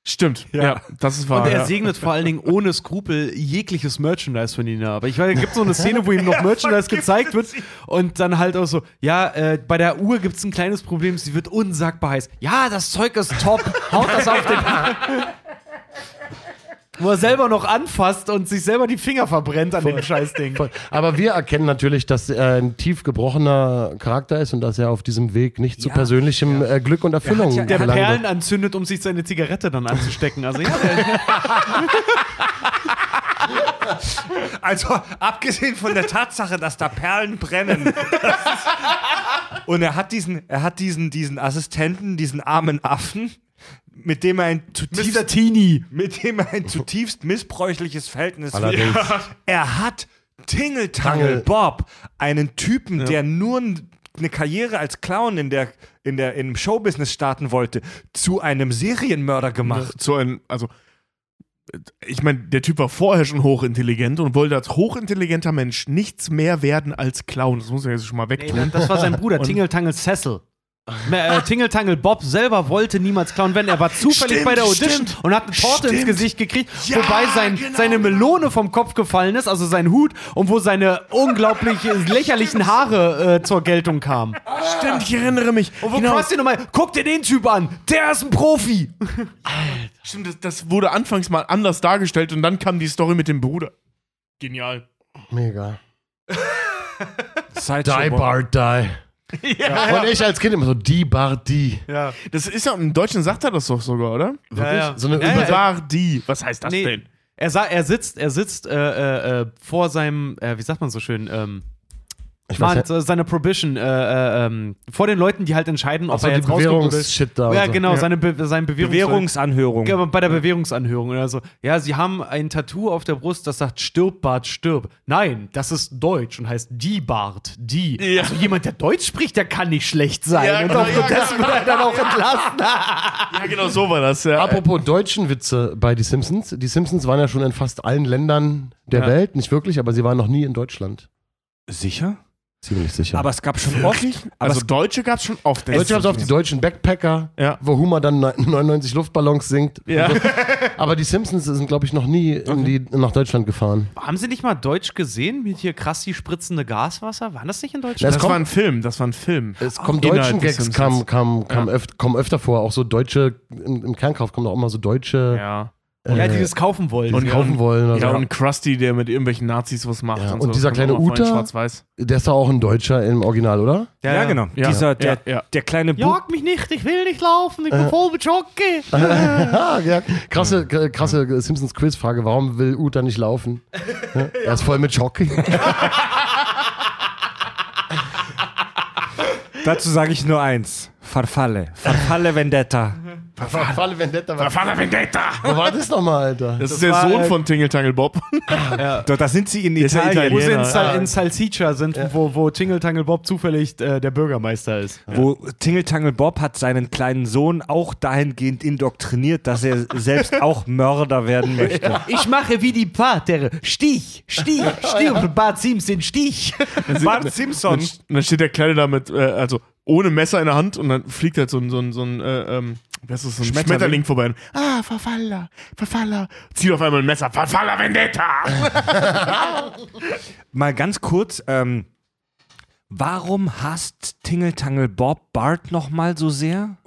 [SPEAKER 4] Stimmt. Ja, das ist wahr.
[SPEAKER 2] Und er
[SPEAKER 4] ja.
[SPEAKER 2] segnet vor allen Dingen ohne Skrupel jegliches Merchandise von ihnen ab. Ich weiß, es gibt so eine Szene, wo ihm noch Merchandise gezeigt wird und dann halt auch so, ja, äh, bei der Uhr gibt es ein kleines Problem, sie wird unsagbar heiß. Ja, das Zeug ist top, haut das auf den... wo er selber noch anfasst und sich selber die Finger verbrennt an dem Scheißding.
[SPEAKER 3] Voll. Aber wir erkennen natürlich, dass er ein tief gebrochener Charakter ist und dass er auf diesem Weg nicht zu
[SPEAKER 1] Ja.
[SPEAKER 3] persönlichem äh, Glück und Erfüllung
[SPEAKER 1] ja-
[SPEAKER 2] Der. Perlen anzündet, um sich seine Zigarette dann anzustecken. Also ja,
[SPEAKER 1] Also, abgesehen von der Tatsache, dass da Perlen brennen. Ist- Und er hat diesen, er hat diesen, diesen Assistenten, diesen armen Affen, mit dem er ein zutiefst,
[SPEAKER 2] Teenie.
[SPEAKER 1] mit dem ein zutiefst missbräuchliches Verhältnis
[SPEAKER 3] Allerdings.
[SPEAKER 1] Er hat Tingle Tangle
[SPEAKER 3] Tangle.
[SPEAKER 1] Bob, einen Typen, der nur eine Karriere als Clown in der, in der, im Showbusiness starten wollte, zu einem Serienmörder gemacht.
[SPEAKER 4] zu einem, also ich meine, der Typ war vorher schon hochintelligent und wollte als hochintelligenter Mensch nichts mehr werden als Clown. Das muss er jetzt schon mal
[SPEAKER 2] Nee,
[SPEAKER 4] wegtun.
[SPEAKER 2] das war sein Bruder,
[SPEAKER 4] Und-
[SPEAKER 2] Tingeltangel Cecil. Äh, Tingeltangel Bob selber wollte niemals klauen werden. Er war zufällig
[SPEAKER 4] Stimmt,
[SPEAKER 2] bei der Audition
[SPEAKER 4] stimmt,
[SPEAKER 2] und hat eine Torte ins
[SPEAKER 4] stimmt.
[SPEAKER 2] Gesicht gekriegt,
[SPEAKER 4] Ja,
[SPEAKER 2] wobei sein,
[SPEAKER 4] genau.
[SPEAKER 2] seine Melone vom Kopf gefallen ist, also sein Hut, und wo seine unglaublich lächerlichen Haare äh, zur Geltung kamen.
[SPEAKER 4] Stimmt, ich erinnere mich.
[SPEAKER 2] Und wo
[SPEAKER 4] Genau.
[SPEAKER 2] Krusty nochmal, guck dir den Typ an, der ist ein Profi.
[SPEAKER 4] Stimmt, das, das wurde anfangs mal anders dargestellt und dann kam die Story mit dem Bruder. Genial.
[SPEAKER 3] Mega. Die. Bart, die. Ja. Und ich als Kind immer so, die Bart, die.
[SPEAKER 2] Ja.
[SPEAKER 4] Das ist ja, im Deutschen sagt er das doch sogar, oder?
[SPEAKER 3] Wirklich?
[SPEAKER 2] ja.
[SPEAKER 3] So eine
[SPEAKER 2] Ja,
[SPEAKER 4] die. Was heißt das
[SPEAKER 2] Nee.
[SPEAKER 4] denn?
[SPEAKER 2] Er, sa er sitzt, er sitzt äh, äh, äh, vor seinem, äh, wie sagt man so schön, ähm,
[SPEAKER 3] ich weiß
[SPEAKER 2] Mann,
[SPEAKER 3] nicht.
[SPEAKER 2] so seine Prohibition, äh, äh, ähm, vor den Leuten, die halt entscheiden, ob
[SPEAKER 3] Achso,
[SPEAKER 2] er jetzt
[SPEAKER 3] Bewährungsshit da.
[SPEAKER 2] Ja,
[SPEAKER 3] und so.
[SPEAKER 2] genau,
[SPEAKER 4] Ja.
[SPEAKER 2] seine, Be seine Bewährungs
[SPEAKER 1] Bewährungsanhörung.
[SPEAKER 2] Ja, aber bei der Bewährungsanhörung oder so. Ja, sie haben ein Tattoo auf der Brust, das sagt stirb, Bart, stirb. Nein, das ist Deutsch und heißt die Bart, die.
[SPEAKER 4] Ja.
[SPEAKER 2] Also jemand, der Deutsch spricht, der kann nicht schlecht sein.
[SPEAKER 4] Ja,
[SPEAKER 2] und
[SPEAKER 4] genau,
[SPEAKER 2] aufgrund
[SPEAKER 4] ja,
[SPEAKER 2] dessen wird er dann auch entlassen.
[SPEAKER 4] Ja, genau so war das. Ja.
[SPEAKER 3] Apropos deutschen Witze bei Die Simpsons. Die Simpsons waren ja schon in fast allen Ländern der
[SPEAKER 2] Ja.
[SPEAKER 3] Welt, nicht wirklich, aber sie waren noch nie in Deutschland.
[SPEAKER 1] Sicher?
[SPEAKER 3] Ziemlich sicher.
[SPEAKER 1] Aber es gab schon
[SPEAKER 4] Wirklich?
[SPEAKER 1] oft. Aber
[SPEAKER 4] Also
[SPEAKER 1] es,
[SPEAKER 4] Deutsche gab es schon oft.
[SPEAKER 3] Deutsche haben auf die deutschen Backpacker,
[SPEAKER 4] Ja.
[SPEAKER 3] wo Hummer dann 99 Luftballons singt.
[SPEAKER 4] Ja.
[SPEAKER 3] Aber die Simpsons sind, glaube ich, noch nie in die, nach Deutschland gefahren.
[SPEAKER 2] Haben sie nicht mal Deutsch gesehen mit hier krass die spritzende Gaswasser? Waren das nicht in
[SPEAKER 3] Das
[SPEAKER 2] Deutschland?
[SPEAKER 4] Das
[SPEAKER 3] kommt-
[SPEAKER 4] war ein Film, das war ein Film.
[SPEAKER 3] Es kommen deutschen Gags, kam, kam, kam öf kommen öfter vor. Auch so deutsche, im, im Kernkauf kommen auch immer so deutsche,
[SPEAKER 4] Ja.
[SPEAKER 2] Ja,
[SPEAKER 3] äh,
[SPEAKER 2] die das kaufen wollen.
[SPEAKER 4] ja.
[SPEAKER 3] kaufen wollen. Oder
[SPEAKER 4] Ja,
[SPEAKER 3] so.
[SPEAKER 4] und Krusty, der mit irgendwelchen Nazis was macht.
[SPEAKER 3] Ja,
[SPEAKER 4] und,
[SPEAKER 3] und
[SPEAKER 4] so.
[SPEAKER 3] dieser
[SPEAKER 4] Das
[SPEAKER 3] kleine Uta? Der ist doch auch ein Deutscher im Original, oder?
[SPEAKER 1] ja, genau.
[SPEAKER 4] Ja.
[SPEAKER 1] Dieser, der,
[SPEAKER 4] Ja, ja.
[SPEAKER 1] der kleine Bub.
[SPEAKER 2] Jag mich nicht, ich will nicht laufen, ich bin voll mit Schocke.
[SPEAKER 3] Ah, ja. Krasse, krasse Simpsons Quizfrage. Warum will Uta nicht laufen? Ja, er ist voll mit Schock.
[SPEAKER 1] Dazu sage ich nur eins. Farfalle. Farfalle Vendetta.
[SPEAKER 3] Falle Vendetta. Was,
[SPEAKER 4] Vater Vendetta!
[SPEAKER 3] wo war das nochmal, Alter?
[SPEAKER 4] Das, ist der Sohn
[SPEAKER 1] äh,
[SPEAKER 4] von Tingle Bob.
[SPEAKER 1] Doch, da sind sie in
[SPEAKER 4] ja
[SPEAKER 1] Italien.
[SPEAKER 2] Wo sie in. Sal
[SPEAKER 3] Ah.
[SPEAKER 2] in Salsiccia sind, wo, wo Tingle Tangle Bob zufällig äh, der Bürgermeister ist.
[SPEAKER 1] Wo Tingle Tangle Bob hat seinen kleinen Sohn auch dahingehend indoktriniert, dass er selbst auch Mörder werden möchte.
[SPEAKER 2] Ich mache wie die Pater. Stich, Stich, Stirb, Bart Simpson, Stich.
[SPEAKER 1] Bart
[SPEAKER 4] Und
[SPEAKER 1] Simpson.
[SPEAKER 4] dann, und dann steht der Kleine da mit, äh, also ohne Messer in der Hand und dann fliegt halt so ein, so ein, so ein, äh, ähm, was ist das, so ein
[SPEAKER 1] Schmetterling.
[SPEAKER 4] Schmetterling, vorbei. Ah, Verfaller, Verfaller. Zieht auf einmal ein Messer. Verfaller Vendetta!
[SPEAKER 1] Mal ganz kurz, ähm, warum hasst Tingle Tangle Bob Bart nochmal so sehr?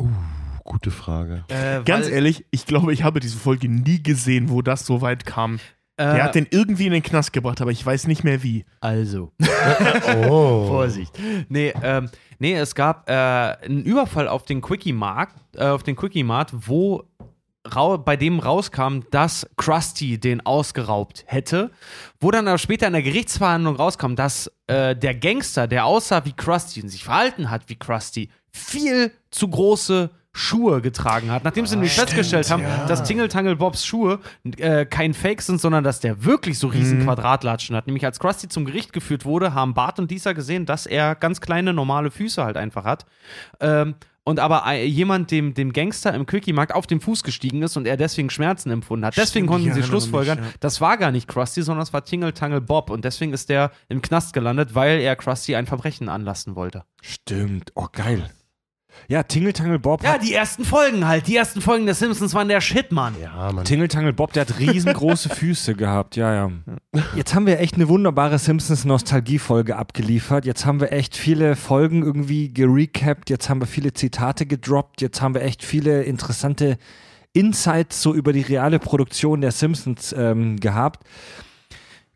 [SPEAKER 3] Gute Frage.
[SPEAKER 2] Äh,
[SPEAKER 4] Ganz ehrlich, ich glaube, ich habe diese Folge nie gesehen, wo das so weit kam.
[SPEAKER 2] Äh,
[SPEAKER 4] Der hat den irgendwie in den Knast gebracht, aber ich weiß nicht mehr wie.
[SPEAKER 2] Also,
[SPEAKER 3] Oh.
[SPEAKER 2] Vorsicht. Nee, ähm, nee, es gab äh, einen Überfall auf den Quickie-Markt, äh, auf den Quickie-Mart, wo bei dem rauskam, dass Krusty den ausgeraubt hätte, wo dann aber später in der Gerichtsverhandlung rauskam, dass äh, der Gangster, der aussah wie Krusty und sich verhalten hat wie Krusty, viel zu große Schuhe getragen hat, nachdem sie nämlich festgestellt haben, dass Tingle Tangle Bobs Schuhe äh, kein Fake sind, sondern dass der wirklich so riesen Quadratlatschen hat. Nämlich als Krusty zum Gericht geführt wurde, haben Bart und Lisa gesehen, dass er ganz kleine normale Füße halt einfach hat. Ähm, und aber äh, jemand dem, dem Gangster im Quickie-Markt auf den Fuß gestiegen ist und er deswegen Schmerzen empfunden hat. Deswegen
[SPEAKER 4] Stimmt,
[SPEAKER 2] konnten sie schlussfolgern,
[SPEAKER 4] mich, ja.
[SPEAKER 2] das war gar nicht Krusty, sondern es war Tingle Tangle Bob. Und deswegen ist der im Knast gelandet, weil er Krusty ein Verbrechen anlassen wollte.
[SPEAKER 1] Stimmt. Oh, geil. Ja, Tingle Tangle Bob
[SPEAKER 2] Ja, die ersten Folgen halt. Die ersten Folgen der Simpsons waren der Shit, Mann.
[SPEAKER 3] Ja, Mann.
[SPEAKER 1] Tingle Tangle Bob, der hat riesengroße Füße gehabt, ja, ja. Jetzt haben wir echt eine wunderbare Simpsons-Nostalgie-Folge abgeliefert. Jetzt haben wir echt viele Folgen irgendwie gerecapt. Jetzt haben wir viele Zitate gedroppt. Jetzt haben wir echt viele interessante Insights so über die reale Produktion der Simpsons ähm, gehabt.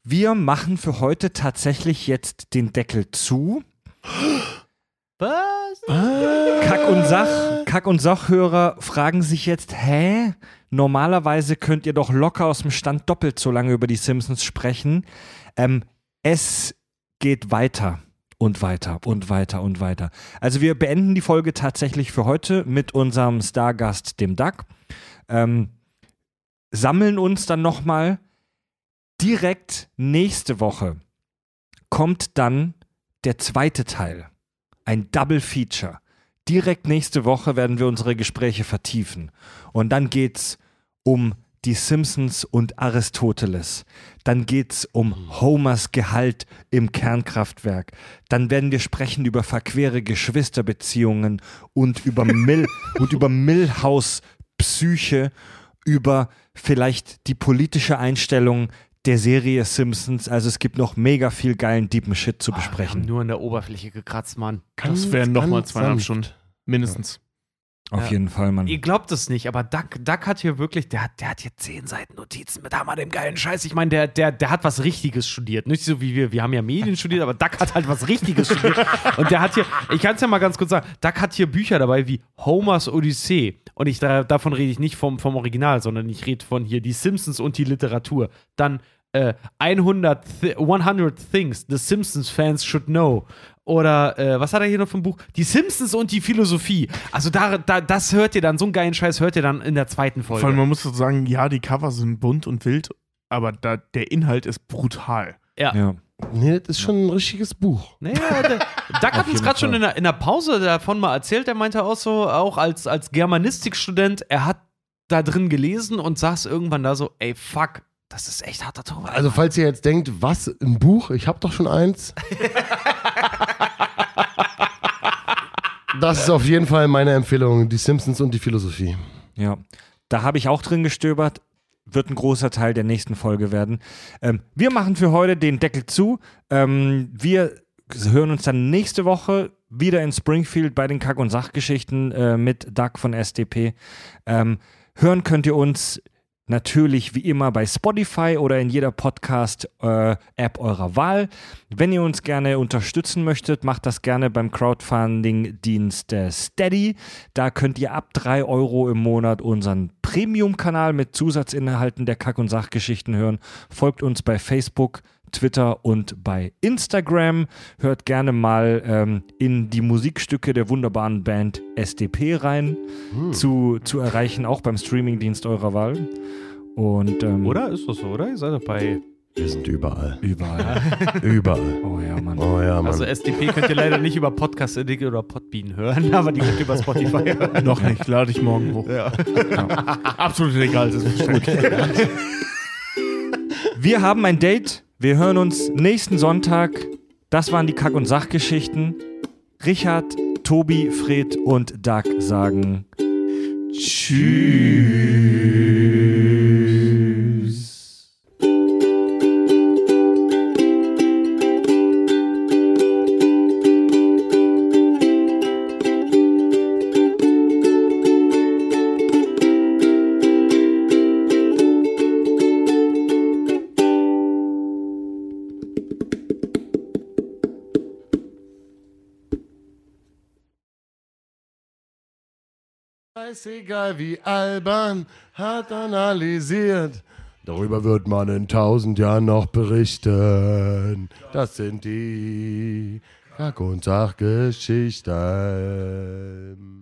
[SPEAKER 1] Wir machen für heute tatsächlich jetzt den Deckel zu.
[SPEAKER 2] Was?
[SPEAKER 1] Kack und Sach, Kack und Sachhörer fragen sich jetzt, hä? Normalerweise könnt ihr doch locker aus dem Stand doppelt so lange über die Simpsons sprechen. Ähm, es geht weiter und weiter und weiter und weiter. Also wir beenden die Folge tatsächlich für heute mit unserem Stargast, dem Duck. Ähm, sammeln uns dann nochmal. Direkt nächste Woche kommt dann der zweite Teil. Ein Double Feature. Direkt nächste Woche werden wir unsere Gespräche vertiefen. Und dann geht's um die Simpsons und Aristoteles. Dann geht's um Homers Gehalt im Kernkraftwerk. Dann werden wir sprechen über verquere Geschwisterbeziehungen und über Mill und über Millhaus Psyche, über vielleicht die politische Einstellung der Serie Simpsons. Also es gibt noch mega viel geilen deepen Shit zu
[SPEAKER 2] Wir haben
[SPEAKER 1] besprechen.
[SPEAKER 2] nur an der Oberfläche gekratzt, Mann.
[SPEAKER 4] Das wären nochmal zweieinhalb. Stunden. Mindestens.
[SPEAKER 1] Auf
[SPEAKER 2] Ja.
[SPEAKER 1] jeden Fall, Mann.
[SPEAKER 2] Ihr glaubt es nicht, aber Duck, Duck hat hier wirklich, der hat, der hat hier zehn Seiten Notizen mit hammer dem geilen Scheiß. Ich meine, der, der, der hat was Richtiges studiert. Nicht so wie wir, wir haben ja Medien studiert, aber Duck hat halt was Richtiges studiert. Und der hat hier, ich kann es ja mal ganz kurz sagen, Duck hat hier Bücher dabei wie Homers Odyssee. Und ich, da, davon rede ich nicht vom, vom Original, sondern ich rede von hier die Simpsons und die Literatur. Dann äh, 100, Thi 100 Things the Simpsons Fans should know. Oder äh, was hat er hier noch für ein Buch? Die Simpsons und die Philosophie. Also da, da, das hört ihr dann, so einen geilen Scheiß hört ihr dann in der zweiten Folge.
[SPEAKER 4] Vor allem, man muss so sagen, ja, die Cover sind bunt und wild, aber da, der Inhalt ist brutal.
[SPEAKER 2] ja.
[SPEAKER 1] ja.
[SPEAKER 3] Nee, das ist schon ein richtiges Buch.
[SPEAKER 2] Naja, der, Duck hat uns gerade schon in der, in der Pause davon mal erzählt, er meinte auch so, auch als, als Germanistikstudent, er hat da drin gelesen und saß irgendwann da so, ey, fuck, das ist echt harter Tobak.
[SPEAKER 3] Also, falls ihr jetzt denkt, was, ein Buch? Ich habe doch schon eins. Das ist auf jeden Fall meine Empfehlung, die Simpsons und die Philosophie.
[SPEAKER 1] Ja, da habe ich auch drin gestöbert. Wird ein großer Teil der nächsten Folge werden. Ähm, wir machen für heute den Deckel zu. Ähm, wir hören uns dann nächste Woche wieder in Springfield bei den Kack- und Sachgeschichten äh, mit Doug von SDP. Ähm, hören könnt ihr uns natürlich wie immer bei Spotify oder in jeder Podcast-App eurer Wahl. Wenn ihr uns gerne unterstützen möchtet, macht das gerne beim Crowdfunding-Dienst äh, Steady. Da könnt ihr ab 3 Euro im Monat unseren Premium-Kanal mit Zusatzinhalten der Kack- und Sachgeschichten hören. Folgt uns bei Facebook, Twitter und bei Instagram. Hört gerne mal ähm, in die Musikstücke der wunderbaren Band SDP rein, zu, zu erreichen, auch beim Streamingdienst eurer Wahl. Und, ähm,
[SPEAKER 2] Oder? Ist das so, oder? Ihr seid doch bei.
[SPEAKER 3] Wir sind überall.
[SPEAKER 1] Überall.
[SPEAKER 3] Überall.
[SPEAKER 1] Oh ja, Mann.
[SPEAKER 3] Oh ja, Mann.
[SPEAKER 2] Also SDP könnt ihr leider nicht über Podcast Addict oder Podbean hören, aber die könnt ihr über Spotify hören.
[SPEAKER 4] Noch nicht, lade ich morgen hoch.
[SPEAKER 2] Ja.
[SPEAKER 4] Absolut egal, das ist verständlich.
[SPEAKER 1] Wir haben ein Date. Wir hören uns nächsten Sonntag. Das waren die Kack- und Sachgeschichten. Richard, Tobi, Fred und Doug sagen Tschüss.
[SPEAKER 3] Scheißegal wie albern, hat analysiert. Darüber wird man in tausend Jahren noch berichten. Das sind die Kack- und Sachgeschichten.